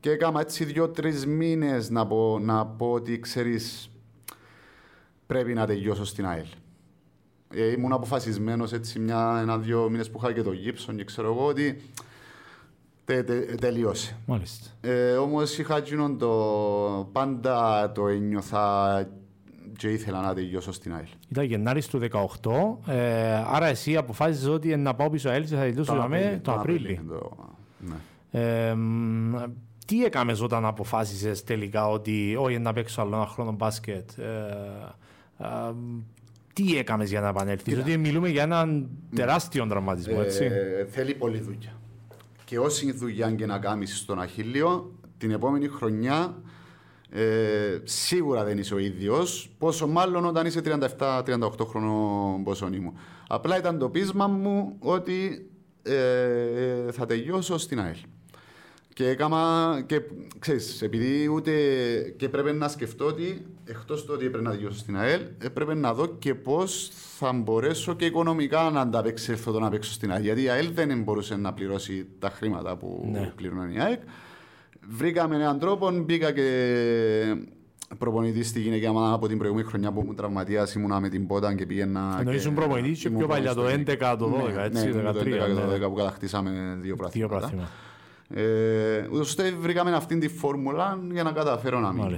και έκανα έτσι δύο-τρεις μήνες να πω, να πω ότι ξέρεις, πρέπει να τελειώσω στην ΑΕΛ. Ε, ήμουν αποφασισμένος έτσι μια, ένα-δύο μήνες που είχα και το γύψον και ξέρω εγώ ότι τε, τε, τελείωσε. Μάλιστα. Ε, Όμως είχα εκείνον το πάντα το ένιωθα και ήθελα να τελειώσω στην ΑΕΛ. Ήταν Γενάρης του 18, ε, άρα εσύ αποφάσισες ότι να πάω πίσω ΑΕΛ και θα τελειώσω με τον Απρίλη. το- ναι. Ε, μ, τι έκαμες όταν αποφάσισες τελικά ότι όχι να παίξω άλλο ένα χρόνο μπάσκετ. Ε, ε, τι έκαμες για να επανέλθεις, ότι μιλούμε για έναν τεράστιο τραυματισμό, έτσι. Ε, θέλει πολλή δουλειά. Και όση δουλειά και να κάνεις στον Αχίλιο, την επόμενη χρονιά ε, σίγουρα δεν είσαι ο ίδιος. Πόσο μάλλον όταν είσαι 37-38 χρονών πόσο ήμουν. Απλά ήταν το πείσμα μου ότι ε, θα τελειώσω στην ΑΕΛ. Και έκανα, και ξέρεις, επειδή ούτε και πρέπει να σκεφτώ ότι εκτός του ότι έπρεπε να τελειώσω στην ΑΕΛ, έπρεπε να δω και πώς θα μπορέσω και οικονομικά να ανταπεξέλθω το να παίξω στην ΑΕΛ. Γιατί η ΑΕΛ δεν μπορούσε να πληρώσει τα χρήματα που ναι. πληρώνει η ΑΕΛ. Βρήκαμε έναν τρόπο, μπήκα και προπονητής στη γυναικεία ομάδα από την προηγούμενη χρονιά που ήμουν τραυματίας, ήμουνα με την Πόταν και πήγαινα... Ενώ ήσουν προπονητής και πιο παλιά το 11, το 12, ναι, έτσι, ναι, το 13. Ναι, το 11 που κατακτήσαμε δύο πράγματα. Ε, ώστε βρήκαμε αυτήν τη φόρμουλα για να καταφέρω να μείνω.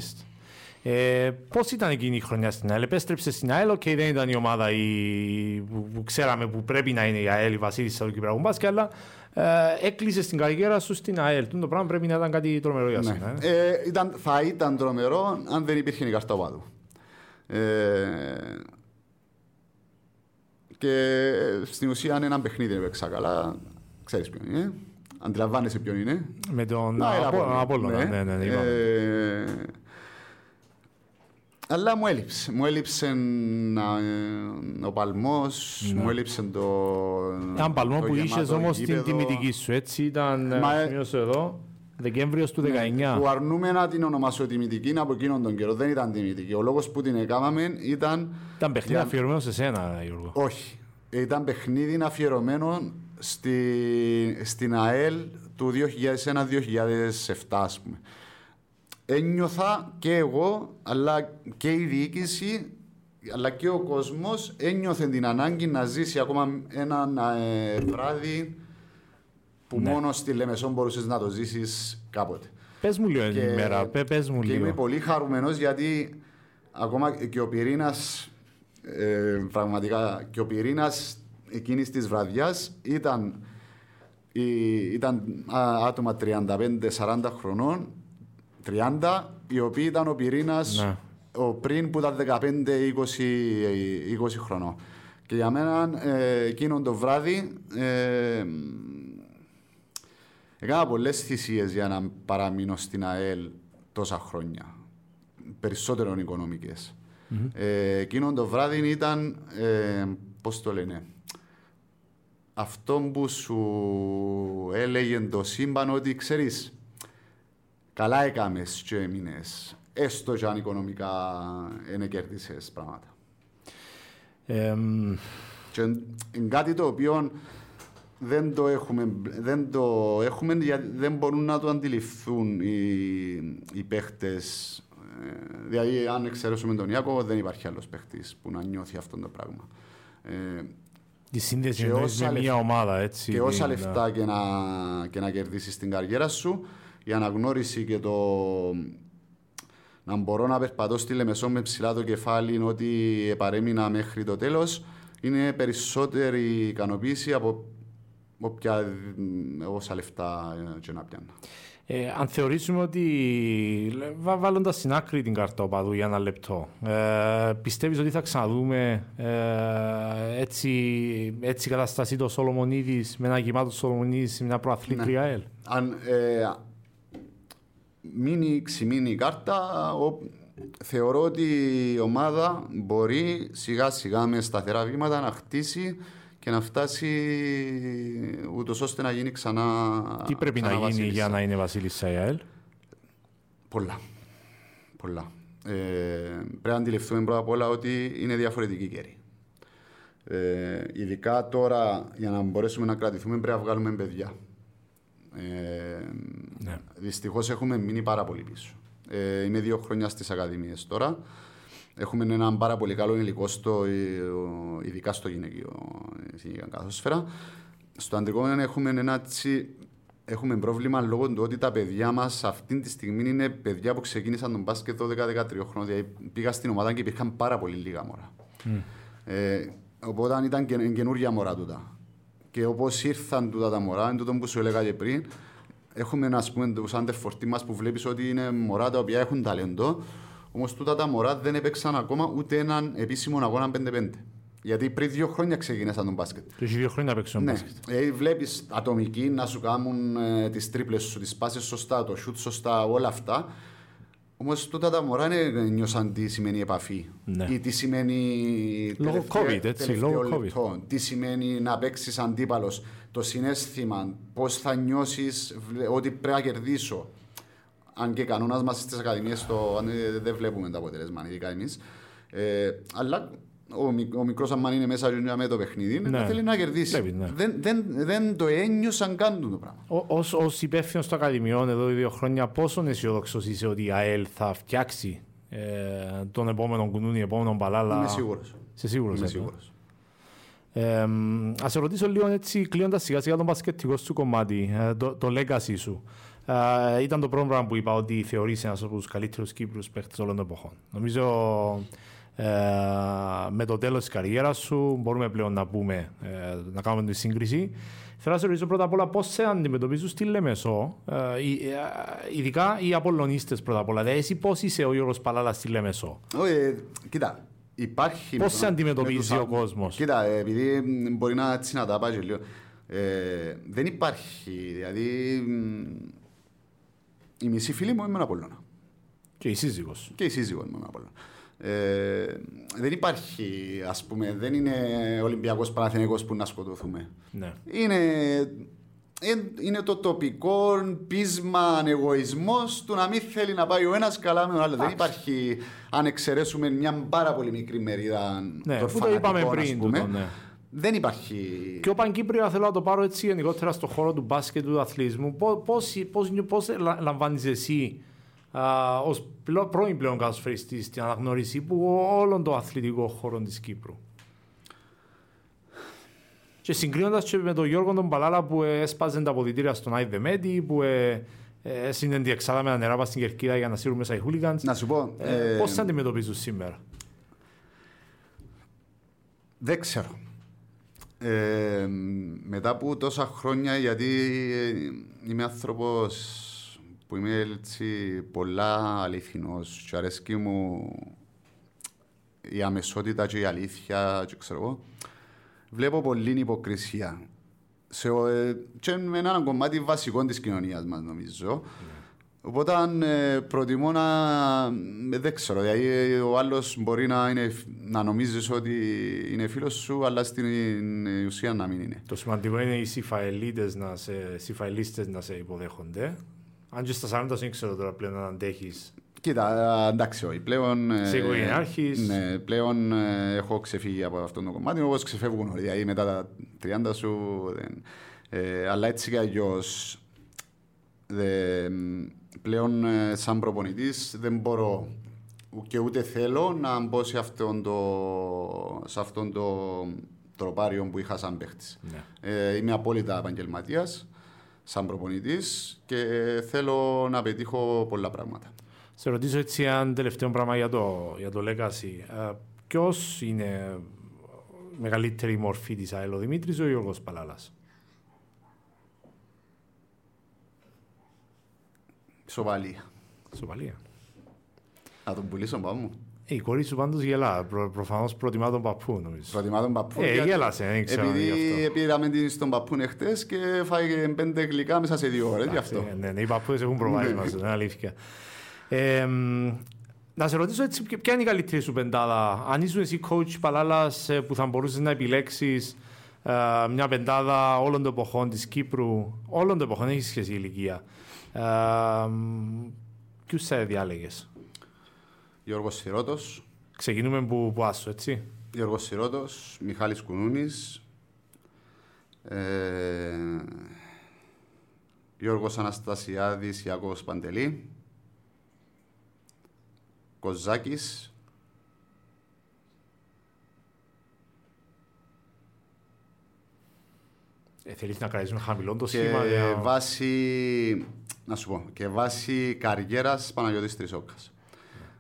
Ε, Πώς ήταν εκείνη η χρονιά στην ΑΕΛ, επέστρεψε στην ΑΕΛ, okay, δεν ήταν η ομάδα η, που, που, ξέραμε που πρέπει να είναι η ΑΕΛ, η Βασίλισσα του Κυπριακού Μπάσκετ, αλλά ε, έκλεισε την καριέρα σου στην ΑΕΛ. Το πράγμα πρέπει να ήταν κάτι τρομερό για ναι. σένα. Ε. Ε, ήταν, θα ήταν τρομερό αν δεν υπήρχε η καρτά οπαδού. Ε, και στην ουσία αν ένα παιχνίδι έπαιξα καλά, ξέρεις ποιον είναι. Αντιλαμβάνεσαι ποιον είναι. Με τον Απόλλωνα. Ναι, ναι, ναι, ναι, ε, αλλά μου έλειψε. Μου έλειψε ο παλμός, ναι. μου έλειψε το. Ένα παλμό που είχες όμως την τιμητική σου, έτσι ήταν. Μα... Ε, εδώ. Δεκέμβριος του 19. Ναι, που αρνούμε να την ονομάσω τιμητική από εκείνον τον καιρό. Δεν ήταν τιμητική. Ο λόγος που την έκαναμε ήταν. Ήταν παιχνίδι για... αφιερωμένο σε σένα, Γιώργο. Όχι. Ήταν παιχνίδι αφιερωμένο στη... στην ΑΕΛ του 2001-2007, ας πούμε ένιωθα και εγώ, αλλά και η διοίκηση, αλλά και ο κόσμος ένιωθε την ανάγκη να ζήσει ακόμα ένα ε, βράδυ που ναι. μόνο στη Λεμεσόν μπορούσες να το ζήσεις κάποτε. Πες μου λίγο και, ημέρα, πες μου και λίγο. είμαι πολύ χαρούμενος γιατί ακόμα και ο πυρήνας, ε, πραγματικά, και ο πυρήνας εκείνης της βραδιάς ήταν, ήταν άτομα 35-40 χρονών 30, οι οποίοι ήταν ο πυρήνας ναι. ο πριν που ήταν 15-20 χρονών. Και για μένα ε, εκείνον το βράδυ ε, έκανα πολλές θυσίες για να παραμείνω στην ΑΕΛ τόσα χρόνια. Περισσότερο οικονομικές. Mm-hmm. Ε, εκείνον το βράδυ ήταν, ε, πώς το λένε, αυτό που σου έλεγε το σύμπαν ότι ξέρεις καλά έκαμες και έμεινες, έστω και αν οικονομικά είναι κέρδισες πράγματα. Ε, και είναι κάτι το οποίο δεν το έχουμε, δεν το έχουμε γιατί δεν μπορούν να το αντιληφθούν οι, οι παίχτες. Ε, δηλαδή, αν εξαιρέσουμε τον Ιάκο, δεν υπάρχει άλλος παίχτης που να νιώθει αυτό το πράγμα. Ε, η σύνδεση με μια ομάδα, έτσι. Και όσα λεφτά και να, και να κερδίσεις την καριέρα σου, η αναγνώριση και το να μπορώ να περπατώ στη Λεμεσό με ψηλά το κεφάλι ότι παρέμεινα μέχρι το τέλος είναι περισσότερη ικανοποίηση από όποια όσα λεφτά και να πιάνω. Ε, αν θεωρήσουμε ότι βάλλοντα στην άκρη την καρτόπαδου για ένα λεπτό, ε, πιστεύεις ότι θα ξαναδούμε ε, έτσι, έτσι καταστασή το Σολομονίδης με ένα γεμάτο Σολομονίδης σε μια προαθλήτρια ναι. ΕΛ. Αν, ε, μείνει ξημείνει η κάρτα. Ο, θεωρώ ότι η ομάδα μπορεί σιγά σιγά με σταθερά βήματα να χτίσει και να φτάσει ούτως ώστε να γίνει ξανά Τι πρέπει ξανά να γίνει βασίλισσα. για να είναι Βασίλισσα η Πολλά. Πολλά. Ε, πρέπει να αντιληφθούμε πρώτα απ' όλα ότι είναι διαφορετική καιρή. Ε, ειδικά τώρα για να μπορέσουμε να κρατηθούμε πρέπει να βγάλουμε παιδιά. Ε, ναι. Δυστυχώς έχουμε μείνει πάρα πολύ πίσω. Ε, είμαι δύο χρόνια στις Ακαδημίες τώρα. Έχουμε ένα πάρα πολύ καλό υλικό, στο, ειδικά στο γυναικείο, στην καθόσφαιρα. Στο αντρικό έχουμε ένα τσι, έχουμε πρόβλημα λόγω του ότι τα παιδιά μας αυτή τη στιγμή είναι παιδιά που ξεκίνησαν τον μπάσκετ 12-13 χρόνια. Δηλαδή πήγα στην ομάδα και υπήρχαν πάρα πολύ λίγα μωρά. Mm. Ε, οπότε ήταν και, καινούργια μωρά τούτα. Και όπως ήρθαν τούτα τα μωρά, είναι τούτο που σου έλεγα και πριν, έχουμε ας πούμε τους under 14 μας που βλέπεις ότι είναι μωρά τα οποία έχουν ταλέντο όμως τούτα τα μωρά δεν έπαιξαν ακόμα ούτε έναν επίσημο αγώνα 5-5. Γιατί πριν δύο χρόνια ξεκίνησαν τον μπάσκετ. Και έχει δύο χρόνια παίξουν Ναι. μπάσκετ. Ε, Βλέπεις ατομικοί να σου κάνουν ε, τις τρίπλες σου, τις πάσει σωστά, το shoot σωστά, όλα αυτά. Όμως τούτα τα μωρά δεν νιώσαν τι σημαίνει επαφή. Ναι. Ή τι σημαίνει. Λόγω τελευταίο- COVID, έτσι, τελευταίο λόγω COVID. λεπτό. Τι σημαίνει να παίξεις αντίπαλος. Το συνέστημα, πώς θα νιώσεις ότι πρέπει να κερδίσω. Αν και κανόνας μας στις ακαδημίες δεν βλέπουμε τα αποτελέσματα, ειδικά εμεί. Ε, αλλά ο, μικ- ο μικρός, αν είναι μέσα με το παιχνίδι, Ναι. θέλει να κερδίσει. Βλέπει, ναι. δεν, δεν, δεν το ένιωσαν καν το πράγμα. Ω υπεύθυνος των Ακαδημιών εδώ δύο χρόνια, πόσο αισιόδοξο είσαι ότι η ΑΕΛ θα φτιάξει ε, τον επόμενο κουνούνι, επόμενο μπαλάλα; Είμαι σίγουρος. Είσαι σίγουρος. Είμαι σίγουρος. Ε, Α σε ρωτήσω λίγο έτσι, κλείνοντας σιγά σιγά τον μπασκετικό σου κομμάτι, ε, το, το legacy σου. Ε, ήταν το πρώτο πράγμα που είπα ότι θεωρείς ένας από τους καλύτερους Κύπρους παίχτες όλων των εποχών. Νομίζω ε, με το τέλος της καριέρας σου μπορούμε πλέον να πούμε, ε, να κάνουμε τη σύγκριση. Θέλω να σε ρωτήσω πρώτα απ' όλα πώς σε αντιμετωπίζουν στη Λεμεσό, ε, οι- ε, ειδικά οι Απολλωνίστες πρώτα απ' όλα. Δηλαδή εσύ πώς είσαι ο Γιώργος Παλάλας στη Λεμεσό. Ε, κοίτα, υπάρχει. Πώς με σε το- αντιμετωπίζει με τους ο α- κόσμος; Κοίτα, ε, επειδή μ, μπορεί να έτσι να τα πάει και λίγο. Ε, δεν υπάρχει. Δηλαδή. μ, Οι μισοί φίλοι μου ήμουν Απόλλωνα. Και η σύζυγος. Και η σύζυγό μου ήμουν Απόλλωνα. Ε, δεν υπάρχει, ας πούμε, δεν είναι Ολυμπιακός Παναθηναϊκός που να σκοτωθούμε. Ναι. Είναι, εν- είναι το τοπικό πείσμα, εγωισμό του να μην θέλει να πάει ο ένας καλά με τον άλλο. Δεν υπάρχει, αν εξαιρέσουμε μια πάρα πολύ μικρή μερίδα Ναι, των που το είπαμε φανατικών, ας πριν πούμε, τούτο, ναι. δεν υπάρχει. Και ο Παγκύπρια θέλω να το πάρω έτσι γενικότερα στον χώρο του μπάσκετ του αθλητισμού. Πώς, πώς, πώς, πώς λα- λαμβάνεις εσύ α, ως πλο- πρώην πλέον κατασφαιριστής την αναγνώριση που όλων των αθλητικών χώρων της Κύπρου. Και συγκρίνοντας και με τον Γιώργο τον Παλάλα που ε, έσπαζε τα αποδητήρια στον Άιδε Μέτη, που ε, ε, έσυνε εξάδα με τα νερά πας στην Κερκίδα για να σύρουν μέσα οι χούλιγκαντς. Να σου πω. Ε, ε, πώς σε αντιμετωπίζουν σήμερα; Δεν ξέρω. Ε, μετά από τόσα χρόνια, γιατί ε, είμαι άνθρωπος που είμαι έτσι πολλά αληθινός και αρέσκει μου η αμεσότητα και η αλήθεια και ξέρω εγώ, βλέπω πολλή υποκρισία. Σε, ο- ε, και με ένα κομμάτι βασικό της κοινωνίας μας νομίζω. Οπότε ε, προτιμώ να. ε, Δεν ξέρω. Δηλαδή, ε, ο άλλος μπορεί να, είναι, να νομίζεις ότι είναι φίλος σου, αλλά στην ε, ουσία να μην είναι. Το σημαντικό είναι οι συμφαελίτες να σε, συμφαελίστες να σε υποδέχονται. Αν και στα 40 δεν ξέρω τώρα πλέον αν αντέχεις. Κοίτα, ε, εντάξει, όχι. Πλέον. ε, Είσαι οικογενειάρχης. Ναι, πλέον ε, έχω ξεφύγει από αυτό το κομμάτι, όπως ξεφεύγουν όλοι. Δηλαδή, μετά τα 30 σου. Δεν, ε, αλλά έτσι κι αλλιώς. Πλέον, ε, σαν προπονητής, δεν μπορώ και ούτε θέλω να μπω σε αυτόν το, σε αυτόν το τροπάριο που είχα σαν παίχτης. Ναι. Ε, είμαι απόλυτα επαγγελματίας σαν προπονητής και θέλω να πετύχω πολλά πράγματα. Σε ρωτήσω έτσι ένα τελευταίο πράγμα για το, για το Legacy. Ε, ποιος είναι η μεγαλύτερη μορφή της ΑΕΛ, ο Δημήτρης ή ο Γιώργος Παλάλας; Σοβαλία. Σοβαλία. Να τον πουλήσω πάνω μου. Ε, η κόρη σου πάντως γελά. Προ, προφανώς προτιμά τον παππού νομίζω. Προτιμά τον παππού. Ε, γιατί- γέλασε, δεν ξέρω Επειδή γι' αυτό. πήραμε την στον παππούν εχθές και φάγε πέντε γλυκά μέσα σε δύο ώρες, γι' αυτό. Ε, Ναι, ναι, οι παππούδες έχουν προβάδισμα, Ναι. αυτό είναι αλήθεια. Ε, μ, να σε ρωτήσω έτσι, ποια είναι η καλύτερη σου πεντάδα; Αν ήσουν εσύ coach Παλάλας ε, που θα μπορούσες να επιλέξεις ε, μια πεντάδα όλων των εποχών της Κύπρου, όλων των εποχών, δεν έχεις σχέση η ηλικία. Ε, μ, ποιους θα διάλεγες; Γιώργος Σιρώτος, Ξεκινούμε που, που άσου, έτσι. Γιώργος Σιρώτος, Μιχάλης Κουνούνης, ε, Γιώργος Αναστασιάδης, Ιάκωβος Παντελή, Κοζάκης, Ε, θέλεις να κρατήσουμε χαμηλό το και σχήμα. για- βάση, να σου πω, και βάση καριέρας Παναγιώτης Τρισόκας.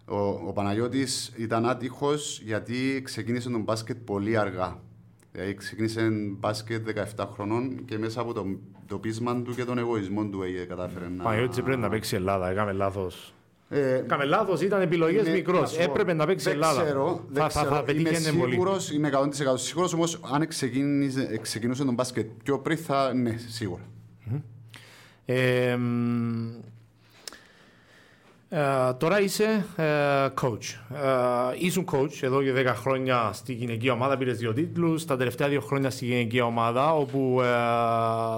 Ο, ο Παναγιώτης ήταν άτυχος γιατί ξεκίνησε τον μπάσκετ πολύ αργά. Δηλαδή ξεκίνησε μπάσκετ 17 χρονών και μέσα από το, το πείσμα του και τον εγωισμό του ε, κατάφερε να... Παναγιώτης πρέπει να παίξει Ελλάδα, έκαμε λάθος. Ε, Έκαμε λάθος, ήταν επιλογές είναι- μικρός. να σου πω, Έπρεπε να παίξει δεν Ελλάδα. Ξέρω, δεν θα, θα, ξέρω. θα πετύχαινε είμαι πολύ. σίγουρος, είμαι 100% σίγουρος, όμως αν ξεκίνησε, ξεκινούσε τον μπάσκετ πιο πριν θα, ναι, σίγουρα. Ε, μ, ε, τώρα είσαι ε, coach. Ε, ήσουν coach εδώ και 10 χρόνια στη γυναική ομάδα, πήρες δύο τίτλους. Τα τελευταία δύο χρόνια στη γυναική ομάδα, όπου ε,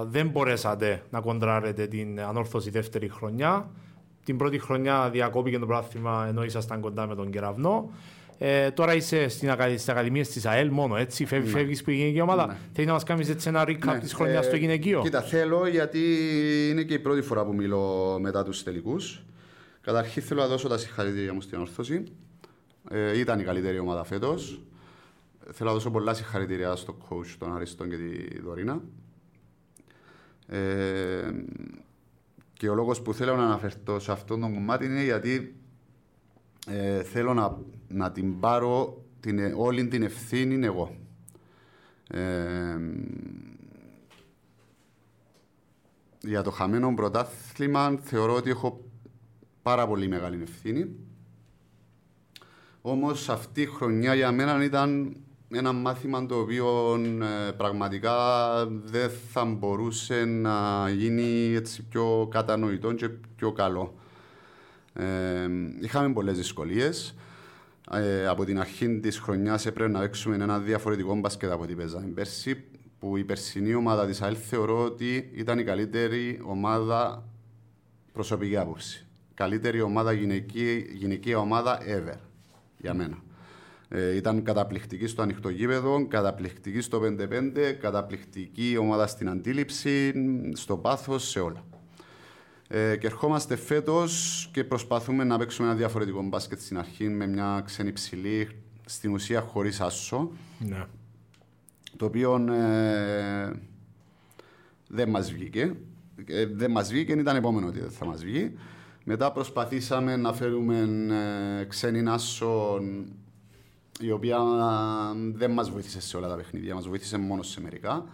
δεν μπορέσατε να κοντράρετε την ανόρθωση δεύτερη χρονιά. Την πρώτη χρονιά διακόπηκε το πράθυμα ενώ ήσασταν κοντά με τον κεραυνό. Ε, τώρα είσαι στην ακαδη- στις ακαδημίες της ΑΕΛ μόνο, έτσι. Φεύγεις, φεύγεις που η γυναική ομάδα. Ναι. Θέλεις να μας κάνεις έτσι ένα recap Ναι, της χρονιάς ε, στο γυναικείο; Κοίτα, θέλω γιατί είναι και η πρώτη φορά που μιλώ μετά τους τελικούς. Καταρχήν θέλω να δώσω τα συγχαρητήρια μου στην όρθωση. Ε, ήταν η καλύτερη ομάδα φέτος. Θέλω να δώσω πολλά συγχαρητήρια στο coach, τον Αριστόν και τη Δωρίνα. Ε, και ο λόγος που θέλω να αναφερθώ σε αυτό το κομμάτι είναι γιατί ε, θέλω να, να την πάρω την, όλη την ευθύνη εγώ. Ε, για το χαμένο πρωτάθλημα θεωρώ ότι έχω πάρα πολύ μεγάλη ευθύνη. Όμως αυτή η χρονιά για μένα ήταν ένα μάθημα το οποίο ε, πραγματικά δεν θα μπορούσε να γίνει έτσι πιο κατανοητό και πιο καλό. Ε, είχαμε πολλές δυσκολίες. Ε, από την αρχή της χρονιάς έπρεπε να παίξουμε ένα διαφορετικό μπασκετ από ό,τι παίζαμε πέρσι που η περσινή ομάδα της ΑΕΛ θεωρώ ότι ήταν η καλύτερη ομάδα προσωπική άποψη. Καλύτερη ομάδα γυναική, γυναική ομάδα ever για μένα. Ε, ήταν καταπληκτική στο ανοιχτό γήπεδο, καταπληκτική στο 5-5, καταπληκτική ομάδα στην αντίληψη, στο πάθος, σε όλα. Ε, και ερχόμαστε φέτος και προσπαθούμε να παίξουμε ένα διαφορετικό μπάσκετ στην αρχή με μια ξένη ψηλή, στην ουσία χωρίς άσο, Ναι. το οποίο ε, δεν μας βγήκε. Ε, δεν μας βγήκε, ήταν επόμενο ότι δεν θα μας βγει. Μετά προσπαθήσαμε να φέρουμε ε, ξένη άσο, η οποία ε, δεν μας βοήθησε σε όλα τα παιχνίδια, μας βοήθησε μόνος σε μερικά.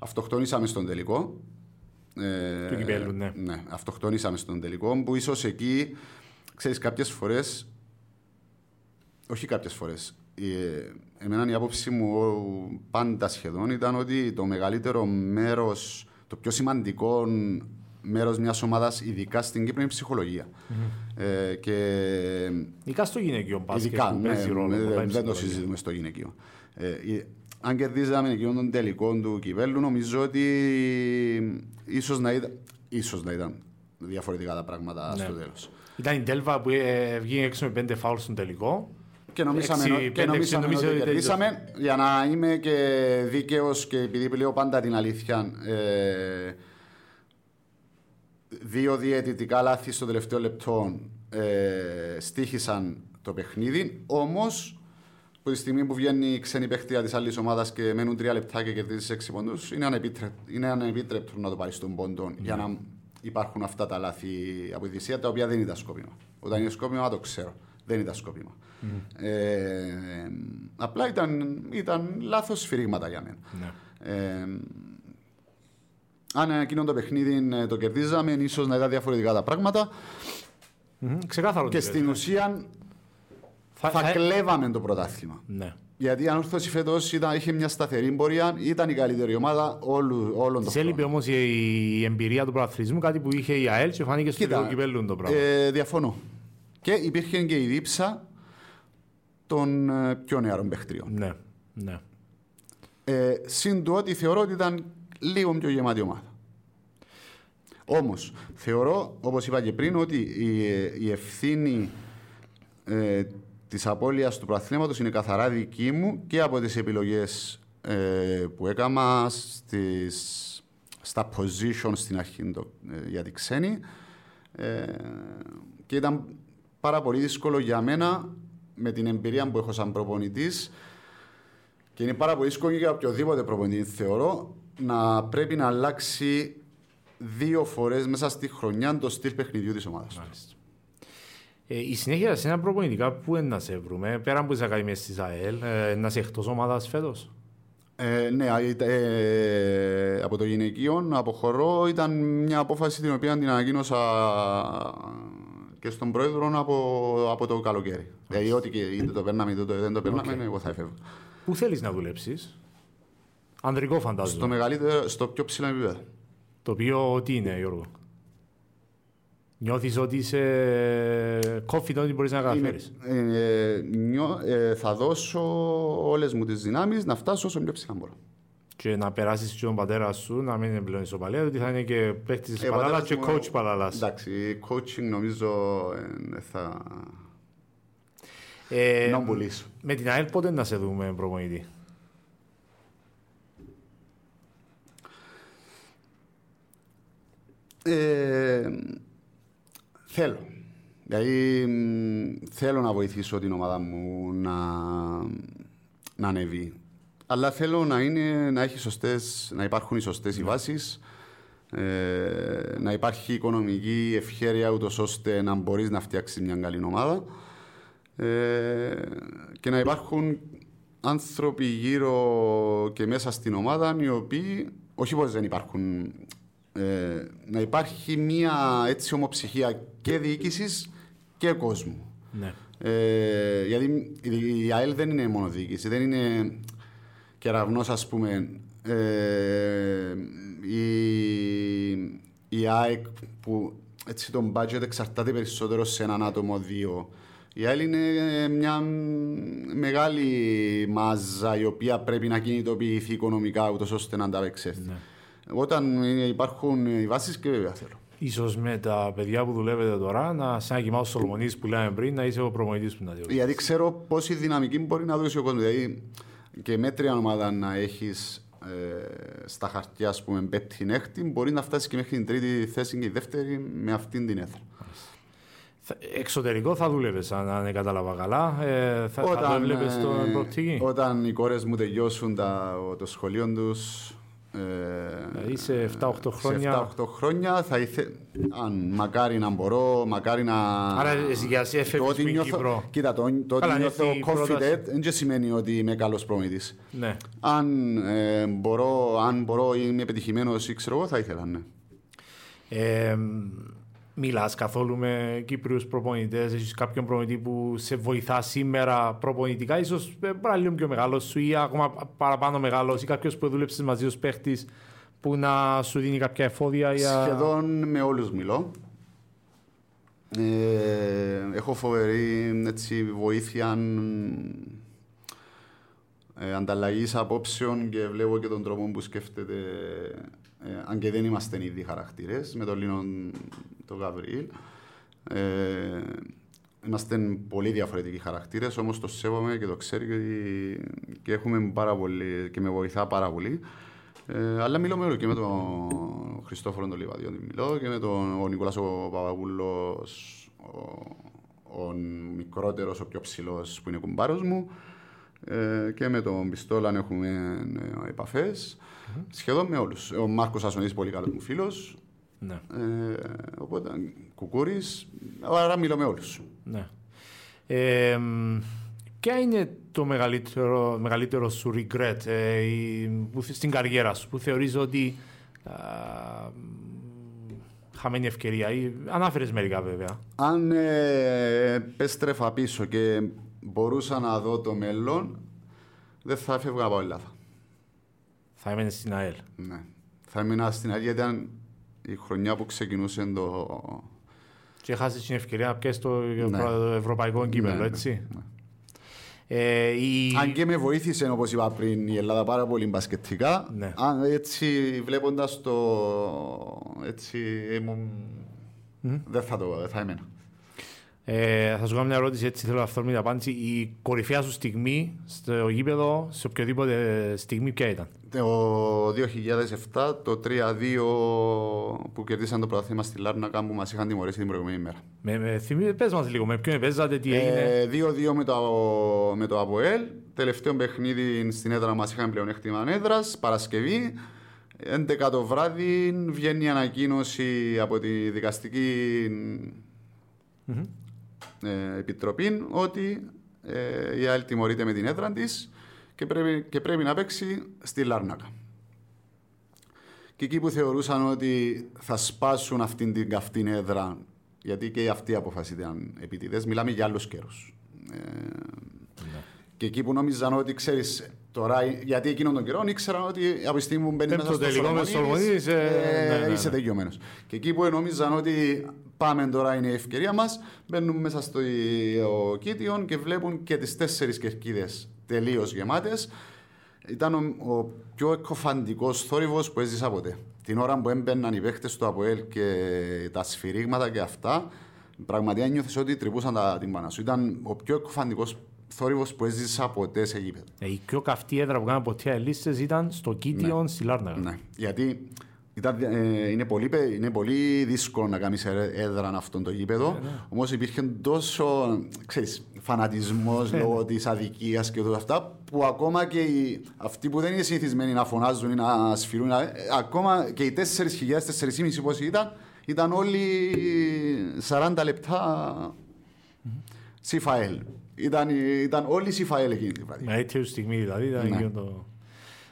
Αυτοκτονήσαμε στον τελικό. Ε, Του κυπέλλου, ναι. ναι, αυτοκτονήσαμε στον τελικό που ίσως εκεί, ξέρεις, κάποιες φορές. Όχι κάποιες φορές. Εμένα η άποψή μου ο- πάντα σχεδόν ήταν ότι το μεγαλύτερο μέρος, το πιο σημαντικό μέρος μιας ομάδας, ειδικά στην Κύπρο, είναι η ψυχολογία. Ε, και Ειδικά στο γυναικείο μπάσκετ Ειδικά, που ναι, παίζει ρόλο. ναι, πολλά δεν, δεν το ψυχολογία. συζητούμε στο γυναικείο. Ε, η- αν κερδίζαμε εκείνον τον τελικό του κυπέλου, νομίζω ότι ίσως να ήταν, ίσως να ήταν διαφορετικά τα πράγματα Ναι. στο τέλος. Ήταν η Ντέλβα που ε, βγήκε έξω με πέντε φάουλ στον τελικό. Και νομίσαμε, Έξι, και πέντε, νομίσαμε έξι, ότι νομίζω ότι κερδίσαμε. Για να είμαι και δίκαιος και επειδή λέω πάντα την αλήθεια, ε, δύο διαιτητικά λάθη στο τελευταίο λεπτό ε, στήχησαν το παιχνίδι. Όμως, από τη στιγμή που βγαίνει η ξένη παίχτια της άλλης ομάδας και μένουν τρία λεπτά και κερδίζεις έξι πόντους, είναι, ανεπίτρεπτο, είναι ανεπίτρεπτο να το πάρεις στον πόντο για να υπάρχουν αυτά τα λάθη από τη Δύσια τα οποία δεν ήταν σκόπιμα. Όταν είναι σκόπιμα, το ξέρω. Δεν ήταν σκόπιμα. Ε, απλά ήταν, ήταν λάθος σφυρίγματα για μένα. Ναι. Ε, αν εκείνο το παιχνίδι ε, το κερδίζαμε, ίσως να ήταν διαφορετικά τα πράγματα. Μμμ, Ξεκάθαρο. Και τι στην πες. ουσία Θα- θα θα- κλέβαμε το πρωτάθλημα. Ναι. Γιατί η Ανόρθωση φέτο είχε μια σταθερή πορεία, ήταν η καλύτερη ομάδα όλου, όλων των Της έλειπε χρόνων. όμως η, η εμπειρία του πρωταθλητισμού, κάτι που είχε η ΑΕΛ και φάνηκε στο Κοίτα, τελικό κυπέλλου το πράγμα. ε, διαφωνώ. Και υπήρχε και η δίψα των ε, πιο νεαρών παιχτριών. Ναι. ναι. Ε, συν του ότι θεωρώ ότι ήταν λίγο πιο γεμάτη ομάδα. Όμως, θεωρώ, όπως είπα και πριν, ότι η, η ευθύνη ε, της απώλειας του προαθλήματος είναι καθαρά δική μου και από τις επιλογές ε, που έκανα στις, στα position στην αρχή το, ε, για τη ξένη. Ε, και ήταν πάρα πολύ δύσκολο για μένα με την εμπειρία που έχω σαν προπονητής και είναι πάρα πολύ δύσκολο για οποιοδήποτε προπονητή, θεωρώ, να πρέπει να αλλάξει δύο φορές μέσα στη χρονιά το στυλ παιχνιδιού της ομάδας του. Μάλιστα. Ε, η συνέχεια σε ένα προπονητικά που είναι να σε βρούμε, πέρα από τις ακαδημίες της ΑΕΛ, ε, να σε εκτός ομάδας φέτος; Ε, ναι, ε, από το γυναικείο αποχωρώ ήταν μια απόφαση την οποία την ανακοίνωσα και στον πρόεδρο από, από το καλοκαίρι. Δηλαδή, ό,τι και είτε το παίρναμε είτε δεν το παίρναμε, okay. εγώ θα έφευγα. Πού θέλεις να δουλέψεις, Ανδρικό φαντάζομαι. Στο μεγαλύτερο, στο πιο ψηλό επίπεδο. Το οποίο τι είναι, Γιώργο; Νιώθεις ότι είσαι confident ότι μπορείς να καταφέρεις; Ε, ε, θα δώσω όλες μου τις δυνάμεις να φτάσω όσο πιο ψηλά μπορώ. Και να περάσεις και τον πατέρα σου, να μην είναι πλέον ισοπαλία, ότι θα είναι και παίχτης της ε, Παλάλας και coach Παλάλας. Εντάξει, coaching νομίζω ε, θα... Ε, να πουλήσω. Με την ΑΕΛ πότε να σε δούμε προπονητή; Ε, θέλω. Δηλαδή θέλω να βοηθήσω την ομάδα μου να, να ανεβεί. Αλλά θέλω να, είναι, να, έχει σωστές, να υπάρχουν οι σωστές οι βάσεις, ε, να υπάρχει οικονομική ευχέρεια ούτως ώστε να μπορείς να φτιάξεις μια καλή ομάδα ε, και να υπάρχουν άνθρωποι γύρω και μέσα στην ομάδα οι οποίοι όχι πως δεν υπάρχουν ε, να υπάρχει μια έτσι ομοψυχία και διοίκησης και κόσμου. Ναι. Ε, γιατί η ΑΕΛ δεν είναι μόνο διοίκηση, δεν είναι κεραυνός, ας πούμε. Ε, η, η ΑΕΚ που έτσι το budget εξαρτάται περισσότερο σε έναν άτομο δύο. Η ΑΕΛ είναι μια μεγάλη μάζα η οποία πρέπει να κινητοποιηθεί οικονομικά ούτως ώστε να ανταπεξέλθει. Ναι. Όταν υπάρχουν οι βάσεις και βέβαια θέλω. Ίσως με τα παιδιά που δουλεύετε τώρα, να σαν κοιμάω Σολομονή που λέμε πριν, να είσαι ο προμονητής που να διορθώσει. Γιατί ξέρω πόση δυναμική μπορεί να δώσει ο κόσμο. Δηλαδή και μέτρια ομάδα να έχεις ε, στα χαρτιά, ας πούμε, πέμπτη έκτη, μπορεί να φτάσεις και μέχρι την τρίτη θέση και η δεύτερη με αυτήν την έθρα. Εξωτερικό θα δούλευες, αν δεν κατάλαβα καλά. Ε, θα, όταν, θα το στο ε, Όταν οι κόρες μου τελειώσουν τα, το σχολείο τους, Δηλαδή σε 7-8 χρόνια. Σε 7-8 χρόνια θα ήθελα. Αν μακάρι να μπορώ, μακάρι να. Άρα για εσύ έφευγες στην νιώθω... Κύπρο. Κοίτα, το, το ότι νιώθω confident δεν σημαίνει ότι είμαι καλός προμηθευτής. Ναι. Αν, ε, μπορώ, αν μπορώ ή είμαι πετυχημένο ή ξέρω εγώ, θα ήθελα, ναι. Ε, Μιλάς καθόλου με Κύπριους προπονητές, έχεις κάποιον προπονητή που σε βοηθά σήμερα προπονητικά, ίσως μπορεί λίγο πιο μεγάλος σου ή ακόμα παραπάνω μεγάλος, ή κάποιος που δούλεψες μαζί ως παίχτης που να σου δίνει κάποια εφόδια. Για... Σχεδόν με όλους μιλώ. Ε, έχω φοβερή έτσι, βοήθεια ε, ανταλλαγής απόψεων και βλέπω και τον τρόπο που σκέφτεται ε, αν και δεν είμαστε ήδη χαρακτήρες, με τον Λίνο τον Γαβριήλ. Ε, είμαστε πολύ διαφορετικοί χαρακτήρες, όμως το σέβομαι και το ξέρει και, έχουμε πάρα πολύ, και με βοηθά πάρα πολύ. Ε, αλλά μιλώ με όλο και με τον Χριστόφορο τον Λιβαδιό, μιλώ και με τον ο Νικολάς ο Παπαγούλος, ο, ο μικρότερος, ο πιο ψηλός που είναι κουμπάρος μου ε, και με τον Πιστόλαν έχουμε ε, επαφές. Mm-hmm. Σχεδόν με όλους. Ο Μάρκος Ασονίδη, πολύ καλός μου φίλος. Ναι. Ε, οπότε, κουκούρης. Άρα μιλώ με όλους. Ναι. Ε, ποια είναι το μεγαλύτερο, μεγαλύτερο σου regret ε, που, στην καριέρα σου που θεωρείς ότι α, χαμένη ευκαιρία ή ανάφερες μερικά βέβαια. Αν ε, πέστρεφα πίσω και μπορούσα να δω το μέλλον δεν θα έφευγα από Ελλάδα. Θα έμενε στην ΑΕΛ. Ναι. Θα έμενα στην ΑΕΛ γιατί ήταν η χρονιά που ξεκινούσε το. Και χάσεις την ευκαιρία να πιέσεις το ναι. ευρωπαϊκό κύπελο, ναι, ναι, έτσι. Ναι. Ε, η... Αν και με βοήθησε, όπως είπα πριν, η Ελλάδα πάρα πολύ μπασκετικά. Ναι. Αν, έτσι, βλέποντας το. Έτσι, ήμουν... mm. δεν θα το θα έμενα. Ε, θα σου κάνω μια ερώτηση, έτσι θέλω αυθόρμητη απάντηση. Η κορυφαία σου στιγμή στο γήπεδο, σε οποιοδήποτε στιγμή, ποια ήταν; Το 2007, το 3-2 που κερδίσαν το πρωταθλήμα στη Λάρνακα που μας είχαν τιμωρήσει την προηγούμενη μέρα. Με, με θυμί, πες μας λίγο, με ποιον παίζατε, τι έγινε; 2-2 με το, με το ΑΠΟΕΛ. Τελευταίο παιχνίδι στην έδρα μας είχαν πλεονέκτημα έδρας. Παρασκευή. 11 το βράδυ βγαίνει η ανακοίνωση από τη δικαστική mm-hmm. Επιτροπή ότι ε, η ΑΕΛ τιμωρείται με την έδρα της και πρέπει, και πρέπει να παίξει στη Λάρνακα. Και εκεί που θεωρούσαν ότι θα σπάσουν αυτήν την καυτή έδρα, γιατί και αυτή η απόφαση ήταν επιτηδές, μιλάμε για άλλους καιρούς. Ε, ναι. Και εκεί που νόμιζαν ότι ξέρεις τώρα, γιατί εκείνον τον καιρό ήξεραν ότι από τη στιγμή που μπαίνει μέσα στο Σολομονίδης είσαι, ε, ναι, ναι, είσαι ναι. τελειωμένο. Και εκεί που νόμιζαν ότι πάμε τώρα είναι η ευκαιρία μας, μπαίνουν μέσα στο Κίτιον και βλέπουν και τις τέσσερις κερκίδες τελείως γεμάτες. Ήταν ο, ο πιο εκκοφαντικό θόρυβος που έζησα ποτέ. Την ώρα που έμπαιναν οι παίχτες του ΑΠΟΕΛ και τα σφυρίγματα και αυτά, πραγματικά νιώθει ότι τρυπούσαν τα, την πάνω σου. Ήταν ο πιο εκκοφαντικό θόρυβος που έζησα ποτέ σε γήπεδο. Ε, η πιο καυτή έδρα που κάναμε ποτέ οι λίστες ήταν στο Κίτιον ναι. στη Λάρναγα. Ναι, γιατί ήταν, ε, είναι, πολύ, είναι πολύ δύσκολο να κάνεις έδρα αυτόν το γήπεδο. Ναι, ναι. Όμως υπήρχε τόσο ξέρεις, φανατισμός ναι, λόγω ναι. της αδικίας και όλα αυτά που ακόμα και οι, αυτοί που δεν είναι συνηθισμένοι να φωνάζουν ή να σφυρούν, ε, ακόμα και οι 4.000, 4.500 πόσοι ήταν, ήταν όλοι 40 λεπτά Σιφαέλ. Ήταν, ήταν όλοι Σιφαέλ εκείνη τη βράδυ. Με αίτιο στιγμή δηλαδή. Ήταν ναι. το...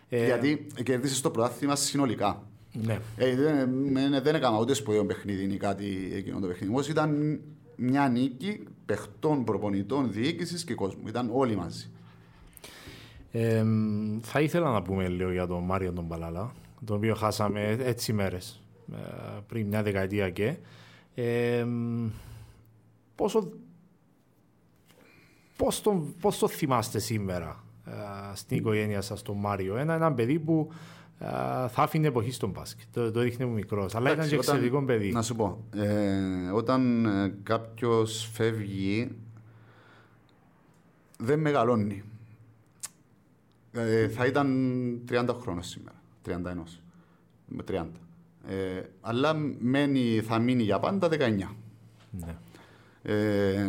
ε... Γιατί κερδίσες το πρωτάθλημα συνολικά. Ναι. Ε, δεν, δεν έκανα ούτε σπουδαίο παιχνίδι ή κάτι εκείνο το παιχνίδι. Όμως ήταν μια νίκη παιχτών, προπονητών, διοίκησης και κόσμου. Ήταν όλοι μαζί. Ε, θα ήθελα να πούμε λίγο για τον Μάριο τον Παλάλα, τον οποίο χάσαμε έτσι μέρες ε, πριν μια δεκαετία και. Ε, πόσο Πώς το, πώς το θυμάστε σήμερα uh, στην οικογένεια σας τον Μάριο; Ένα, ένα παιδί που uh, θα άφηνε εποχή στον μπάσκετ. Το, το δείχνει μου μικρός, αλλά ήταν και εξαιρετικό παιδί. Να σου πω, ε, όταν ε, κάποιος φεύγει δεν μεγαλώνει. Ε, θα ήταν 30 χρόνια σήμερα, 31 με 30. Ε, αλλά μένει, θα μείνει για πάντα 19. Ναι ε,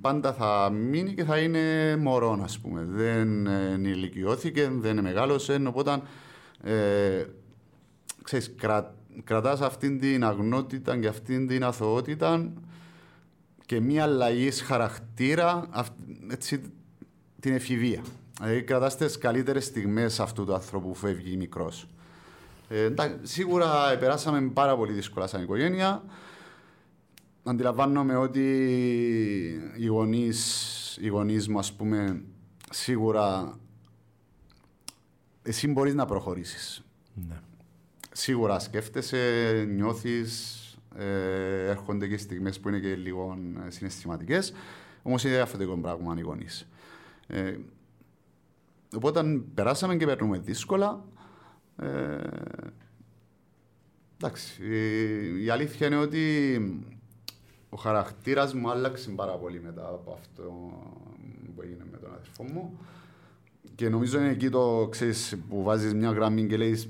πάντα θα μείνει και θα είναι μωρό, ας πούμε. Δεν ενηλικιώθηκε, δεν μεγάλωσε, οπότε ε, ξέρεις, κρα, κρατάς αυτήν την αγνότητα και αυτήν την αθωότητα και μια αλλαγή χαρακτήρα, έτσι, την εφηβεία. Δηλαδή κρατάς τις καλύτερες στιγμές αυτού του άνθρωπου που φεύγει μικρός. Ε, σίγουρα περάσαμε πάρα πολύ δύσκολα σαν οικογένεια αντιλαμβάνομαι ότι οι γονείς, οι γονείς μου, ας πούμε, σίγουρα εσύ μπορείς να προχωρήσεις. Ναι. Σίγουρα σκέφτεσαι, νιώθεις, ε, έρχονται και στιγμές που είναι και λίγο ε, συναισθηματικές, όμως είναι διαφορετικό πράγμα οι γονείς. Ε, οπότε περάσαμε και περνούμε δύσκολα. Ε, εντάξει, η αλήθεια είναι ότι ο χαρακτήρας μου άλλαξε πάρα πολύ μετά από αυτό που έγινε με τον αδερφό μου. Και νομίζω είναι εκεί το ξέρεις, που βάζεις μια γραμμή και λέεις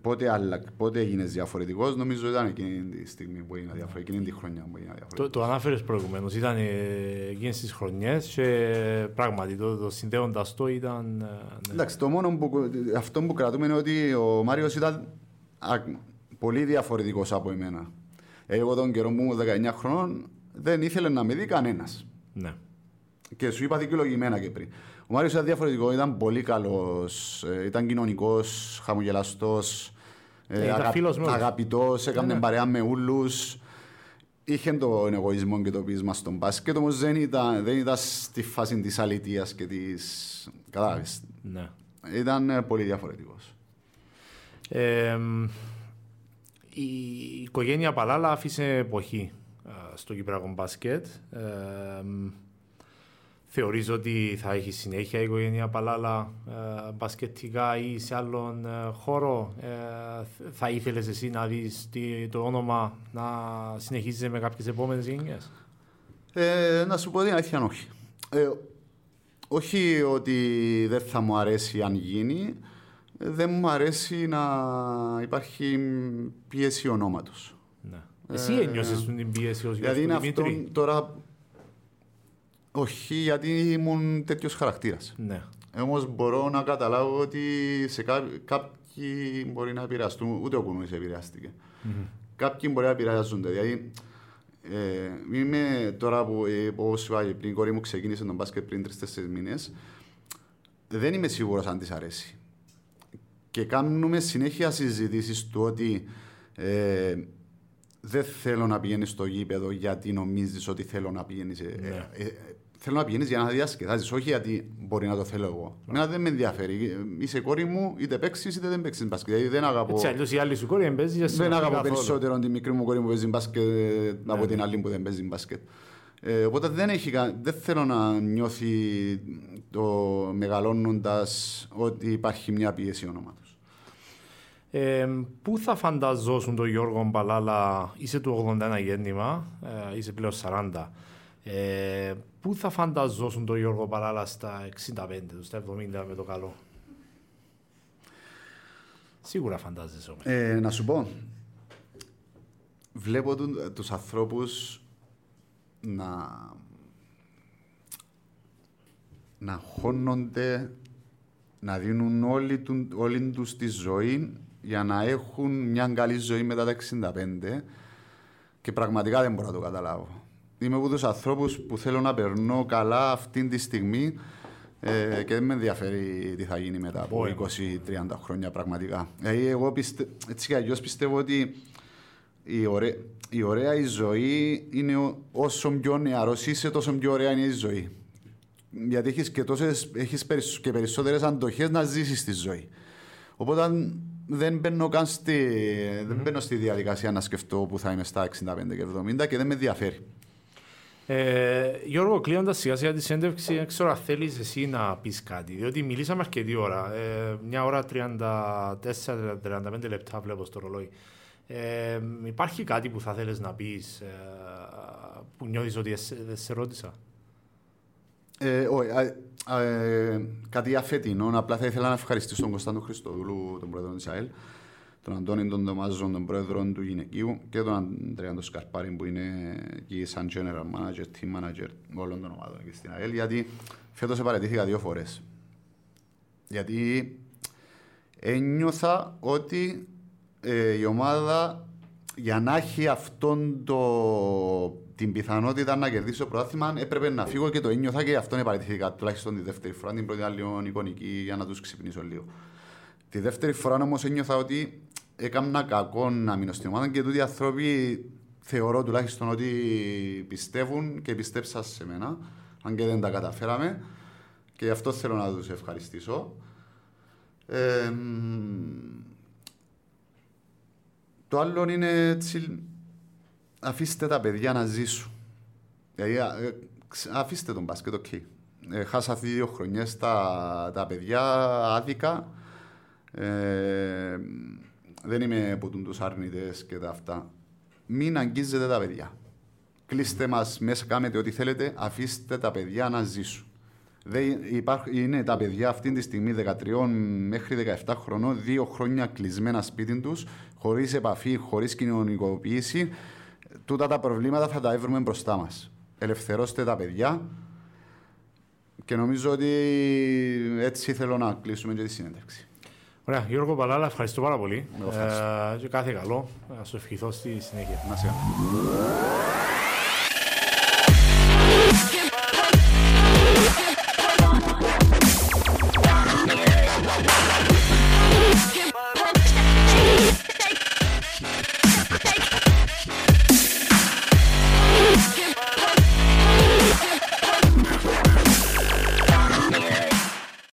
πότε, άλλα, πότε έγινε διαφορετικός. Νομίζω ήταν εκείνη τη στιγμή που έγινε διαφορετικό, εκείνη τη χρονιά που έγινε διαφορετικός. Το, το ανάφερες προηγουμένως. Ήταν ε, εκείνες τις χρονιές και πράγματι το, το συνδέοντας το ήταν. Ε, ναι. Εντάξει, το μόνο που, αυτό που κρατούμε είναι ότι ο Μάριος ήταν α, πολύ διαφορετικός από εμένα. Εγώ τον καιρό μου 19 χρόνων δεν ήθελε να με δει κανένας. Ναι. Και σου είπα δικαιολογημένα και πριν. Ο Μάριος ήταν διαφορετικό, ήταν πολύ καλός, ε, ήταν κοινωνικός, χαμογελαστός, ε, αγα... αγαπητός, έκανε ναι, ναι. παρέα με όλου. Είχε τον εγωισμό και το πείσμα στον μπάσκετ, όμως δεν ήταν, δεν ήταν στη φάση της αλήθεια και τη. Κατάλαβες. Ναι. Ήταν ε, πολύ διαφορετικός. Ε, η οικογένεια Παλάλα άφησε εποχή στο Κυπριακό μπάσκετ. Ε, θεωρείς ότι θα έχει συνέχεια η οικογένεια Παλάλα ε, μπασκετικά ή σε άλλον ε, χώρο; Ε, θα ήθελες εσύ να δεις το όνομα να συνεχίζεις με κάποιες επόμενες γενιές; Ε, να σου πω την αλήθεια, όχι. Ε, όχι ότι δεν θα μου αρέσει αν γίνει, δεν μου αρέσει να υπάρχει πίεση ονόματος. Ναι. Εσύ ε, ένιωσες την πίεση ως Δηλαδή είναι αυτό τώρα... Όχι, γιατί ήμουν τέτοιος χαρακτήρας. Ναι. Όμως μπορώ να καταλάβω ότι σε κά... κάποιοι μπορεί να επηρεαστούν, ούτε ο Κουνούης επηρεάστηκε. Mm-hmm. Κάποιοι μπορεί να επηρεάζονται. Δηλαδή, ε, είμαι τώρα που, ε, όπως είπα πριν, η κόρη μου ξεκίνησε τον μπάσκετ πριν τρει-τέσσερι μήνες δεν είμαι σίγουρος αν της αρέσει. Και κάνουμε συνέχεια συζητήσεις του ότι ε, δεν θέλω να πηγαίνεις στο γήπεδο γιατί νομίζεις ότι θέλω να πηγαίνεις. Ε, Ναι. ε, ε, θέλω να πηγαίνεις για να διασκεδάζεις, όχι γιατί μπορεί να το θέλω εγώ. Εμένα δεν με ενδιαφέρει. Είσαι κόρη μου, είτε παίξεις είτε δεν παίξεις μπάσκετ. Δηλαδή δεν αγαπώ. Έτσι αλλιώς η άλλη σου κόρη δεν παίζεις για Δεν συμμετοχή αγαπώ καθόλου. περισσότερο τη μικρή μου κόρη που παίζει μπάσκετ από ναι. την άλλη που δεν παίζει μπάσκετ. Ε, οπότε δεν, έχει, κα- δεν θέλω να νιώθει το μεγαλώνοντας ότι υπάρχει μια πίεση ονόματος. Ε, πού θα φανταζόσουν τον Γιώργο Μπαλάλα, είσαι του 81 γέννημα, ε, είσαι πλέον 40. Ε, πού θα φανταζόσουν τον Γιώργο Μπαλάλα στα 65, στα 70 με το καλό; Σίγουρα φαντάζεσαι όμως. Ε, να σου πω, βλέπω του, τους ανθρώπους να, να χώνονται, να δίνουν όλη, του, όλη τους τη ζωή για να έχουν μια καλή ζωή μετά τα 65 και πραγματικά δεν μπορώ να το καταλάβω. Είμαι από τους ανθρώπους που θέλω να περνώ καλά αυτή τη στιγμή ε, και δεν με ενδιαφέρει τι θα γίνει μετά από Μπορεί. 20-30 χρόνια πραγματικά. Δηλαδή, εγώ πιστε... έτσι κι αλλιώς πιστεύω ότι η, ωραί... η ωραία η ζωή είναι ο- όσο πιο νεαρός είσαι, τόσο πιο ωραία είναι η ζωή. Γιατί έχεις και, τόσες, έχεις περισ- και περισσότερες αντοχές να ζήσεις τη ζωή. Οπότε αν δεν μπαίνω καν στη, δεν μπαίνω στη διαδικασία να σκεφτώ που θα είμαι στα 65 και 70 και δεν με ενδιαφέρει. Ε, Γιώργο, κλείνοντας σιγά σιγά τη συνέντευξη, δεν ξέρω αν θέλεις εσύ να πεις κάτι. Διότι μιλήσαμε αρκετή ώρα. Ε, μια ώρα 34-35 λεπτά βλέπω στο ρολόι. Ε, υπάρχει κάτι που θα θέλεις να πεις που νιώθεις ότι εσ- δεν σε ρώτησα; Ε, όχι, α, α, ε, κάτι αφετινό, απλά θα ήθελα να ευχαριστήσω τον Κωνσταντό Χριστοδούλου, τον πρόεδρο της ΑΕΛ, τον Αντώνη τον Ντομάζο, τον πρόεδρο του γυναικείου και τον Αντρέα τον Σκαρπάρη που είναι εκεί σαν general manager, team manager όλων των ομάδων εκεί στην ΑΕΛ, γιατί φέτος παρατήθηκα δύο φορές. Γιατί ένιωθα ότι ε, η ομάδα για να έχει αυτόν το, την πιθανότητα να κερδίσει το πρωτάθλημα έπρεπε να φύγω και το ένιωθα και γι' αυτό παρατηθήκα τουλάχιστον τη δεύτερη φορά. Την πρώτη ήταν λίγο εικονική για να τους ξυπνήσω λίγο. Τη δεύτερη φορά όμως ένιωθα ότι έκανα κακό να μείνω στην ομάδα και τούτοι οι άνθρωποι θεωρώ τουλάχιστον ότι πιστεύουν και πιστέψαν σε μένα, αν και δεν τα καταφέραμε. Και γι' αυτό θέλω να τους ευχαριστήσω. Ε, μ, το άλλο είναι έτσι, αφήστε τα παιδιά να ζήσουν. Δηλαδή, α, ε, ξ- αφήστε τον μπάσκετ, οκ. Ε, χάσα δύο χρονιές τα, τα παιδιά άδικα. Ε, δεν είμαι από τους αρνητές και τα αυτά. Μην αγγίζετε τα παιδιά. Κλείστε μας μέσα, κάνετε ό,τι θέλετε, αφήστε τα παιδιά να ζήσουν. Δεν υπάρχ- είναι τα παιδιά αυτή τη στιγμή 13 μέχρι 17 χρονών, δύο χρόνια κλεισμένα σπίτι τους, χωρίς επαφή, χωρίς κοινωνικοποίηση. Τούτα τα προβλήματα θα τα βρούμε μπροστά μας. Ελευθερώστε τα παιδιά και νομίζω ότι έτσι θέλω να κλείσουμε και τη συνέντευξη. Ωραία, Γιώργο Παλάλα, ευχαριστώ πάρα πολύ. Εγώ ευχαριστώ. Ε, και κάθε καλό. Να σου ευχηθώ στη συνέχεια. Να σε καλά. Give